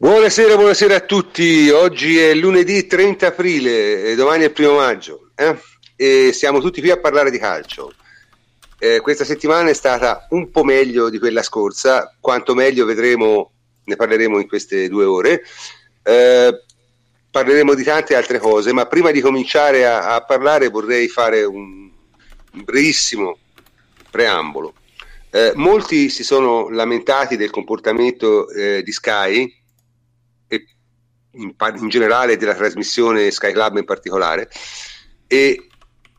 Buonasera, buonasera a tutti. Oggi è lunedì 30 aprile e domani è il primo maggio. Eh? E siamo tutti qui a parlare di calcio. Eh, questa settimana è stata un po' meglio di quella scorsa, quanto meglio vedremo, ne parleremo in queste due ore. Eh, parleremo di tante altre cose, ma prima di cominciare a, a parlare vorrei fare un, un brevissimo preambolo. Eh, molti si sono lamentati del comportamento eh, di Sky in, in, generale della trasmissione Sky Club in particolare e,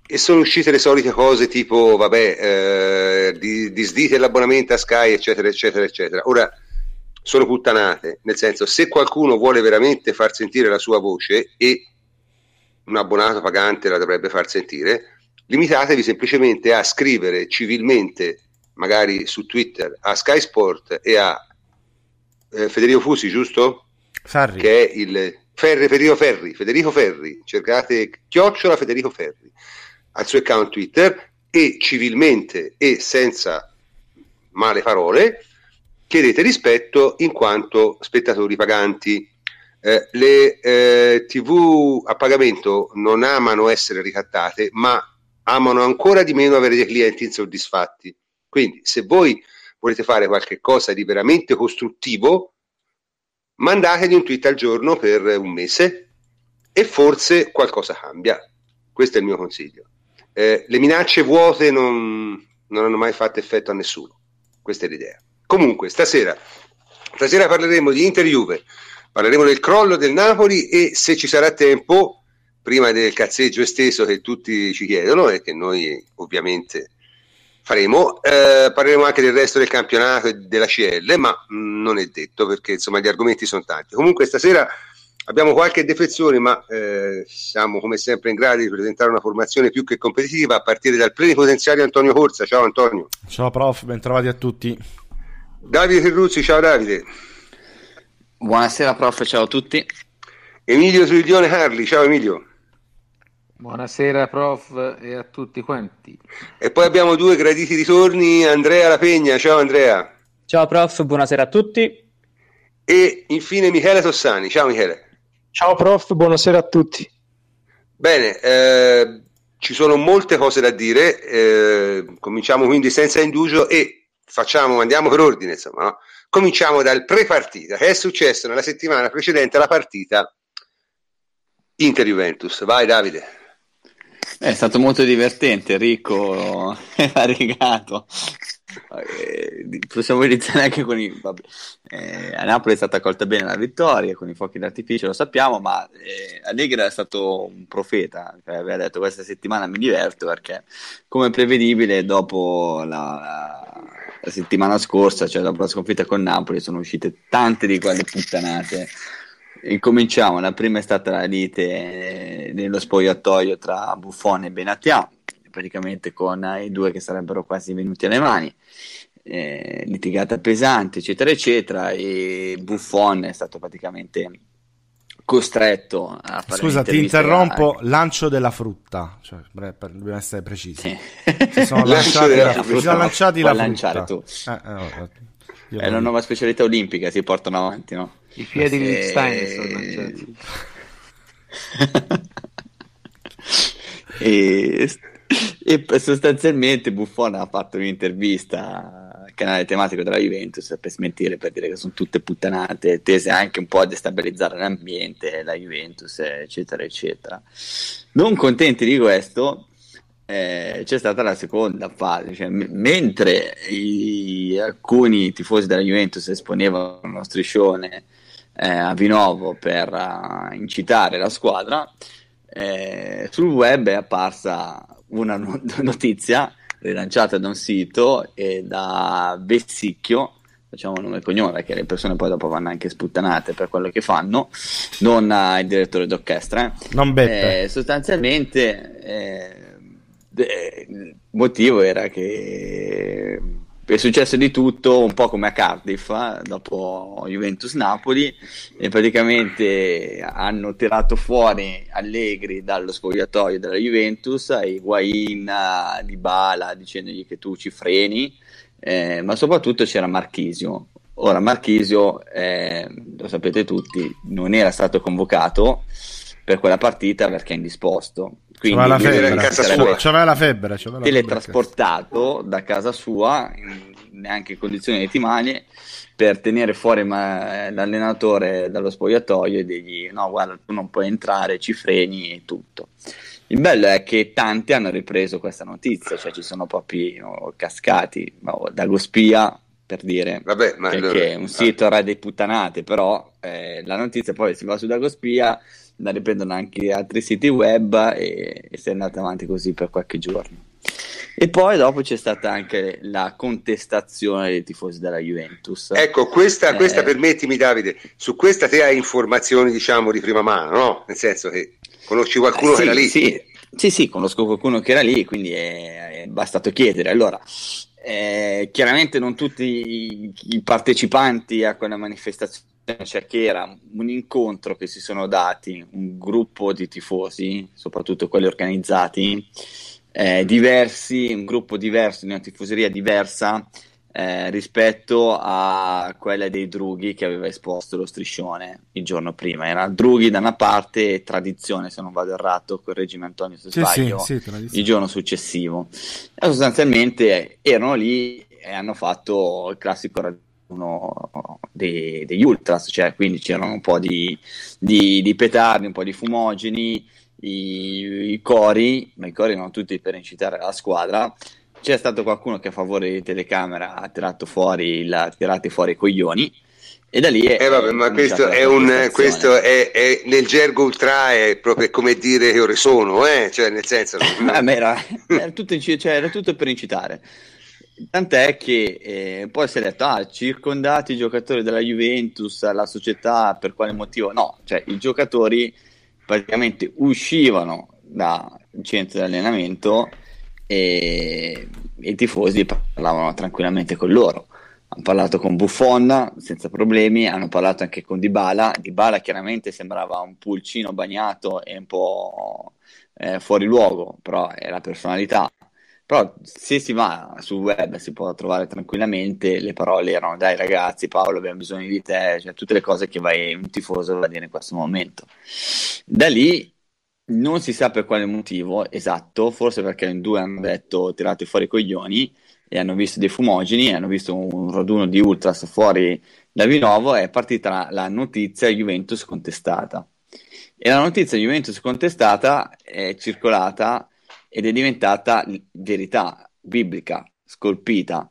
e sono uscite le solite cose tipo vabbè eh, di, disdite l'abbonamento a Sky eccetera eccetera eccetera ora sono puttanate nel senso se qualcuno vuole veramente far sentire la sua voce e un abbonato pagante la dovrebbe far sentire limitatevi semplicemente a scrivere civilmente magari su Twitter a Sky Sport e a eh, Federico Fusi giusto? Ferri. che è il Ferri, Federico Ferri, Federico Ferri, cercate chiocciola Federico Ferri al suo account Twitter e civilmente e senza male parole chiedete rispetto in quanto spettatori paganti. Eh, le eh, tv a pagamento non amano essere ricattate, ma amano ancora di meno avere dei clienti insoddisfatti. Quindi, se voi volete fare qualche cosa di veramente costruttivo, mandategli un tweet al giorno per un mese e forse qualcosa cambia. Questo è il mio consiglio. Eh, le minacce vuote non, non, hanno mai fatto effetto a nessuno. Questa è l'idea. Comunque, stasera, stasera parleremo di Inter Juve, parleremo del crollo del Napoli e se ci sarà tempo, prima del cazzeggio esteso che tutti ci chiedono e che noi ovviamente faremo. Eh, parleremo anche del resto del campionato e della CL, ma mh, non è detto perché insomma gli argomenti sono tanti. Comunque stasera abbiamo qualche defezione, ma eh, siamo come sempre in grado di presentare una formazione più che competitiva a partire dal plenipotenziario Antonio Corsa. Ciao Antonio. Ciao prof, bentrovati a tutti. Davide Ferruzzi, ciao Davide. Buonasera prof, ciao a tutti. Emilio Suiglione Carli, ciao Emilio. Buonasera prof e a tutti quanti. E poi abbiamo due graditi ritorni, Andrea La Pegna, ciao Andrea. Ciao prof, buonasera a tutti. E infine Michele Tossani, ciao Michele. Ciao prof, buonasera a tutti. Bene, eh, ci sono molte cose da dire, eh, cominciamo quindi senza indugio e facciamo, andiamo per ordine, insomma, no? cominciamo dal pre-partita, che è successo nella settimana precedente alla partita Inter-Juventus. Vai Davide. È stato molto divertente, ricco, variegato. Eh, possiamo iniziare anche con i. Eh, a Napoli è stata accolta bene la vittoria con i fuochi d'artificio, lo sappiamo, ma eh, Allegri è stato un profeta, cioè, aveva detto questa settimana mi diverto perché, come prevedibile, dopo la, la settimana scorsa, cioè dopo la sconfitta con Napoli, sono uscite tante di quelle puttanate Incominciamo, la prima è stata la lite eh, nello spogliatoio tra Buffon e Benatia, praticamente con i due che sarebbero quasi venuti alle mani, eh, litigata pesante, eccetera, eccetera, e Buffon è stato praticamente costretto a fare Scusa, ti interrompo, a... lancio della frutta, cioè, per, per, dobbiamo essere precisi. Sì. Si sono lanciati la, frutta, si sono lanciati la frutta. Tu. Eh, eh, è una nuova specialità olimpica, si portano avanti, no? I piedi di Liechtenstein sono e, e sostanzialmente Buffon ha fatto un'intervista al canale tematico della Juventus per smentire, per dire che sono tutte puttanate, tese anche un po' a destabilizzare l'ambiente, la Juventus, eccetera, eccetera. Non contenti di questo, eh, c'è stata la seconda fase, cioè, m- mentre i, alcuni tifosi della Juventus esponevano uno striscione eh, a Vinovo per uh, incitare la squadra, eh, sul web è apparsa una no- notizia rilanciata da un sito e da Vessicchio, facciamo nome e cognome perché le persone poi dopo vanno anche sputtanate per quello che fanno, non uh, il direttore d'orchestra. Eh. Non Beppe. Sostanzialmente il motivo era che è successo di tutto un po' come a Cardiff eh, dopo Juventus-Napoli e praticamente hanno tirato fuori Allegri dallo spogliatoio della Juventus Higuain, Dybala dicendogli che tu ci freni eh, ma soprattutto c'era Marchisio Ora, Marchisio, eh, lo sapete tutti, non era stato convocato per quella partita perché è indisposto. Quindi c'aveva la febbre, casa sua. C'aveva la febbre, c'aveva teletrasportato da casa sua, in, neanche in condizioni ottimali, per tenere fuori ma, l'allenatore dallo spogliatoio e dirgli no guarda tu non puoi entrare, ci freni e tutto. Il bello è che tanti hanno ripreso questa notizia, cioè ci sono proprio cascati, da Gospia per dire Vabbè, ma allora... che è un sito ah. re puttanate, però eh, la notizia poi si va su Dagospia, la riprendono anche altri siti web e, e si è andata avanti così per qualche giorno. E poi dopo c'è stata anche la contestazione dei tifosi della Juventus. Ecco, questa, questa eh, permettimi Davide, su questa te hai informazioni diciamo di prima mano, no? Nel senso che conosci qualcuno eh, sì, che era lì? Sì, sì, sì, conosco qualcuno che era lì, quindi è, è bastato chiedere. Allora, eh, chiaramente non tutti i, i, partecipanti a quella manifestazione, cioè che era un incontro che si sono dati, un gruppo di tifosi, soprattutto quelli organizzati, eh, diversi, un gruppo diverso, di una tifoseria diversa, eh, rispetto a quella dei Drughi che aveva esposto lo striscione il giorno prima. Era Drughi da una parte e Tradizione, se non vado errato, correggimi Antonio se sì, sbaglio, sì, sì, il giorno successivo. E sostanzialmente erano lì e hanno fatto il classico raduno dei, degli ultras, cioè quindi c'erano un po' di, di, di petardi, un po' di fumogeni, i, i cori, ma i cori erano tutti per incitare la squadra c'è stato qualcuno che a favore di telecamera ha tirato fuori, la, tirati fuori i coglioni e da lì è, eh vabbè, ma questo è un questo è, è, nel gergo ultra è proprio come dire che ore sono eh? cioè nel senso no. era, era, tutto, cioè, era, tutto, per incitare tant'è che eh, poi si è detto ah circondati i giocatori della Juventus la società per quale motivo no cioè i giocatori praticamente uscivano dal centro di allenamento e, i tifosi parlavano tranquillamente con loro. Hanno parlato con Buffon senza problemi, hanno parlato anche con Dybala. Dybala chiaramente sembrava un pulcino bagnato e un po' eh, fuori luogo, però è la personalità. Però se si va sul web si può trovare tranquillamente, le parole erano dai ragazzi Paolo abbiamo bisogno di te, cioè tutte le cose che vai, un tifoso va a dire in questo momento. Da lì non si sa per quale motivo esatto, forse perché in due hanno detto tirate fuori i coglioni e hanno visto dei fumogeni, hanno visto un raduno di ultras fuori da Vinovo è partita la notizia Juventus contestata. E la notizia Juventus contestata è circolata ed è diventata verità biblica, scolpita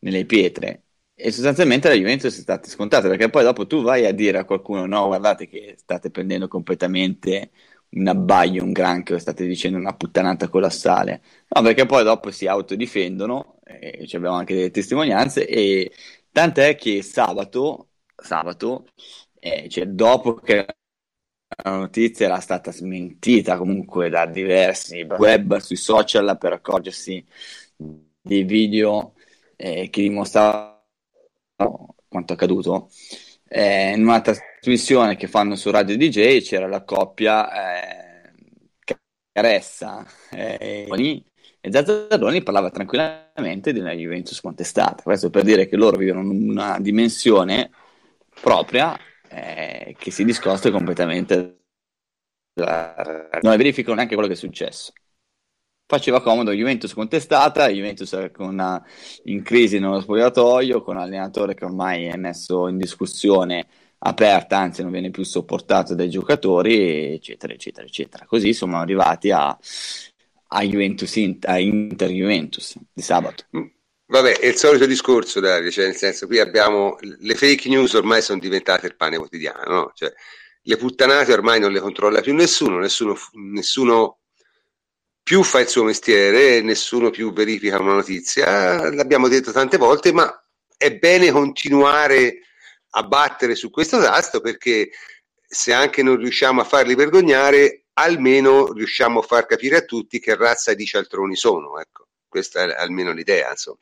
nelle pietre. E sostanzialmente la Juventus è stata scontata perché poi dopo tu vai a dire a qualcuno: No, guardate che state prendendo completamente un abbaglio, un granchio, state dicendo una puttanata colossale. No, perché poi dopo si autodifendono, e abbiamo anche delle testimonianze, e tant'è che sabato, sabato eh, cioè dopo che la notizia era stata smentita comunque da diversi web sui social per accorgersi dei video eh, che dimostravano quanto accaduto, eh, in una trasmissione che fanno su Radio DJ c'era la coppia eh, Caressa eh, e Zazzaroni parlava tranquillamente una Juventus contestata. Questo per dire che loro vivono una dimensione propria eh, che si discosta completamente. Da... Non verificano neanche quello che è successo faceva comodo Juventus contestata, Juventus una, in crisi nello spogliatoio, con un allenatore che ormai è messo in discussione aperta, anzi non viene più sopportato dai giocatori, eccetera, eccetera, eccetera. Così siamo arrivati a, a, Juventus, a Inter Juventus di sabato. Vabbè, è il solito discorso, Davide, cioè nel senso qui abbiamo le fake news ormai sono diventate il pane quotidiano, no? cioè, le puttanate ormai non le controlla più nessuno, nessuno, nessuno più fa il suo mestiere, nessuno più verifica una notizia, l'abbiamo detto tante volte, ma è bene continuare a battere su questo tasto perché se anche non riusciamo a farli vergognare, almeno riusciamo a far capire a tutti che razza di cialtroni sono. Ecco, questa è almeno l'idea. Insomma.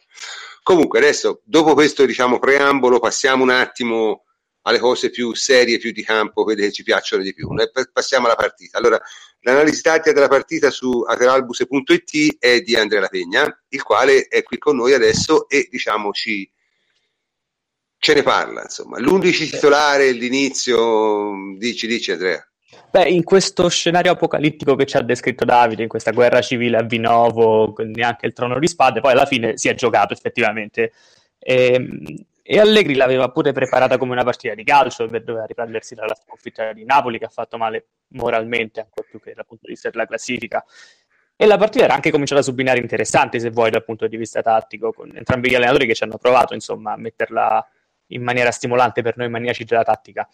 Comunque, adesso, dopo questo diciamo, preambolo, passiamo un attimo alle cose più serie, più di campo, quelle che ci piacciono di più. Noi passiamo alla partita. Allora, l'analisi tattica della partita su ateralbus.it è di Andrea La Pegna, il quale è qui con noi adesso e diciamo ci, ce ne parla, insomma. L'11 titolare, l'inizio, dici, dici Andrea. Beh, in questo scenario apocalittico che ci ha descritto Davide, in questa guerra civile a Vinovo, neanche il trono di spade, poi alla fine si è giocato effettivamente. E, ehm, e Allegri l'aveva pure preparata come una partita di calcio, doveva riprendersi dalla sconfitta di Napoli, che ha fatto male moralmente, ancora più che dal punto di vista della classifica. E la partita era anche cominciata a subinare interessante, se vuoi, dal punto di vista tattico, con entrambi gli allenatori che ci hanno provato, insomma, a metterla in maniera stimolante per noi maniaci della tattica.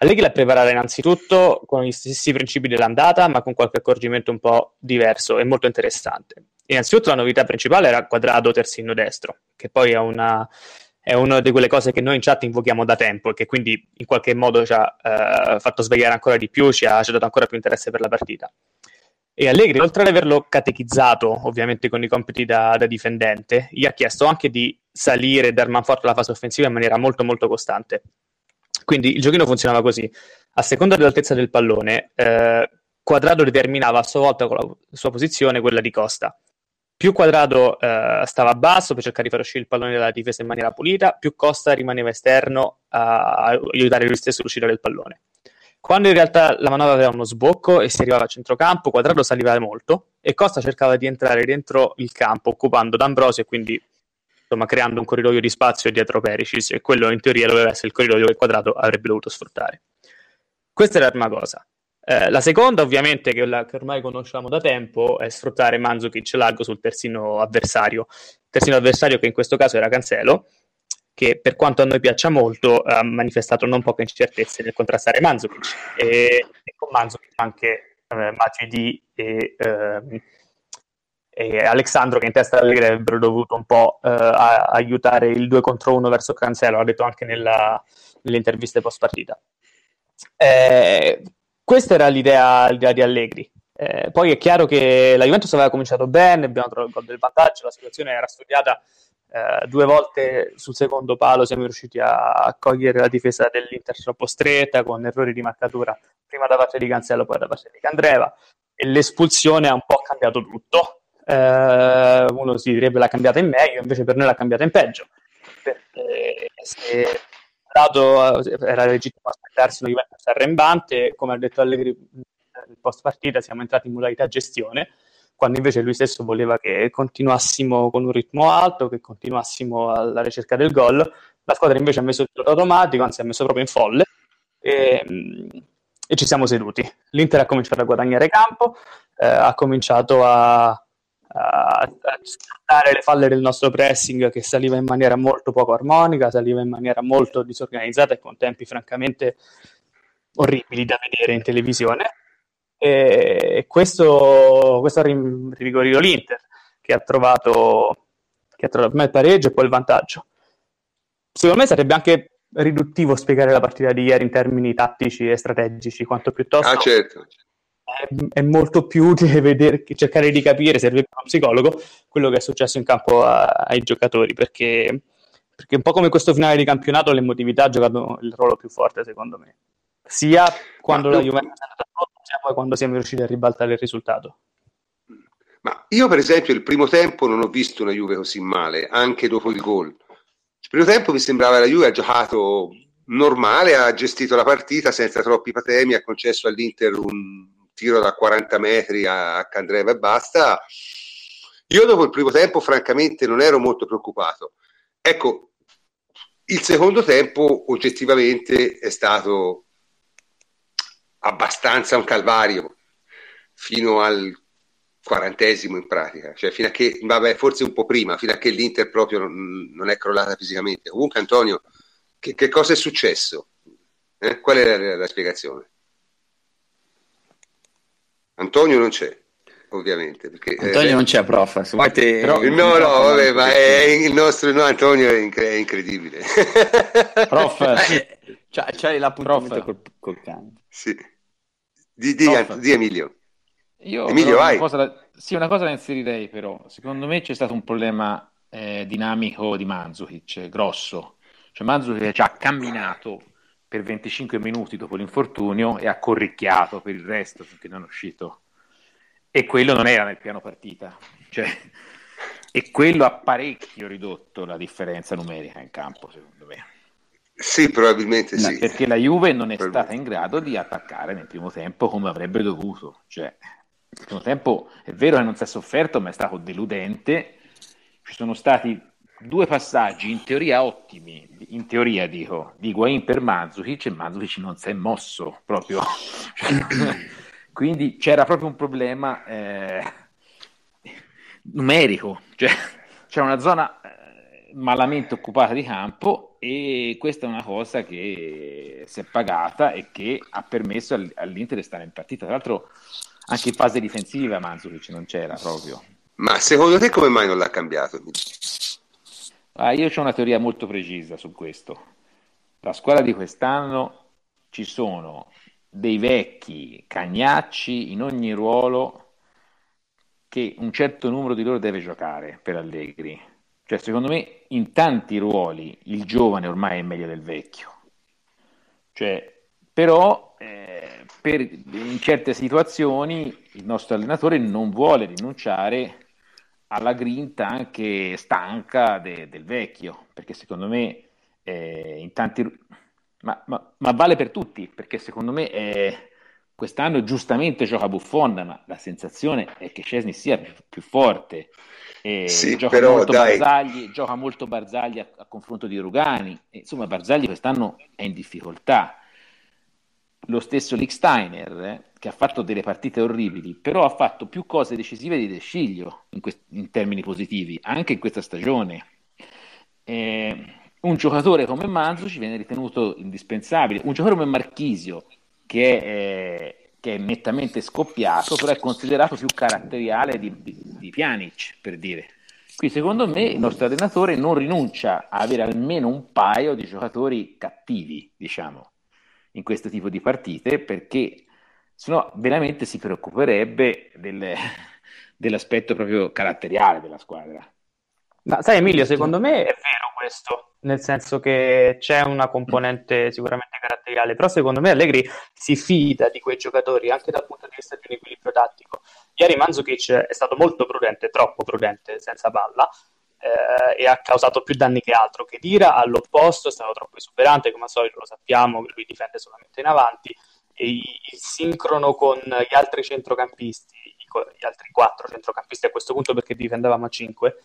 Allegri l'ha preparata innanzitutto con gli stessi principi dell'andata, ma con qualche accorgimento un po' diverso e molto interessante. Innanzitutto la novità principale era quadrato terzino destro, che poi è una, è una di quelle cose che noi in chat invochiamo da tempo e che quindi in qualche modo ci ha eh, fatto svegliare ancora di più, ci ha, ci ha dato ancora più interesse per la partita. E Allegri, oltre ad averlo catechizzato, ovviamente con i compiti da, da difendente, gli ha chiesto anche di salire e dar manforte alla fase offensiva in maniera molto molto costante. Quindi il giochino funzionava così. A seconda dell'altezza del pallone, eh, Quadrado determinava a sua volta con la sua posizione quella di Costa. Più Quadrado eh, stava basso per cercare di far uscire il pallone dalla difesa in maniera pulita, più Costa rimaneva esterno a aiutare lui stesso all'uscita del pallone. Quando in realtà la manovra aveva uno sbocco e si arrivava a centrocampo, Quadrado saliva molto e Costa cercava di entrare dentro il campo occupando D'Ambrosio e quindi insomma, creando un corridoio di spazio dietro Perisic e quello in teoria doveva essere il corridoio che Quadrado avrebbe dovuto sfruttare. Questa era la prima cosa. Eh, la seconda, ovviamente, che, la, che, ormai conosciamo da tempo, è sfruttare Manzukic largo sul terzino avversario. Terzino avversario che in questo caso era Cancelo, che per quanto a noi piaccia molto ha manifestato non poche incertezze nel contrastare Manzukic e, e con Manzukic anche eh, Macidi e, eh, e, Alexandro che in testa Allegri avrebbero dovuto un po' eh, aiutare il 2 contro 1 verso Cancelo, l'ha detto anche nella, nelle interviste post partita. Eh, questa era l'idea, l'idea di Allegri. Eh, poi è chiaro che la Juventus aveva cominciato bene, abbiamo trovato il gol del vantaggio, la situazione era studiata eh, due volte sul secondo palo siamo riusciti a cogliere la difesa dell'Inter troppo stretta con errori di marcatura prima da parte di Canzello poi da parte di Candreva e l'espulsione ha un po' cambiato tutto eh, uno si direbbe l'ha cambiata in meglio invece per noi l'ha cambiata in peggio perché se dato era legittimo aspettarsi una Juventus arrembante come ha detto Allegri nel post partita siamo entrati in modalità gestione quando invece lui stesso voleva che continuassimo con un ritmo alto, che continuassimo alla ricerca del gol. La squadra invece ha messo il pilota automatico, anzi ha messo proprio in folle e, e ci siamo seduti. L'Inter ha cominciato a guadagnare campo, eh, ha cominciato a, a, sfruttare le falle del nostro pressing che saliva in maniera molto poco armonica, saliva in maniera molto disorganizzata e con tempi francamente orribili da vedere in televisione e questo, questo ha rivigorito l'Inter, che ha trovato, che ha trovato il pareggio e poi il vantaggio. Secondo me sarebbe anche riduttivo spiegare la partita di ieri in termini tattici e strategici, quanto piuttosto ah, certo. È, molto più utile vedere, cercare di capire, serve per uno psicologo, quello che è successo in campo a, ai giocatori, perché, perché un po' come questo finale di campionato l'emotività ha giocato il ruolo più forte, secondo me. Sia quando Ma la Juventus è andata sia poi quando siamo riusciti a ribaltare il risultato. Ma io, per esempio, il primo tempo non ho visto una Juve così male, anche dopo il gol. Il primo tempo mi sembrava la Juve ha giocato normale, ha gestito la partita senza troppi patemi, ha concesso all'Inter un tiro da 40 metri a Candreva e basta. Io dopo il primo tempo, francamente, non ero molto preoccupato. Ecco, il secondo tempo oggettivamente è stato abbastanza un calvario fino al quarantesimo in pratica, cioè fino a che, vabbè, forse un po' prima, fino a che l'Inter proprio non, non è crollata fisicamente. Comunque, Antonio, che, che cosa è successo? Eh? Qual è la, la, spiegazione? Antonio non c'è, ovviamente. Perché, Antonio eh, non c'è, prof. Te... Però, no, no, vabbè, ma è, il nostro no, Antonio è, incre- è incredibile. prof, c'hai, c'hai l'appuntamento col, col cane. Sì. Di, di, di Emilio. Io Emilio, vai. Una cosa da, sì, una cosa da inserirei però. Secondo me c'è stato un problema eh, dinamico di Manzukic, grosso. Cioè Manzukic ci ha camminato per 25 minuti dopo l'infortunio e ha corricchiato per il resto finché non è uscito. E quello non era nel piano partita. Cioè, e quello ha parecchio ridotto la differenza numerica in campo, secondo me. Sì, probabilmente no, sì. Perché la Juve non è stata in grado di attaccare nel primo tempo come avrebbe dovuto. Cioè, nel primo tempo è vero che non si è sofferto, ma è stato deludente. Ci sono stati due passaggi in teoria ottimi, in teoria dico, di Guain per Mandzukic e Mandzukic non si è mosso proprio. Quindi c'era proprio un problema eh, numerico, cioè c'è una zona eh, malamente occupata di campo e questa è una cosa che si è pagata e che ha permesso all'Inter di stare in partita. Tra l'altro anche in fase difensiva Mandzukic non c'era proprio. Ma secondo te come mai non l'ha cambiato? Ah, io ho una teoria molto precisa su questo. La squadra di quest'anno ci sono dei vecchi cagnacci in ogni ruolo che un certo numero di loro deve giocare per Allegri. Cioè, secondo me, in tanti ruoli il giovane ormai è meglio del vecchio. Cioè, però, eh, per, in certe situazioni il nostro allenatore non vuole rinunciare alla grinta anche stanca de, del vecchio, perché secondo me eh, in tanti... Ma, ma, ma, vale per tutti, perché secondo me eh, quest'anno giustamente gioca Buffon, ma la sensazione è che Cesni sia più, più forte. E sì, gioca, però, molto Barzagli, gioca molto Barzagli a, a confronto di Rugani. E, insomma, Barzagli quest'anno è in difficoltà. Lo stesso Licksteiner, eh, che ha fatto delle partite orribili, però ha fatto più cose decisive di De Sciglio in, quest- in termini positivi, anche in questa stagione. Eh, un giocatore come Manzo ci viene ritenuto indispensabile, un giocatore come Marchisio, che è, che è nettamente scoppiato, però è considerato più caratteriale di, di Pjanic, per dire. Qui secondo me il nostro allenatore non rinuncia a avere almeno un paio di giocatori cattivi, diciamo, in questo tipo di partite, perché sennò veramente si preoccuperebbe del, dell'aspetto proprio caratteriale della squadra. Ma sai Emilio, secondo me è vero questo, nel senso che c'è una componente sicuramente caratteriale, però secondo me Allegri si fida di quei giocatori anche dal punto di vista di un equilibrio tattico. Ieri Manzukic è stato molto prudente, troppo prudente senza palla, eh, e ha causato più danni che altro. Che Dira all'opposto è stato troppo esuberante, come al solito lo sappiamo, lui difende solamente in avanti e il sincrono con gli altri centrocampisti, gli altri quattro centrocampisti a questo punto perché difendevamo a cinque,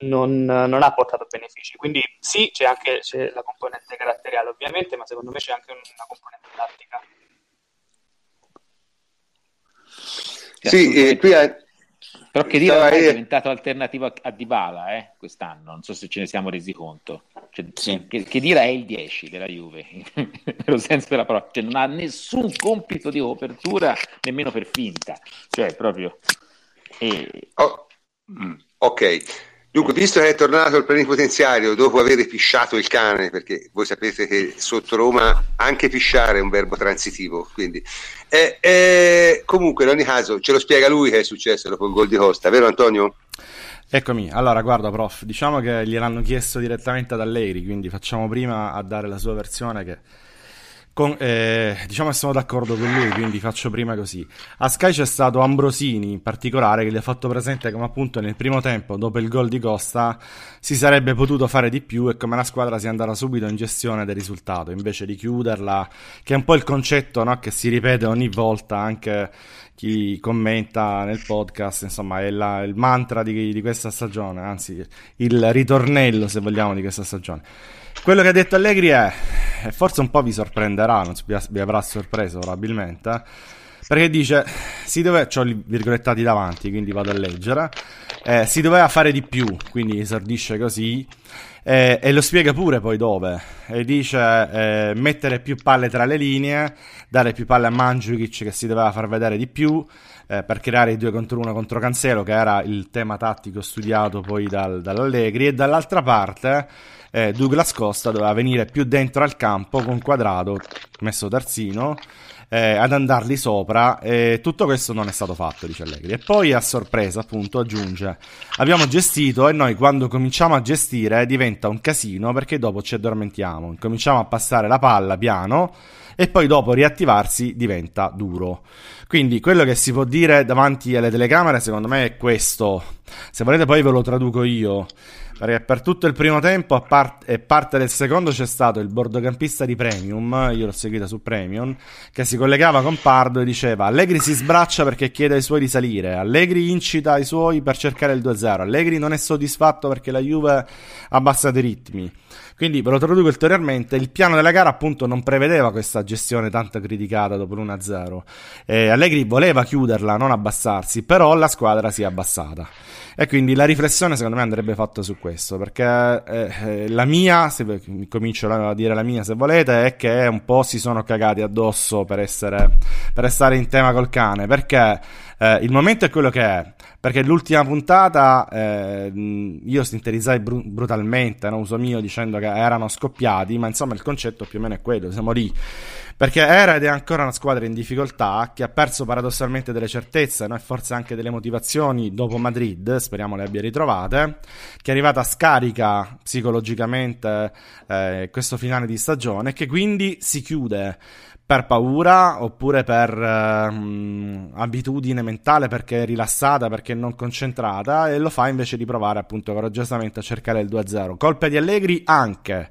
non, non ha portato benefici. Quindi sì, c'è anche c'è la componente caratteriale ovviamente, ma secondo me c'è anche una componente tattica. Sì, eh, qui è... Però che dire è diventato alternativo a Dybala eh, quest'anno, non so se ce ne siamo resi conto. Cioè, sì. che, che dire è il 10 della Juve, nello senso della parola, cioè, non ha nessun compito di copertura nemmeno per finta, cioè proprio... E... Oh. Mm. Ok, Dunque, visto che è tornato il plenipotenziario dopo aver pisciato il cane, perché voi sapete che sotto Roma anche pisciare è un verbo transitivo, quindi eh, eh, comunque in ogni caso ce lo spiega lui che è successo dopo il gol di Costa, vero Antonio? Eccomi, allora guarda prof, diciamo che gliel'hanno chiesto direttamente ad Allegri, quindi facciamo prima a dare la sua versione che con, eh, diciamo che sono d'accordo con lui, quindi faccio prima così. A Sky c'è stato Ambrosini in particolare che gli ha fatto presente come appunto nel primo tempo, dopo il gol di Costa, si sarebbe potuto fare di più e come la squadra si andata subito in gestione del risultato, invece di chiuderla, che è un po' il concetto no, che si ripete ogni volta anche chi commenta nel podcast, insomma è la, il mantra di, di questa stagione, anzi il ritornello se vogliamo di questa stagione. Quello che ha detto Allegri è, e forse un po' vi sorprenderà, non vi, avrà sorpreso probabilmente, eh, perché dice, si dove, ho i virgolettati davanti, quindi vado a leggere, eh, si doveva fare di più, quindi esordisce così, eh, e lo spiega pure poi dove, e dice eh, mettere più palle tra le linee, dare più palle a Mandzukic che si doveva far vedere di più, eh, per creare i due contro uno contro Cancelo, che era il tema tattico studiato poi dal, dall'Allegri, e dall'altra parte eh, Douglas Costa doveva venire più dentro al campo con quadrato messo terzino eh, ad andarli sopra e tutto questo non è stato fatto dice Allegri e poi a sorpresa appunto aggiunge abbiamo gestito e noi quando cominciamo a gestire diventa un casino perché dopo ci addormentiamo cominciamo a passare la palla piano e poi dopo riattivarsi diventa duro. Quindi quello che si può dire davanti alle telecamere secondo me è questo. Se volete poi ve lo traduco io. Perché per tutto il primo tempo part- e parte del secondo c'è stato il bordocampista di Premium, io l'ho seguita su Premium, che si collegava con Pardo e diceva Allegri si sbraccia perché chiede ai suoi di salire, Allegri incita i suoi per cercare il 2-0, Allegri non è soddisfatto perché la Juve ha abbassato i ritmi. Quindi ve lo traduco ulteriormente, il piano della gara appunto non prevedeva questa gestione tanto criticata dopo l'1-0. Eh, Allegri voleva chiuderla, non abbassarsi, però la squadra si è abbassata. E quindi la riflessione secondo me andrebbe fatta su questo, perché eh, la mia, se comincio a dire la mia se volete, è che un po' si sono cagati addosso per, essere, per restare in tema col cane, perché eh, il momento è quello che è. Perché l'ultima puntata eh, io sintetizzai br- brutalmente, no? uso mio, dicendo che erano scoppiati, ma insomma il concetto più o meno è quello, siamo lì. Perché era ed è ancora una squadra in difficoltà che ha perso paradossalmente delle certezze no? e forse anche delle motivazioni dopo Madrid, speriamo le abbia ritrovate, che è arrivata scarica psicologicamente eh, questo finale di stagione e che quindi si chiude per paura oppure per uh, abitudine mentale perché è rilassata, perché non concentrata e lo fa invece di provare appunto coraggiosamente a cercare il 2-0. Colpe di Allegri anche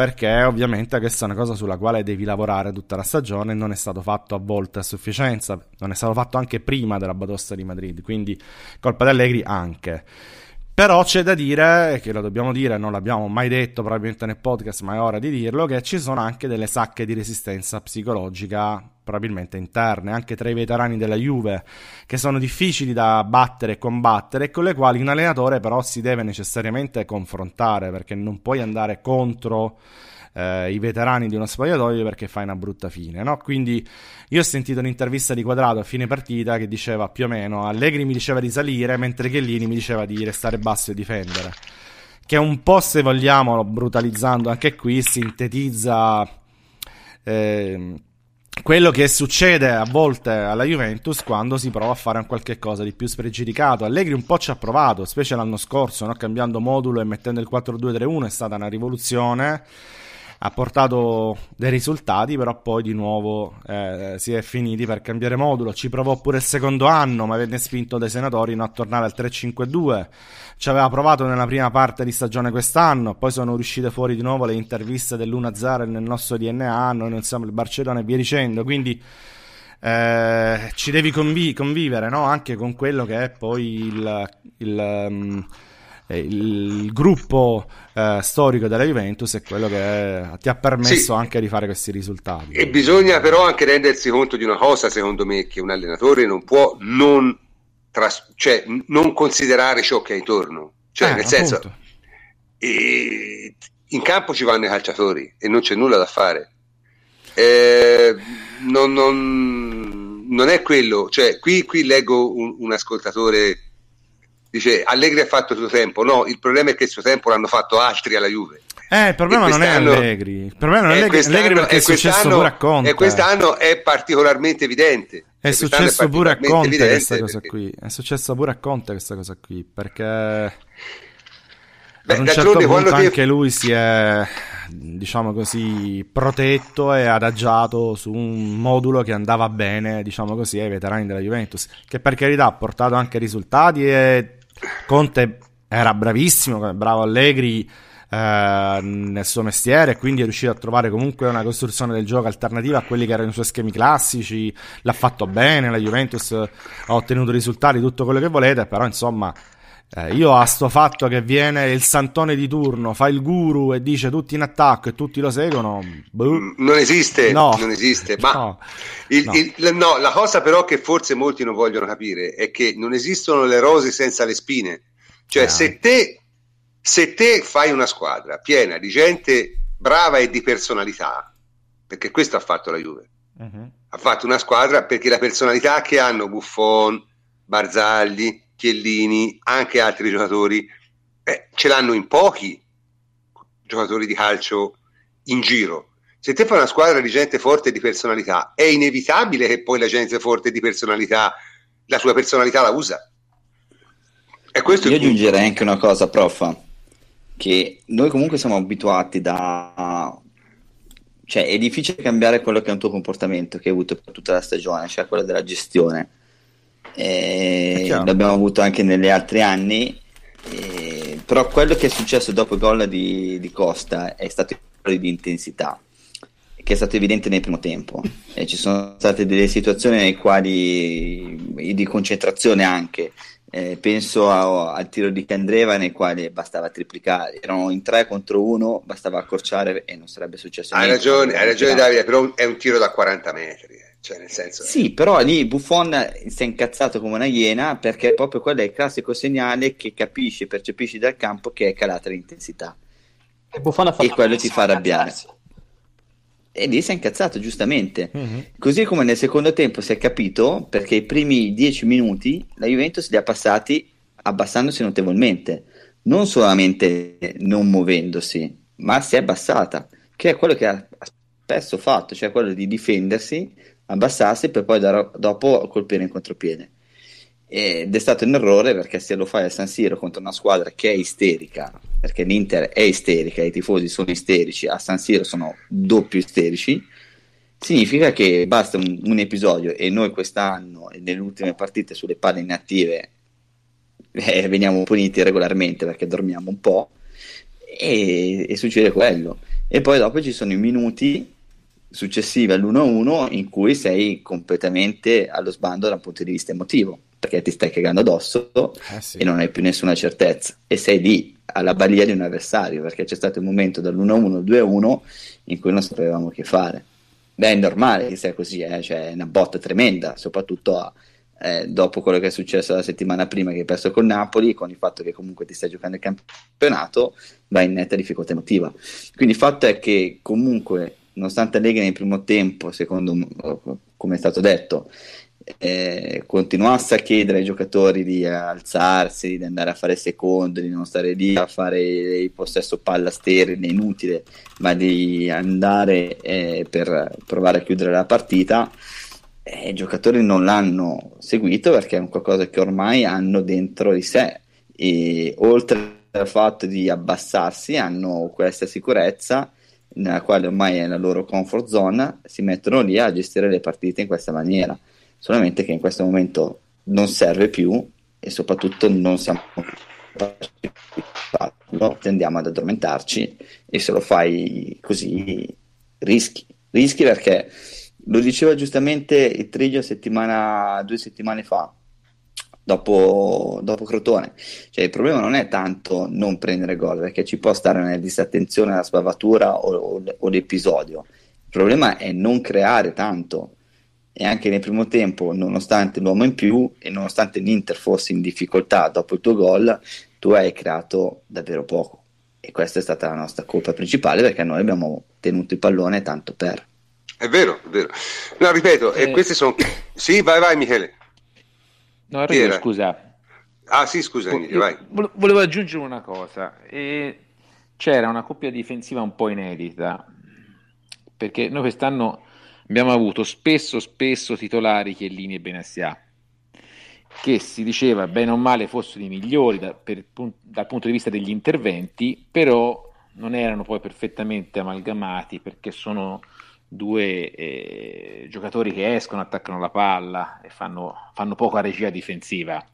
perché ovviamente questa è una cosa sulla quale devi lavorare tutta la stagione, non è stato fatto a volte a sufficienza, non è stato fatto anche prima della batosta di Madrid, quindi colpa di Allegri anche. Però c'è da dire, che lo dobbiamo dire, non l'abbiamo mai detto probabilmente nel podcast, ma è ora di dirlo, che ci sono anche delle sacche di resistenza psicologica, probabilmente interne, anche tra i veterani della Juve, che sono difficili da battere e combattere, e con le quali un allenatore però si deve necessariamente confrontare, perché non puoi andare contro eh, i veterani di uno spogliatoio perché fai una brutta fine, no? Quindi io ho sentito un'intervista di Quadrato a fine partita che diceva più o meno Allegri mi diceva di salire mentre Chiellini mi diceva di restare basso e difendere. Che un po', se vogliamo, brutalizzando anche qui, sintetizza eh, quello che succede a volte alla Juventus quando si prova a fare un qualche cosa di più spregiudicato. Allegri un po' ci ha provato, specie l'anno scorso, no? cambiando modulo e mettendo il 4-2-3-1 è stata una rivoluzione ha portato dei risultati, però poi di nuovo eh, si è finiti per cambiare modulo. Ci provò pure il secondo anno, ma venne spinto dai senatori no, a tornare al 3-5-2. Ci aveva provato nella prima parte di stagione quest'anno, poi sono uscite fuori di nuovo le interviste dell'1-0 nel nostro DNA, noi non siamo il Barcellona e via dicendo. Quindi eh, ci devi convi- convivere no? anche con quello che è poi il. il um, il gruppo eh, storico della Juventus è quello che ti ha permesso sì. anche di fare questi risultati. E bisogna però anche rendersi conto di una cosa, secondo me, che un allenatore non può non, tras- cioè, non considerare ciò che ha intorno. Cioè, eh, nel appunto. senso, e, in campo ci vanno i calciatori e non c'è nulla da fare. Eh, non, non, non, è quello, cioè, qui, qui leggo un, un ascoltatore dice Allegri ha fatto il suo tempo, no, il problema è che il suo tempo l'hanno fatto altri alla Juve. Eh, il problema non è Allegri, il problema non è Allegri, Allegri perché è successo pure a Conte. E quest'anno è particolarmente evidente. È successo pure a Conte questa cosa perché... qui, è successo pure a Conte questa cosa qui, perché Beh, ad un certo punto anche ti... lui si è diciamo così protetto e adagiato su un modulo che andava bene diciamo così ai veterani della Juventus che per carità ha portato anche risultati e Conte era bravissimo, bravo Allegri eh, nel suo mestiere, quindi è riuscito a trovare comunque una costruzione del gioco alternativa a quelli che erano i suoi schemi classici. L'ha fatto bene, la Juventus ha ottenuto risultati, tutto quello che volete, però insomma. Eh, io a sto fatto che viene il santone di turno, fa il guru e dice tutti in attacco e tutti lo seguono. Boh. Non esiste, no. non esiste. Ma no. Il, no. Il, no, la cosa però che forse molti non vogliono capire è che non esistono le rose senza le spine. Cioè, eh. se, te, se te fai una squadra piena di gente brava e di personalità, perché questo ha fatto la Juve, uh-huh. ha fatto una squadra perché la personalità che hanno Buffon, Barzagli, Chiellini, anche altri giocatori, eh, ce l'hanno in pochi giocatori di calcio in giro se te fai una squadra di gente forte di personalità, è inevitabile che poi la gente forte di personalità la sua personalità la usa. E questo Io aggiungerei anche una cosa, prof, che noi comunque siamo abituati da... Cioè, è difficile cambiare quello che è un tuo comportamento che hai avuto per tutta la stagione, cioè quello della gestione. E l'abbiamo avuto anche negli altri anni. E però quello che è successo dopo il gol di, di Costa è stato il di intensità che è stato evidente nel primo tempo. E ci sono state delle situazioni nei quali di concentrazione anche. Eh, penso a, al tiro di Candreva nei quali bastava triplicare, erano in tre contro uno, bastava accorciare e non sarebbe successo hai niente. Ragione, hai ragione Davide, però è un tiro da 40 metri. Cioè, nel senso... Sì, però lì Buffon si è incazzato come una iena perché proprio quello è il classico segnale che capisci, percepisci dal campo che è calata l'intensità. E, e quello ti fa arrabbiare. E lì si è incazzato giustamente. Mm-hmm. Così come nel secondo tempo si è capito perché i primi dieci minuti la Juventus li ha passati abbassandosi notevolmente, non solamente non muovendosi, ma si è abbassata, che è quello che ha spesso fatto, cioè quello di difendersi, abbassarsi per poi dar- dopo colpire in contropiede ed è stato un errore perché se lo fai a San Siro contro una squadra che è isterica, perché l'Inter è isterica, i tifosi sono isterici, a San Siro sono doppio isterici, significa che basta un, un episodio e noi quest'anno e nelle ultime partite sulle palle inattive eh, veniamo puniti regolarmente perché dormiamo un po' e, e succede quello. E poi dopo ci sono i minuti successivi all'1-1 in cui sei completamente allo sbando dal punto di vista emotivo perché ti stai cagando addosso eh sì. e non hai più nessuna certezza e sei lì alla balia di un avversario perché c'è stato un momento dall'1-1 al 2-1 in cui non sapevamo che fare. Beh, è normale che sia così, eh? cioè è una botta tremenda, soprattutto a, eh, dopo quello che è successo la settimana prima che hai perso con Napoli, con il fatto che comunque ti stai giocando il campionato, vai in netta difficoltà emotiva. Quindi il fatto è che comunque, nonostante Allegri nel primo tempo, secondo come è stato detto, eh, continuasse a chiedere ai giocatori di alzarsi, di andare a fare secondo, di non stare lì a fare il possesso palla sterile, inutile, ma di andare eh, per provare a chiudere la partita, eh, i giocatori non l'hanno seguito perché è un qualcosa che ormai hanno dentro di sé. E oltre al fatto di abbassarsi hanno questa sicurezza nella quale ormai è la loro comfort zone, si mettono lì a gestire le partite in questa maniera. Solamente che in questo momento non serve più e soprattutto non siamo tendiamo ad addormentarci e se lo fai così rischi, rischi perché lo diceva giustamente il Triglio settimana, due settimane fa, dopo, dopo, Crotone. Cioè, il problema non è tanto non prendere gol, perché ci può stare nella disattenzione, la sbavatura o, o, o l'episodio. Il problema è non creare tanto e anche nel primo tempo, nonostante l'uomo in più e nonostante l'Inter fosse in difficoltà dopo il tuo gol, tu hai creato davvero poco. E questa è stata la nostra colpa principale perché noi abbiamo tenuto il pallone tanto per. È vero, è vero. No, ripeto, eh... e questi sono... Sì, vai, vai Michele. No, Enrico, scusa. Ah sì, scusa, Vo- vai. Volevo aggiungere una cosa. E c'era una coppia difensiva un po' inedita, perché noi quest'anno abbiamo avuto spesso, spesso titolari Chiellini e Benassia, che si diceva bene o male fossero i migliori da, per, dal punto di vista degli interventi, però non erano poi perfettamente amalgamati perché sono due eh, giocatori che escono, attaccano la palla e fanno, fanno poca regia difensiva.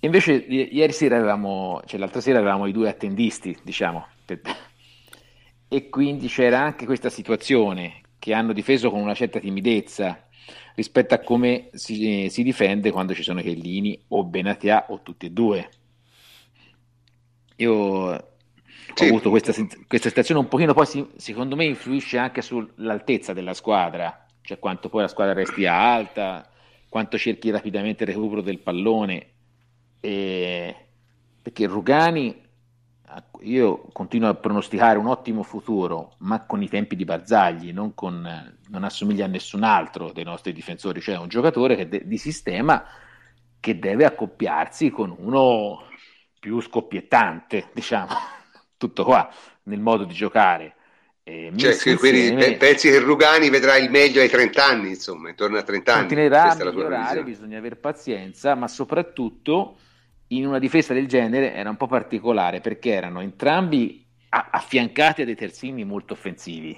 Invece ieri sera avevamo, cioè l'altra sera avevamo i due attendisti, diciamo, e quindi c'era anche questa situazione che hanno difeso con una certa timidezza rispetto a come si, si difende quando ci sono Chiellini o Benatia o tutti e due. Io sì. ho avuto questa, questa situazione un pochino, poi si, secondo me influisce anche sull'altezza della squadra, cioè quanto poi la squadra resti alta, quanto cerchi rapidamente il recupero del pallone. E... Perché Rugani io continuo a pronosticare un ottimo futuro, ma con i tempi di Barzagli, non, con, non assomiglia a nessun altro dei nostri difensori, cioè un giocatore che de, di sistema che deve accoppiarsi con uno più scoppiettante, diciamo, tutto qua, nel modo di giocare. Eh, cioè, quindi insieme, pensi che Rugani vedrà il meglio ai 30 anni, insomma, intorno a 30 anni. Continuerà a migliorare, bisogna avere pazienza, ma soprattutto in una difesa del genere era un po' particolare perché erano entrambi a- affiancati a dei terzini molto offensivi.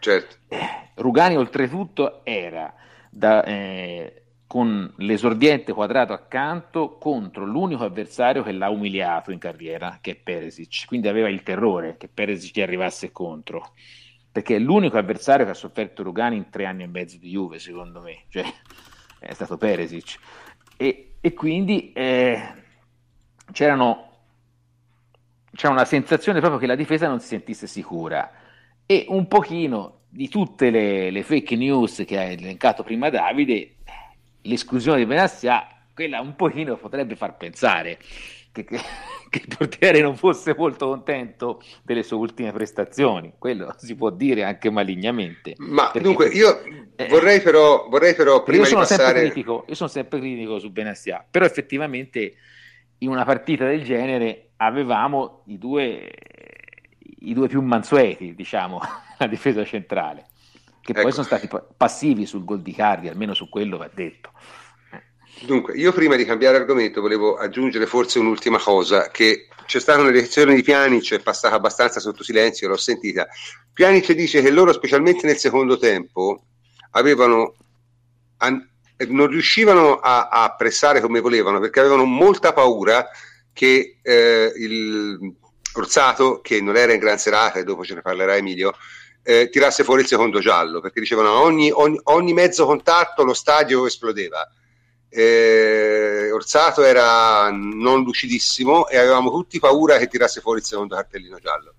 Certo. Eh, Rugani oltretutto era da, eh, con l'esordiente quadrato accanto contro l'unico avversario che l'ha umiliato in carriera, che è Peresic. Quindi aveva il terrore che Peresic gli arrivasse contro, perché è l'unico avversario che ha sofferto Rugani in tre anni e mezzo di Juve, secondo me, cioè è stato Peresic. E, e quindi eh, c'era una sensazione proprio che la difesa non si sentisse sicura e un pochino di tutte le, le fake news che ha elencato prima Davide, l'esclusione di Benassia, quella un pochino potrebbe far pensare che, che, che, il portiere non fosse molto contento delle sue ultime prestazioni, quello si può dire anche malignamente. Ma perché, dunque io eh, vorrei però, vorrei però prima io sono, passare... sempre critico, io sono sempre critico su Benassia, però effettivamente in una partita del genere avevamo i due, i due più mansueti, diciamo, a difesa centrale che ecco. poi sono stati passivi sul gol di Cardi, almeno su quello va detto. Dunque, io prima di cambiare argomento volevo aggiungere forse un'ultima cosa, che c'è stata una lezione di Pianic, è passata abbastanza sotto silenzio, l'ho sentita. Pianic dice che loro, specialmente nel secondo tempo, avevano, an- non riuscivano a, a, pressare come volevano perché avevano molta paura che eh, il Orsato, che non era in gran serata, e dopo ce ne parlerà Emilio, eh, tirasse fuori il secondo giallo, perché dicevano ogni, ogni, ogni mezzo contatto lo stadio esplodeva. Eh, Orsato era non lucidissimo e avevamo tutti paura che tirasse fuori il secondo cartellino giallo.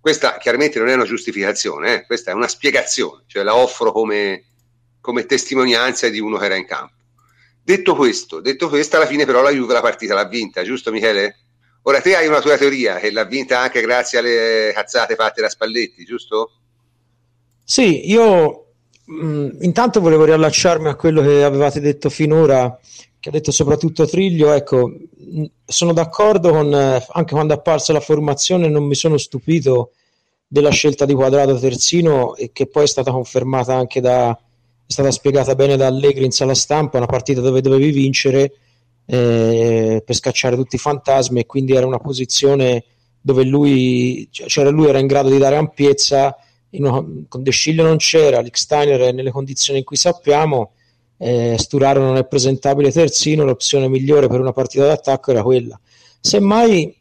Questa chiaramente non è una giustificazione, eh? questa è una spiegazione, cioè la offro come, come testimonianza di uno che era in campo. Detto questo, detto questo, alla fine però la Juve la partita l'ha vinta, giusto Michele? Ora te hai una tua teoria che l'ha vinta anche grazie alle cazzate fatte da Spalletti, giusto? Sì, io mh, mm, intanto volevo riallacciarmi a quello che avevate detto finora, che ha detto soprattutto Triglio. Ecco, mh, mm, sono d'accordo con eh, anche quando è apparsa la formazione, non mi sono stupito della scelta di quadrato terzino e che poi è stata confermata anche da è stata spiegata bene da Allegri in sala stampa, una partita dove dovevi vincere eh, per scacciare tutti i fantasmi e quindi era una posizione dove lui, cioè lui era in grado di dare ampiezza una, con De Sciglio non c'era, Lick Steiner è nelle condizioni in cui sappiamo, eh, Sturaro non è presentabile terzino, l'opzione migliore per una partita d'attacco era quella. Semmai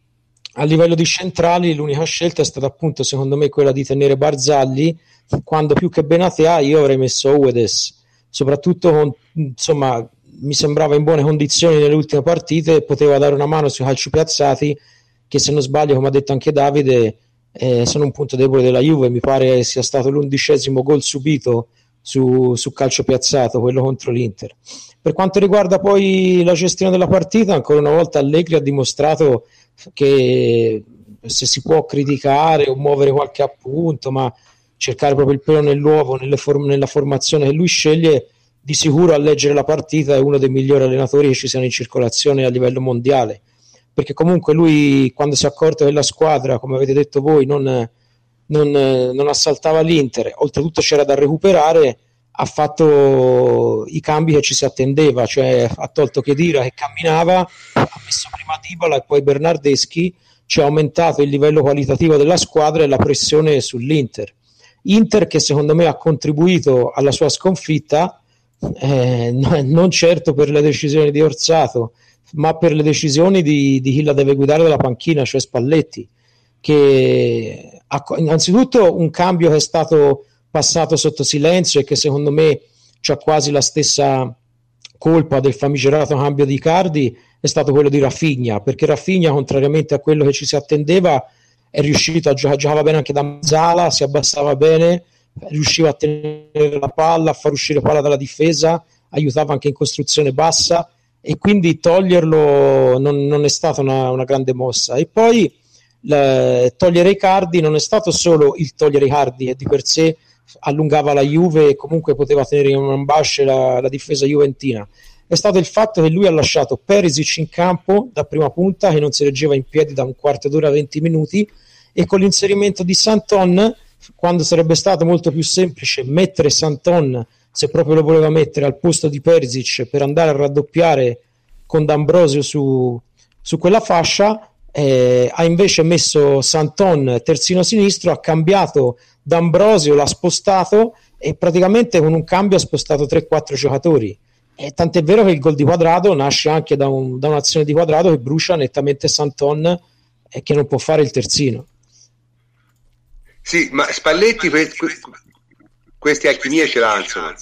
a livello di centrali l'unica scelta è stata appunto secondo me quella di tenere Barzalli, quando più che Benatea io avrei messo Uedes, soprattutto con, insomma mi sembrava in buone condizioni nelle ultime partite, poteva dare una mano sui calci piazzati che se non sbaglio come ha detto anche Davide eh, sono un punto debole della Juve, mi pare sia stato l'undicesimo gol subito su, su, calcio piazzato, quello contro l'Inter. Per quanto riguarda poi la gestione della partita, ancora una volta Allegri ha dimostrato che se si può criticare o muovere qualche appunto, ma cercare proprio il pelo nell'uovo form- nella formazione che lui sceglie, di sicuro a leggere la partita è uno dei migliori allenatori che ci siano in circolazione a livello mondiale perché comunque lui quando si è accorto che la squadra, come avete detto voi, non, non, non assaltava l'Inter, oltretutto c'era da recuperare, ha fatto i cambi che ci si attendeva, cioè ha tolto Chedira che camminava, ha messo prima Dybala e poi Bernardeschi, ci ha aumentato il livello qualitativo della squadra e la pressione sull'Inter. Inter che secondo me ha contribuito alla sua sconfitta, eh, non certo per le decisioni di Orsato, ma per le decisioni di, di chi la deve guidare dalla panchina, cioè Spalletti, che ha, innanzitutto un cambio che è stato passato sotto silenzio e che secondo me ha quasi la stessa colpa del famigerato cambio di Cardi è stato quello di Raffigna, perché Raffigna, contrariamente a quello che ci si attendeva, è riuscito a giocare, giocava bene anche da Mazzala, si abbassava bene, riusciva a tenere la palla, a far uscire palla dalla difesa, aiutava anche in costruzione bassa e quindi toglierlo non, non è stata una, una, grande mossa. E poi la, togliere i cardi non è stato solo il togliere i cardi che di per sé allungava la Juve e comunque poteva tenere in ambasce la, la difesa juventina. È stato il fatto che lui ha lasciato Perisic in campo da prima punta che non si reggeva in piedi da un quarto d'ora a 20 minuti e con l'inserimento di Santon quando sarebbe stato molto più semplice mettere Santon se proprio lo voleva mettere al posto di Perisic per andare a raddoppiare con D'Ambrosio su, su quella fascia, eh, ha invece messo Santon terzino sinistro, ha cambiato D'Ambrosio, l'ha spostato e praticamente con un cambio ha spostato 3-4 giocatori. E tant'è vero che il gol di quadrato nasce anche da, un, da un'azione di quadrato che brucia nettamente Santon e che non può fare il terzino. Sì, ma Spalletti que- que- queste alchimie ce l'ha, insomma.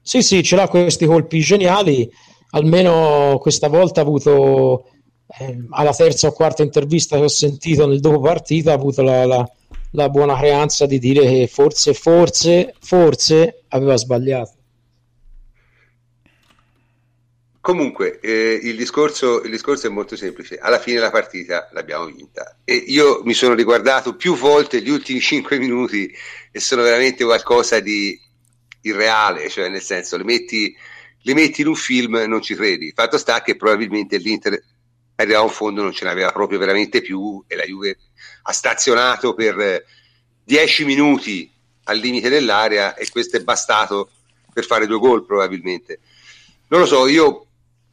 Sì, sì, ce l'ha questi colpi geniali. Almeno questa volta ha avuto, eh, alla terza o quarta intervista che ho sentito nel dopo partita, ha avuto la, la, la buona creanza di dire che forse, forse, forse aveva sbagliato. Comunque, eh, il, discorso, il, discorso, è molto semplice. Alla fine la partita l'abbiamo vinta. E io mi sono riguardato più volte gli ultimi 5 minuti e sono veramente qualcosa di irreale, cioè nel senso, le metti, le metti in un film e non ci credi. Fatto sta che probabilmente l'Inter arrivava a un fondo, non ce n'aveva proprio veramente più e la Juve ha stazionato per 10 minuti al limite dell'area e questo è bastato per fare due gol probabilmente. Non lo so, io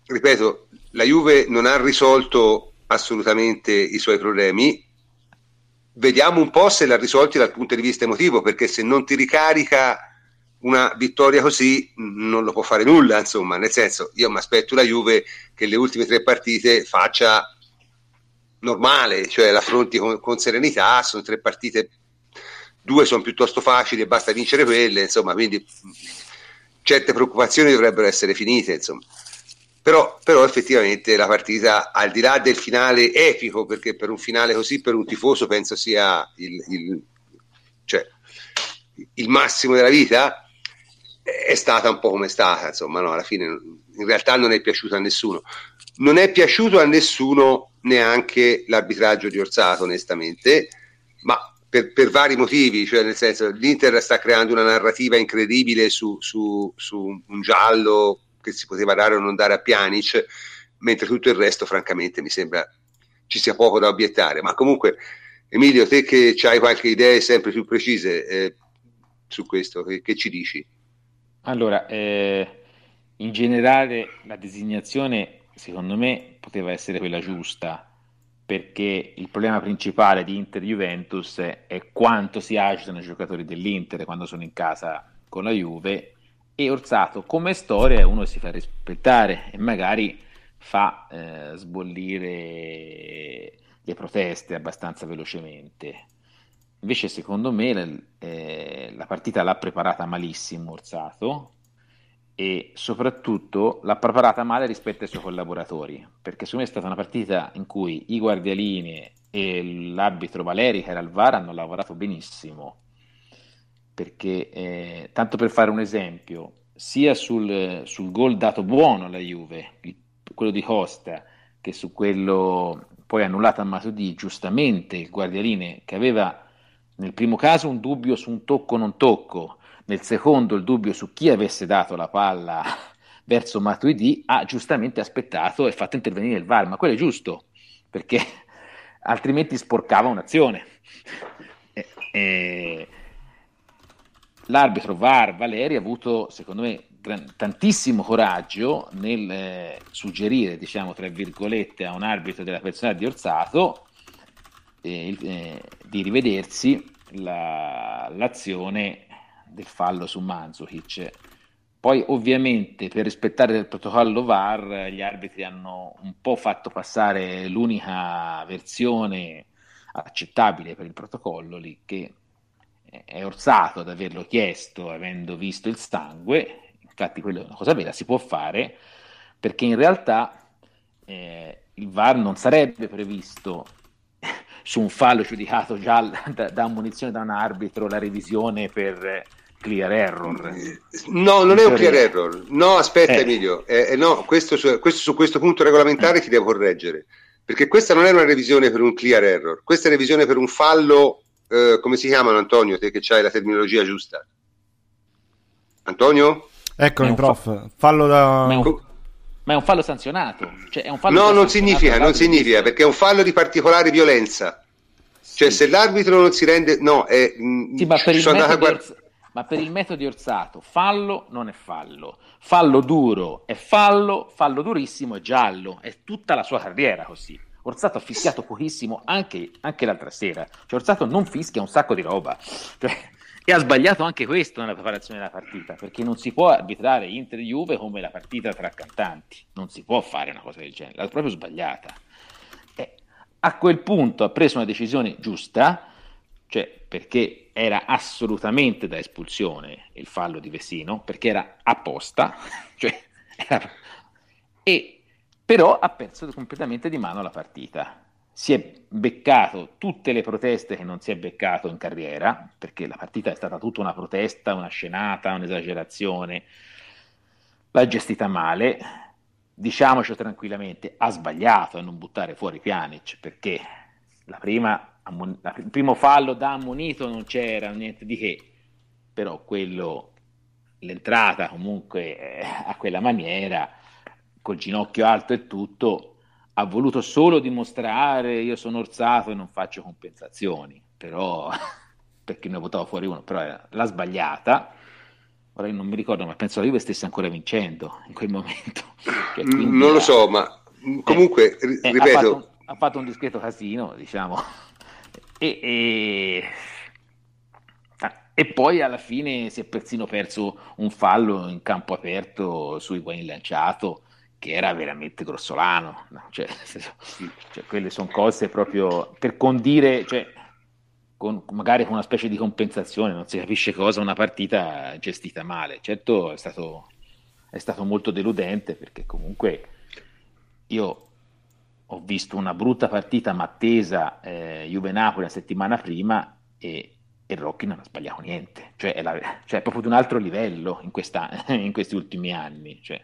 ripeto, la Juve non ha risolto assolutamente i suoi problemi. Vediamo un po' se l'ha risolti dal punto di vista emotivo, perché se non ti ricarica una vittoria così non lo può fare nulla, insomma, nel senso, io mi aspetto la Juve che le ultime tre partite faccia normale, cioè l'affronti con, con serenità, sono tre partite, due sono piuttosto facili e basta vincere quelle, insomma, quindi certe preoccupazioni dovrebbero essere finite, insomma. Però, però, effettivamente la partita, al di là del finale epico, perché per un finale così, per un tifoso, penso sia il, il, cioè, il massimo della vita, è stata un po' come è stata, insomma, no? alla fine in realtà non è piaciuto a nessuno. Non è piaciuto a nessuno neanche l'arbitraggio di Orsato, onestamente, ma per, per, vari motivi, cioè nel senso l'Inter sta creando una narrativa incredibile su, su, su un giallo che si poteva dare o non dare a Pjanic, mentre tutto il resto, francamente, mi sembra ci sia poco da obiettare. Ma comunque, Emilio, te che hai qualche idea sempre più precise eh, su questo, che, che, ci dici? Allora, eh, in generale la designazione, secondo me, poteva essere quella giusta perché il problema principale di Inter-Juventus è quanto si agitano i giocatori dell'Inter quando sono in casa con la Juve e Orsato come storia uno si fa rispettare e magari fa eh, sbollire le proteste abbastanza velocemente. Invece secondo me eh, la partita l'ha preparata malissimo Orsato e soprattutto l'ha preparata male rispetto ai suoi collaboratori, perché secondo me è stata una partita in cui i guardialini e l'arbitro Valeri che era al VAR hanno lavorato benissimo perché eh, tanto per fare un esempio, sia sul, sul gol dato buono alla Juve, il, quello di Costa, che su quello poi annullato a Matuidi, giustamente il Guardialine che aveva nel primo caso un dubbio su un tocco non tocco, nel secondo il dubbio su chi avesse dato la palla verso Matuidi, ha giustamente aspettato e fatto intervenire il VAR, ma quello è giusto, perché altrimenti sporcava un'azione. E, e, l'arbitro VAR Valeri ha avuto, secondo me, gran, tantissimo coraggio nel eh, suggerire, diciamo, tra virgolette, a un arbitro della personalità di Orsato eh, eh, di rivedersi la, l'azione del fallo su Manzukic. Poi ovviamente per rispettare il protocollo VAR gli arbitri hanno un po' fatto passare l'unica versione accettabile per il protocollo lì che è orsato ad averlo chiesto avendo visto il sangue, infatti quella è una cosa vera, si può fare, perché in realtà eh, il VAR non sarebbe previsto su un fallo giudicato già da, da munizione da un arbitro la revisione per clear error. No, non è un clear error. No, aspetta eh. Emilio, eh, eh, no, questo, su, questo, su questo punto regolamentare ti devo correggere, perché questa non è una revisione per un clear error, questa è una revisione per un fallo eh, come si chiamano Antonio, te che hai la terminologia giusta? Antonio? Eccomi, prof. Fallo da... Ma è un, ma è un fallo sanzionato. Cioè un fallo no, non significa, non significa, perché è un fallo di particolare violenza. Cioè, sì. se l'arbitro non si rende... No, è... Mm, sì, ma per, guard... ma per il metodo di Orsato, fallo non è fallo. Fallo duro è fallo, fallo durissimo è giallo. È tutta la sua carriera così. Orsato ha fischiato pochissimo anche, anche l'altra sera. Cioè, Orsato non fischia un sacco di roba. Cioè, E ha sbagliato anche questo nella preparazione della partita, perché non si può arbitrare Inter-Juve come la partita tra cantanti, non si può fare una cosa del genere, l'ha proprio sbagliata. E a quel punto ha preso una decisione giusta, cioè perché era assolutamente da espulsione il fallo di Vessino, perché era apposta, cioè era... e però ha perso completamente di mano la partita. Si è beccato tutte le proteste che non si è beccato in carriera, perché la partita è stata tutta una protesta, una scenata, un'esagerazione, l'ha gestita male, diciamoci tranquillamente, ha sbagliato a non buttare fuori Pjanic, perché la prima, la, il primo fallo da ammonito non c'era niente di che, però quello, l'entrata comunque eh, a quella maniera, col ginocchio alto e tutto, ha voluto solo dimostrare io sono orzato e non faccio compensazioni, però perché ne ho votato fuori uno, però era, l'ha sbagliata. Ora non mi ricordo, ma penso che la Juve stesse ancora vincendo in quel momento. Cioè, non lo so, ma comunque, eh, ripeto... Ha fatto, ha fatto, un discreto casino, diciamo. E, e, e, poi alla fine si è persino perso un fallo in campo aperto su Higuain lanciato che era veramente grossolano, no? cioè, cioè, quelle sono cose proprio per condire, cioè, con, magari con una specie di compensazione, non si capisce cosa, una partita gestita male. Certo è stato, è stato molto deludente perché comunque io ho visto una brutta partita mattesa eh, Juve-Napoli la settimana prima e, e Rocchi non ha sbagliato niente, cioè è, la, cioè è proprio di un altro livello in, questa, in questi ultimi anni. Cioè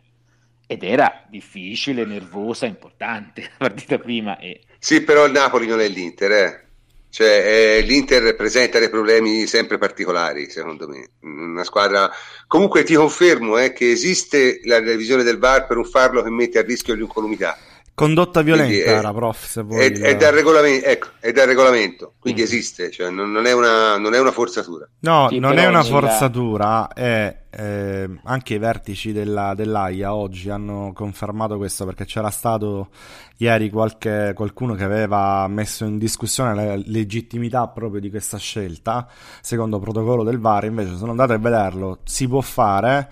ed era difficile, nervosa, importante la partita prima. E... Sì, però il Napoli non è l'Inter, eh. Cioè, eh, l'Inter presenta dei problemi sempre particolari, secondo me. Una squadra. Comunque ti confermo eh, che esiste la revisione del VAR per un farlo che mette a rischio l'incolumità. Condotta violenta è, era, prof, se vuoi. È, è, dal regolamento, ecco, è dal regolamento, quindi mm. esiste, cioè non, non, è una, non, è una, forzatura. No, sì, non è una forzatura, è, eh, anche i vertici della, dell'AIA oggi hanno confermato questo perché c'era stato ieri qualche, qualcuno che aveva messo in discussione la legittimità proprio di questa scelta, secondo protocollo del VAR, invece sono andato a vederlo, si può fare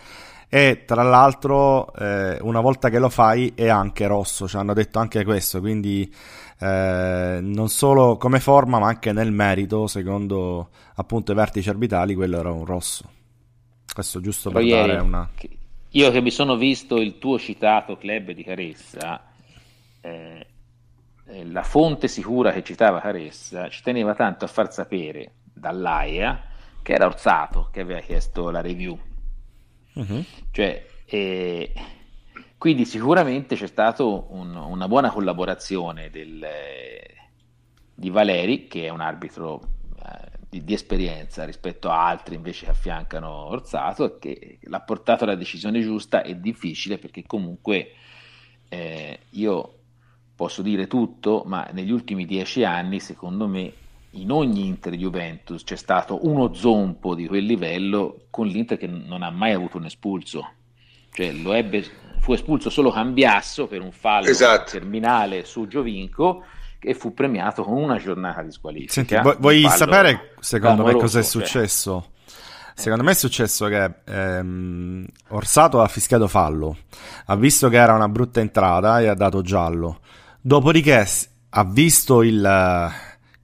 e tra l'altro eh, una volta che lo fai è anche rosso, ci hanno detto anche questo, quindi eh, non solo come forma ma anche nel merito, secondo appunto i vertici arbitrali, quello era un rosso. Questo giusto per Però dare una... Io che mi sono visto il tuo citato club di Caressa, eh, eh, la fonte sicura che citava Caressa ci teneva tanto a far sapere dall'AIA che era Orsato che aveva chiesto la review Uh-huh. Cioè, eh, quindi sicuramente c'è stata un, una buona collaborazione del, di Valeri, che è un arbitro eh, di, di, esperienza rispetto a altri invece che affiancano Orzato, che l'ha portato alla decisione giusta e difficile perché comunque eh, io posso dire tutto, ma negli ultimi dieci anni, secondo me, in ogni Inter Juventus c'è stato uno zompo di quel livello con l'Inter che non ha mai avuto un espulso. Cioè lo ebbe, fu espulso solo Cambiasso per un fallo esatto. terminale su Giovinco e fu premiato con una giornata di squalifica. Senti, vuoi, vuoi sapere secondo me cosa è cioè. successo? Cioè. Secondo me è successo che ehm, Orsato ha fischiato fallo, ha visto che era una brutta entrata e ha dato giallo. Dopodiché ha visto il,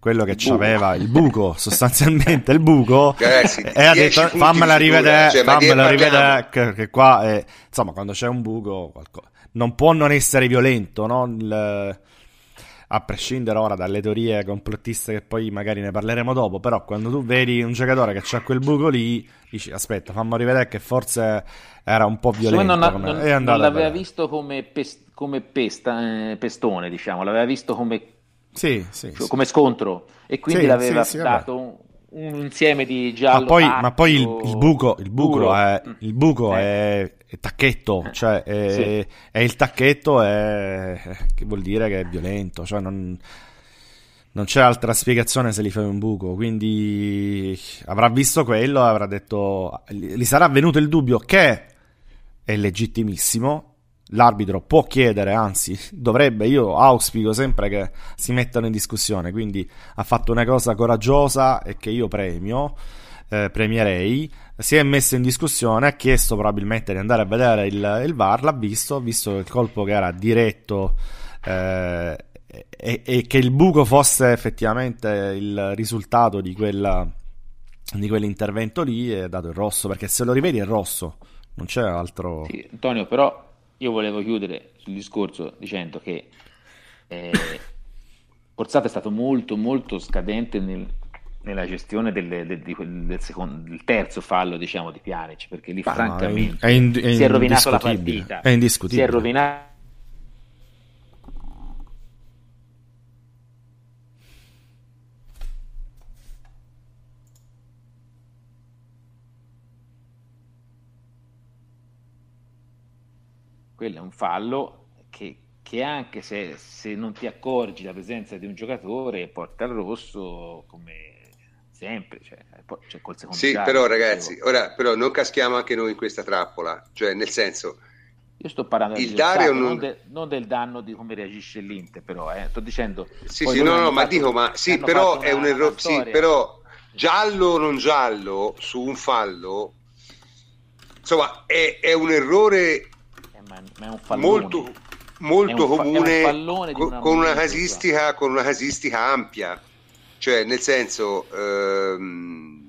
quello che c'aveva il buco, sostanzialmente il buco, Ragazzi, e ha detto fammela rivedere, cioè, fammela rivedere, che, che, qua è, insomma quando c'è un buco qualcosa, non può non essere violento, no? Il, a prescindere ora dalle teorie complottiste che poi magari ne parleremo dopo, però quando tu vedi un giocatore che c'ha quel buco lì, dici aspetta, fammi rivedere che forse era un po' violento. Non, ha, non, non l'aveva visto come, pest, come pesta, eh, pestone, diciamo, l'aveva visto come sì, sì, cioè, come scontro e quindi sì, l'aveva sì, dato un, un, insieme di giallo ma poi, ma poi il, il, buco, il buco, è, mm. il buco eh. è, è, tacchetto eh. cioè è, è, il tacchetto è, che vuol dire che è violento cioè non, non c'è altra spiegazione se gli fai un buco quindi avrà visto quello avrà detto gli sarà venuto il dubbio che è legittimissimo l'arbitro può chiedere, anzi dovrebbe, io auspico sempre che si mettano in discussione, quindi ha fatto una cosa coraggiosa e che io premio. eh, premierei, si è messo in discussione, ha chiesto probabilmente di andare a vedere il, il VAR, l'ha visto, visto il colpo che era diretto eh, e, e, che il buco fosse effettivamente il risultato di, quella, di quell'intervento lì ha dato il rosso, perché se lo rivedi è rosso, non c'è altro... Sì, Antonio, però io volevo chiudere sul discorso dicendo che eh, Forzato è stato molto molto scadente nel, nella gestione del, del, del, secondo, del, terzo fallo diciamo di Pjanic perché lì ah, francamente è in, è si è rovinato la partita. È indiscutibile. Si è rovinato quello è un fallo che, che anche se, se, non ti accorgi della presenza di un giocatore porta al rosso come sempre, cioè, cioè col secondo Sì, giallo, però ragazzi, ora però non caschiamo anche noi in questa trappola, cioè nel senso... Io sto parlando il dare non... Non, de, non... del danno di come reagisce l'Inter, però eh. sto dicendo... Sì, sì, no, no, ma dico, ma sì, però è un errore, sì, però giallo o non giallo su un fallo, insomma, è, è un errore ma, ma è un fallone. molto, molto un, comune un con, una, con una casistica con una casistica ampia cioè nel senso ehm,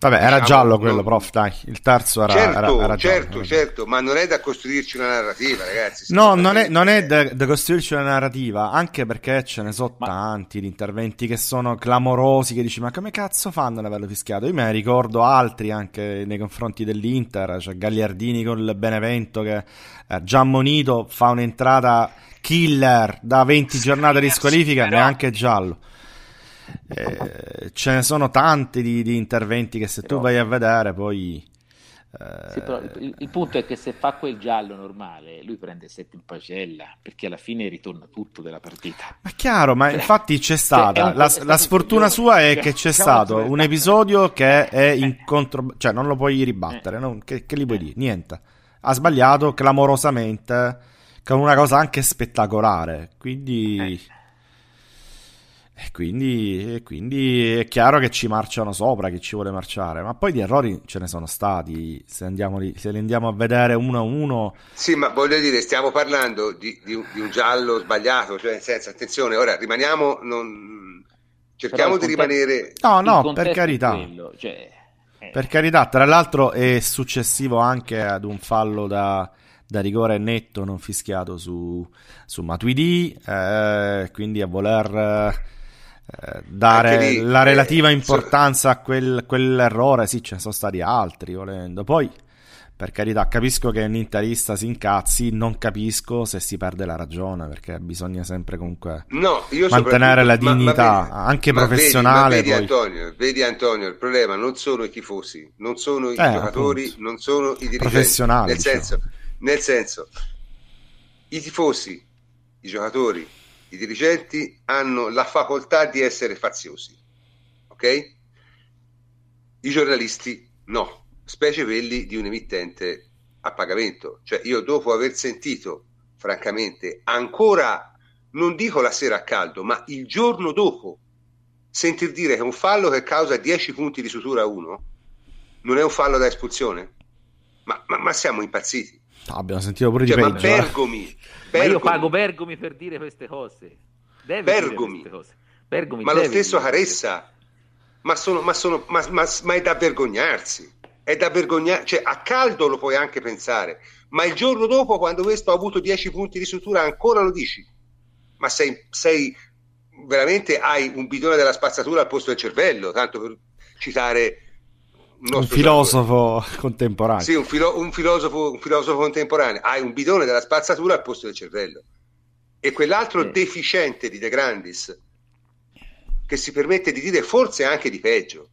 Vabbè, era diciamo, giallo quello, non... prof, dai, il terzo era certo, era, era certo, giallo, certo, ma non è da costruirci una narrativa, ragazzi. No, non è, non è da, da, costruirci una narrativa, anche perché ce ne sono ma... tanti di interventi che sono clamorosi, che dici, ma come cazzo fanno ad averlo fischiato? Io me ne ricordo altri anche nei confronti dell'Inter, cioè Gagliardini con il Benevento che eh, già ammonito fa un'entrata killer da 20 giornate di squalifica, neanche giallo. Eh, ce ne sono tanti di, di interventi che se però, tu vai a vedere poi... Eh... Sì, il, il, punto è che se fa quel giallo normale, lui prende 7 in pagella perché alla fine ritorna tutto della partita. Ma chiaro, ma infatti c'è stata. Cioè, la, la sfortuna sua è che c'è stato un episodio che è in contro. cioè non lo puoi ribattere, eh. no? che, che gli puoi dire? Niente. Ha sbagliato clamorosamente con una cosa anche spettacolare. Quindi. E quindi, e quindi, è chiaro che ci marciano sopra, che ci vuole marciare, ma poi di errori ce ne sono stati, se, andiamo se li andiamo a vedere uno a uno. Sì, ma voglio dire, stiamo parlando di, di, un, di un, giallo sbagliato, cioè nel senso, attenzione, ora rimaniamo, non... cerchiamo di rimanere... No, no, per carità. Quello, cioè... eh. Per carità, tra l'altro è successivo anche ad un fallo da, da rigore netto non fischiato su, su Matuidi, eh, quindi a voler eh, dare lì, la relativa eh, importanza a quel, quell'errore, sì, ce ne sono stati altri volendo. Poi, per carità, capisco che un interista si incazzi, non capisco se si perde la ragione, perché bisogna sempre comunque no, mantenere la dignità, ma, ma vedi, anche professionale. Vedi, vedi, Antonio, vedi, Antonio, il problema non sono i tifosi, non sono i eh, giocatori, appunto. non sono i dirigenti. Nel, diciamo. senso, nel senso, i tifosi, i giocatori, i dirigenti hanno la facoltà di essere faziosi, ok? I giornalisti no, specie quelli di un emittente a pagamento. Cioè io dopo aver sentito, francamente, ancora, non dico la sera a caldo, ma il giorno dopo, sentir dire che un fallo che causa 10 punti di sutura a uno non è un fallo da espulsione? Ma, ma, ma siamo impazziti. Abbiamo sentito pure cioè, di peggio. Ma Bergomi, eh. Bergomi, Ma io pago Bergomi per dire queste cose. Deve Bergomi. Dire cose. Bergomi ma lo stesso Caressa. Ma, sono, ma, sono, ma, ma, ma, è da vergognarsi. È da vergognarsi. Cioè, a caldo lo puoi anche pensare. Ma il giorno dopo, quando questo ha avuto 10 punti di sutura, ancora lo dici. Ma sei, sei veramente hai un bidone della spazzatura al posto del cervello, tanto per citare un filosofo cervello. contemporaneo. Sì, un, filo- un, filosofo, un, filosofo, contemporaneo. Hai un bidone della spazzatura al posto del cervello. E quell'altro sì. deficiente di De Grandis che si permette di dire forse anche di peggio.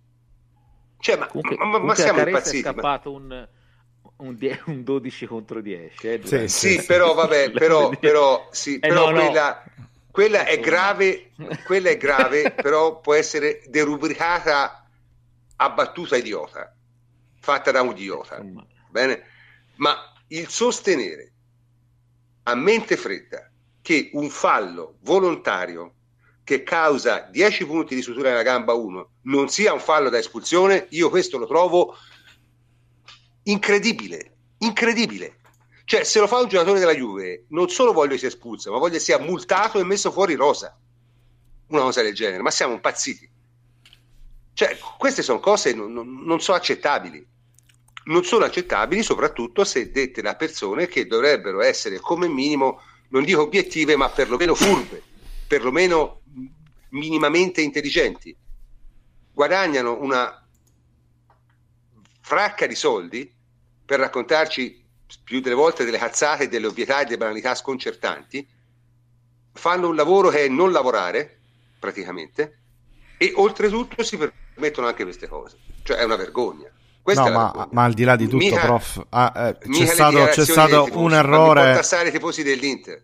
Cioè, ma, comunque, ma, ma siamo impazziti. È scappato ma... un, un, die- un, 12 contro 10. Eh, sì, sì, però vabbè, però, però, sì, eh, però no, quella, no. quella è grave, quella è grave, però può essere derubricata a battuta idiota, fatta da un idiota. Bene? Ma il sostenere a mente fredda che un fallo volontario che causa 10 punti di sutura nella gamba 1 non sia un fallo da espulsione, io questo lo trovo incredibile, incredibile. Cioè, se lo fa un giocatore della Juve, non solo voglio che sia espulso, ma voglio che sia multato e messo fuori rosa. Una cosa del genere, ma siamo impazziti. Cioè, queste sono cose non, non, non sono accettabili. Non sono accettabili soprattutto se dette da persone che dovrebbero essere come minimo, non dico obiettive, ma perlomeno furbe, perlomeno minimamente intelligenti. Guadagnano una fracca di soldi per raccontarci più delle volte delle cazzate, delle ovvietà e delle banalità sconcertanti, fanno un lavoro che è non lavorare, praticamente, e oltretutto si permettono anche queste cose. Cioè è una vergogna. Questa no, ma, ma, al di là di tutto, mica, prof, ah, eh, c'è, stato, c'è stato un errore. i tifosi dell'Inter.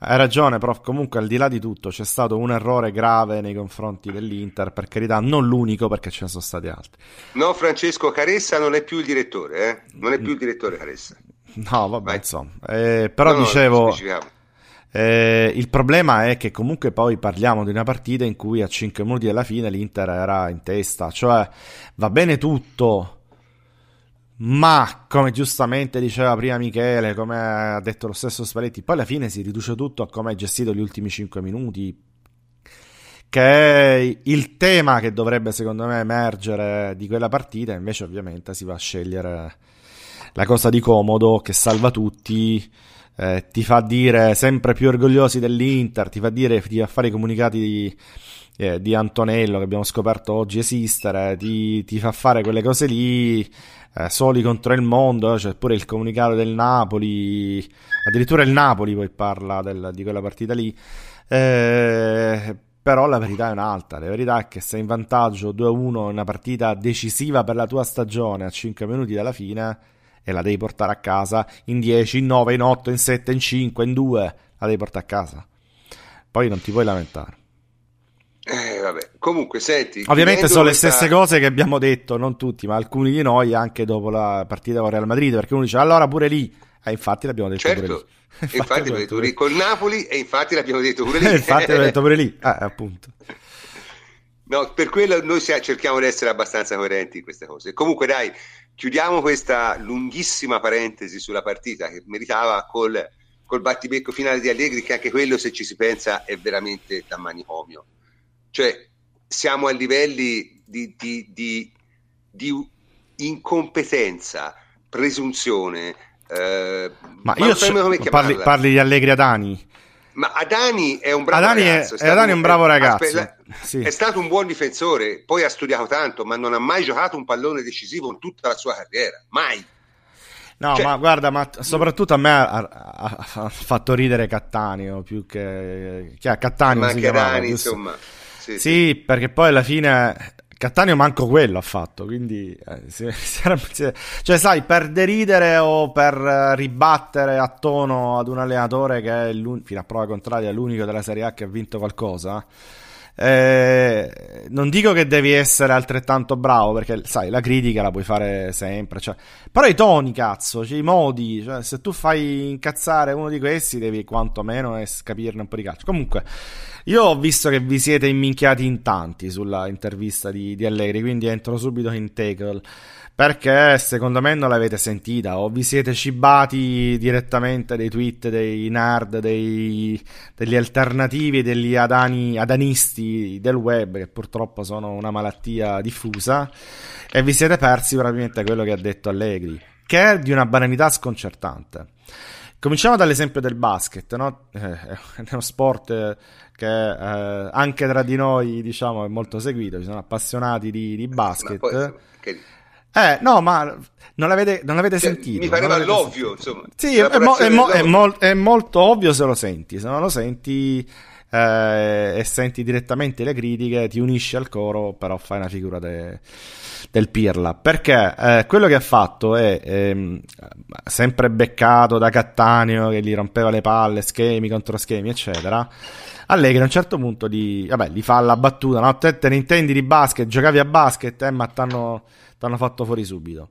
Hai ragione, prof. Comunque, al di là di tutto, c'è stato un errore grave nei confronti dell'Inter. Per carità, non l'unico, perché ce ne sono stati altri. No, Francesco Caressa non è più il direttore, eh? Non è più il direttore Caressa. No, vabbè, Vai. insomma. Eh, però no, dicevo. Eh, il problema è che comunque poi parliamo di una partita in cui a 5 minuti dalla fine l'Inter era in testa, cioè va bene tutto, ma come giustamente diceva prima Michele, come ha detto lo stesso Spalletti, poi alla fine si riduce tutto a come hai gestito gli ultimi 5 minuti, che è il tema che dovrebbe secondo me emergere di quella partita, invece ovviamente si va a scegliere la cosa di comodo che salva tutti, eh, ti fa dire sempre più orgogliosi dell'Inter, ti fa dire, ti fa fare i comunicati di, eh, di Antonello che abbiamo scoperto oggi esistere, ti, ti fa fare quelle cose lì, eh, soli contro il mondo, c'è cioè pure il comunicato del Napoli, addirittura il Napoli poi parla del, di quella partita lì. Eh, però la verità è un'altra. La verità è che sei in vantaggio 2-1 in una partita decisiva per la tua stagione a 5 minuti dalla fine e la devi portare a casa in 10, in 9, in 8, in 7, in 5, in 2, la devi portare a casa. Poi non ti puoi lamentare. Eh, vabbè. Comunque, senti. Ovviamente sono le stesse cose che abbiamo detto, non tutti, ma alcuni di noi anche dopo la partita con Real Madrid. Perché uno dice allora pure lì. E eh, infatti l'abbiamo detto certo. pure lì. infatti, infatti l'abbiamo detto pure lì col Napoli e infatti l'abbiamo detto pure lì. infatti l'abbiamo detto pure lì, eh, appunto. No, per quello noi cerchiamo di essere abbastanza coerenti in queste cose. Comunque, dai, chiudiamo questa lunghissima parentesi sulla partita che meritava col, col battibecco finale di Allegri, che anche quello, se ci si pensa, è veramente da manicomio. Cioè, siamo a livelli di, di, di, di incompetenza, presunzione. Eh, ma, ma io so, parli, parli di Allegri Adani ma Adani è un bravo Adani ragazzo. È, Adani è un bravo ragazzo. Aspetta, sì. È stato un buon difensore, poi ha studiato tanto, ma non ha mai giocato un pallone decisivo in tutta la sua carriera. Mai. No, cioè, ma guarda, ma soprattutto a me ha, ha, ha fatto ridere Cattaneo più che... Chi è Cattaneo? Ma anche Adani, insomma. Sì, sì, sì, perché poi alla fine Cattaneo manco quello ha fatto, quindi eh, si, si, cioè sai, per deridere o per ribattere a tono ad un allenatore che è fino a prova contraria è l'unico della Serie A che ha vinto qualcosa. Eh, non dico che devi essere altrettanto bravo perché sai la critica la puoi fare sempre cioè, però i toni cazzo cioè, i modi cioè, se tu fai incazzare uno di questi devi quantomeno capirne un po' di calcio comunque io ho visto che vi siete imminchiati in tanti sulla intervista di, di Allegri, quindi entro subito in tackle. Perché secondo me non l'avete sentita o vi siete cibati direttamente dei tweet dei nerd, dei, degli alternativi, degli adani, adanisti del web, che purtroppo sono una malattia diffusa, e vi siete persi probabilmente quello che ha detto Allegri, che è di una banalità sconcertante. Cominciamo dall'esempio del basket, no? Eh, è uno sport che eh, anche tra di noi diciamo è molto seguito, ci sono appassionati di, di basket. Eh, no, ma non l'avete, non l'avete cioè, sentito. Mi pareva l'ovvio, sentito. insomma. Sì, è, mo- è, mo- è, mo- è, molto ovvio se lo senti, se non lo senti eh, e senti direttamente le critiche, ti unisci al coro, però fai una figura de- del Pirla. Perché eh, quello che ha fatto è ehm, sempre beccato da Cattaneo che gli rompeva le palle, schemi contro schemi, eccetera Allegri a un certo punto di, vabbè, gli fa la battuta, no? Te, te ne intendi di basket, giocavi a basket, eh, ma t'hanno, t'hanno fatto fuori subito.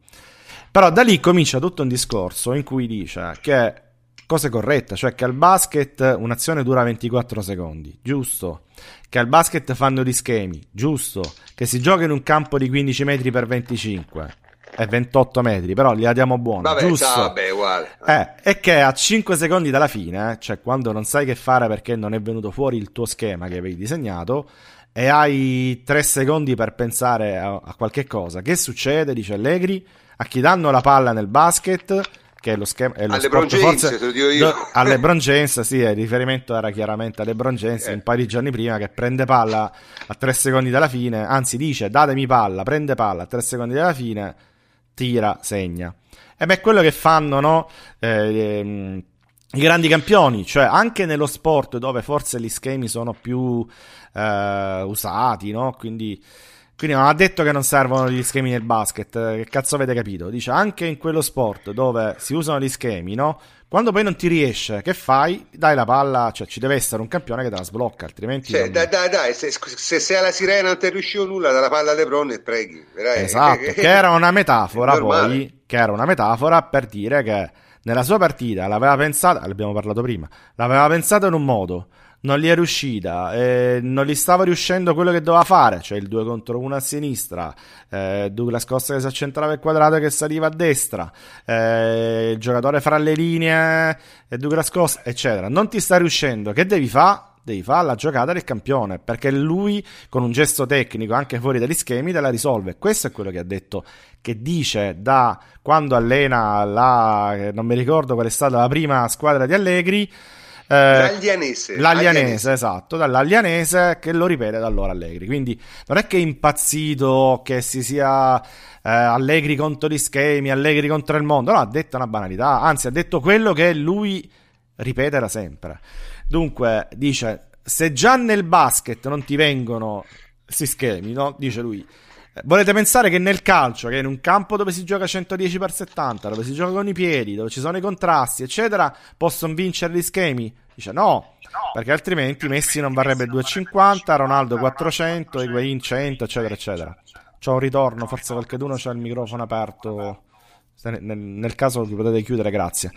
Però da lì comincia tutto un discorso in cui dice che cosa corretta, cioè che al basket un'azione dura 24 secondi, giusto? Che al basket fanno gli schemi, giusto? Che si gioca in un campo di 15 metri per 25 e 28 metri, però li diamo buoni, vabbè, giusto? Vabbè, uguale. Eh, e che a 5 secondi dalla fine, cioè quando non sai che fare perché non è venuto fuori il tuo schema che avevi disegnato, e hai 3 secondi per pensare a, a qualche cosa, che succede? Dice Allegri, a chi danno la palla nel basket che è lo schema è lo alle sport, forse, lo dico io. alle LeBron James sì il riferimento era chiaramente a LeBron James eh. un paio di giorni prima che prende palla a tre secondi dalla fine anzi dice datemi palla prende palla a tre secondi dalla fine tira segna e beh quello che fanno no eh, ehm, i grandi campioni, cioè anche nello sport dove forse gli schemi sono più eh, usati, no? Quindi quindi non ha detto che non servono gli schemi nel basket, che cazzo avete capito? Dice anche in quello sport dove si usano gli schemi, no? Quando poi non ti riesce, che fai? Dai la palla, cioè ci deve essere un campione che te la sblocca, altrimenti... Cioè, non... Dai, dai, dai, se, se sei alla sirena non ti è riuscito nulla, dalla palla alle Lebron e preghi. Vedrai? Esatto, che era una metafora poi, che era una metafora per dire che nella sua partita l'aveva pensata, l'abbiamo parlato prima, l'aveva pensata in un modo non gli è riuscita, eh, non gli stava riuscendo quello che doveva fare, cioè il 2 contro 1 a sinistra, eh, Douglas Costa che si accentrava il quadrato e che saliva a destra, eh, il giocatore fra le linee e Douglas Costa, eccetera. Non ti sta riuscendo, che devi fare? Devi fare la giocata del campione, perché lui con un gesto tecnico, anche fuori dagli schemi, te la risolve. Questo è quello che ha detto, che dice da quando allena la, non mi ricordo qual è stata la prima squadra di Allegri, eh, l'Aglianese. L'Aglianese, esatto, dall'Aglianese che lo ripete da allora Allegri. Quindi non è che è impazzito, che si sia eh, Allegri contro gli schemi, Allegri contro il mondo. No, ha detto una banalità, anzi ha detto quello che lui ripete da sempre. Dunque, dice, se già nel basket non ti vengono questi schemi, no? Dice lui Volete pensare che nel calcio, che in un campo dove si gioca 110 x 70, dove si gioca con i piedi, dove ci sono i contrasti, eccetera, possono vincere gli schemi? Dice no, perché altrimenti Messi non varrebbe 250, Ronaldo 400, Higuain 100, eccetera, eccetera. C'ho un ritorno, forse qualcuno c'ha il microfono aperto. Nel, nel caso vi potete chiudere, grazie.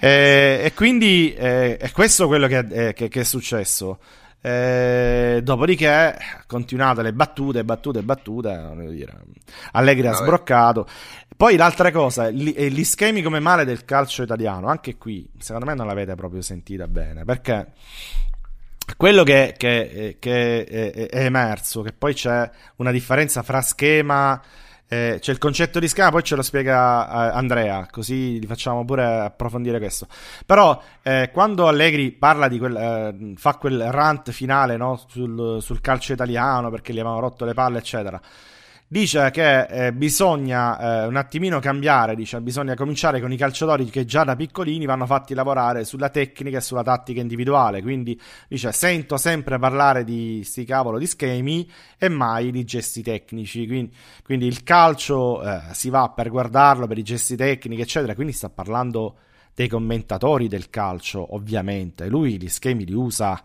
E, e quindi eh, è questo quello che, eh, che, che è successo. Eh, dopodiché, continuate le battute, battute, battute. Dire. Allegri ha sbroccato. Poi l'altra cosa, gli, eh, gli, schemi come male del calcio italiano, anche qui, secondo me non l'avete proprio sentita bene, perché quello che, che, eh, che è, è, emerso, che poi c'è una differenza fra schema eh, c'è il concetto di schema, poi ce lo spiega eh, Andrea, così gli facciamo pure approfondire questo. Però eh, quando Allegri parla di quel, eh, fa quel rant finale no, sul, sul calcio italiano perché gli avevano rotto le palle, eccetera dice che eh, bisogna eh, un attimino cambiare, dice, bisogna cominciare con i calciatori che già da piccolini vanno fatti lavorare sulla tecnica e sulla tattica individuale, quindi dice sento sempre parlare di sti cavolo di schemi e mai di gesti tecnici, quindi, quindi il calcio eh, si va per guardarlo per i gesti tecnici eccetera, quindi sta parlando dei commentatori del calcio ovviamente, lui gli schemi li usa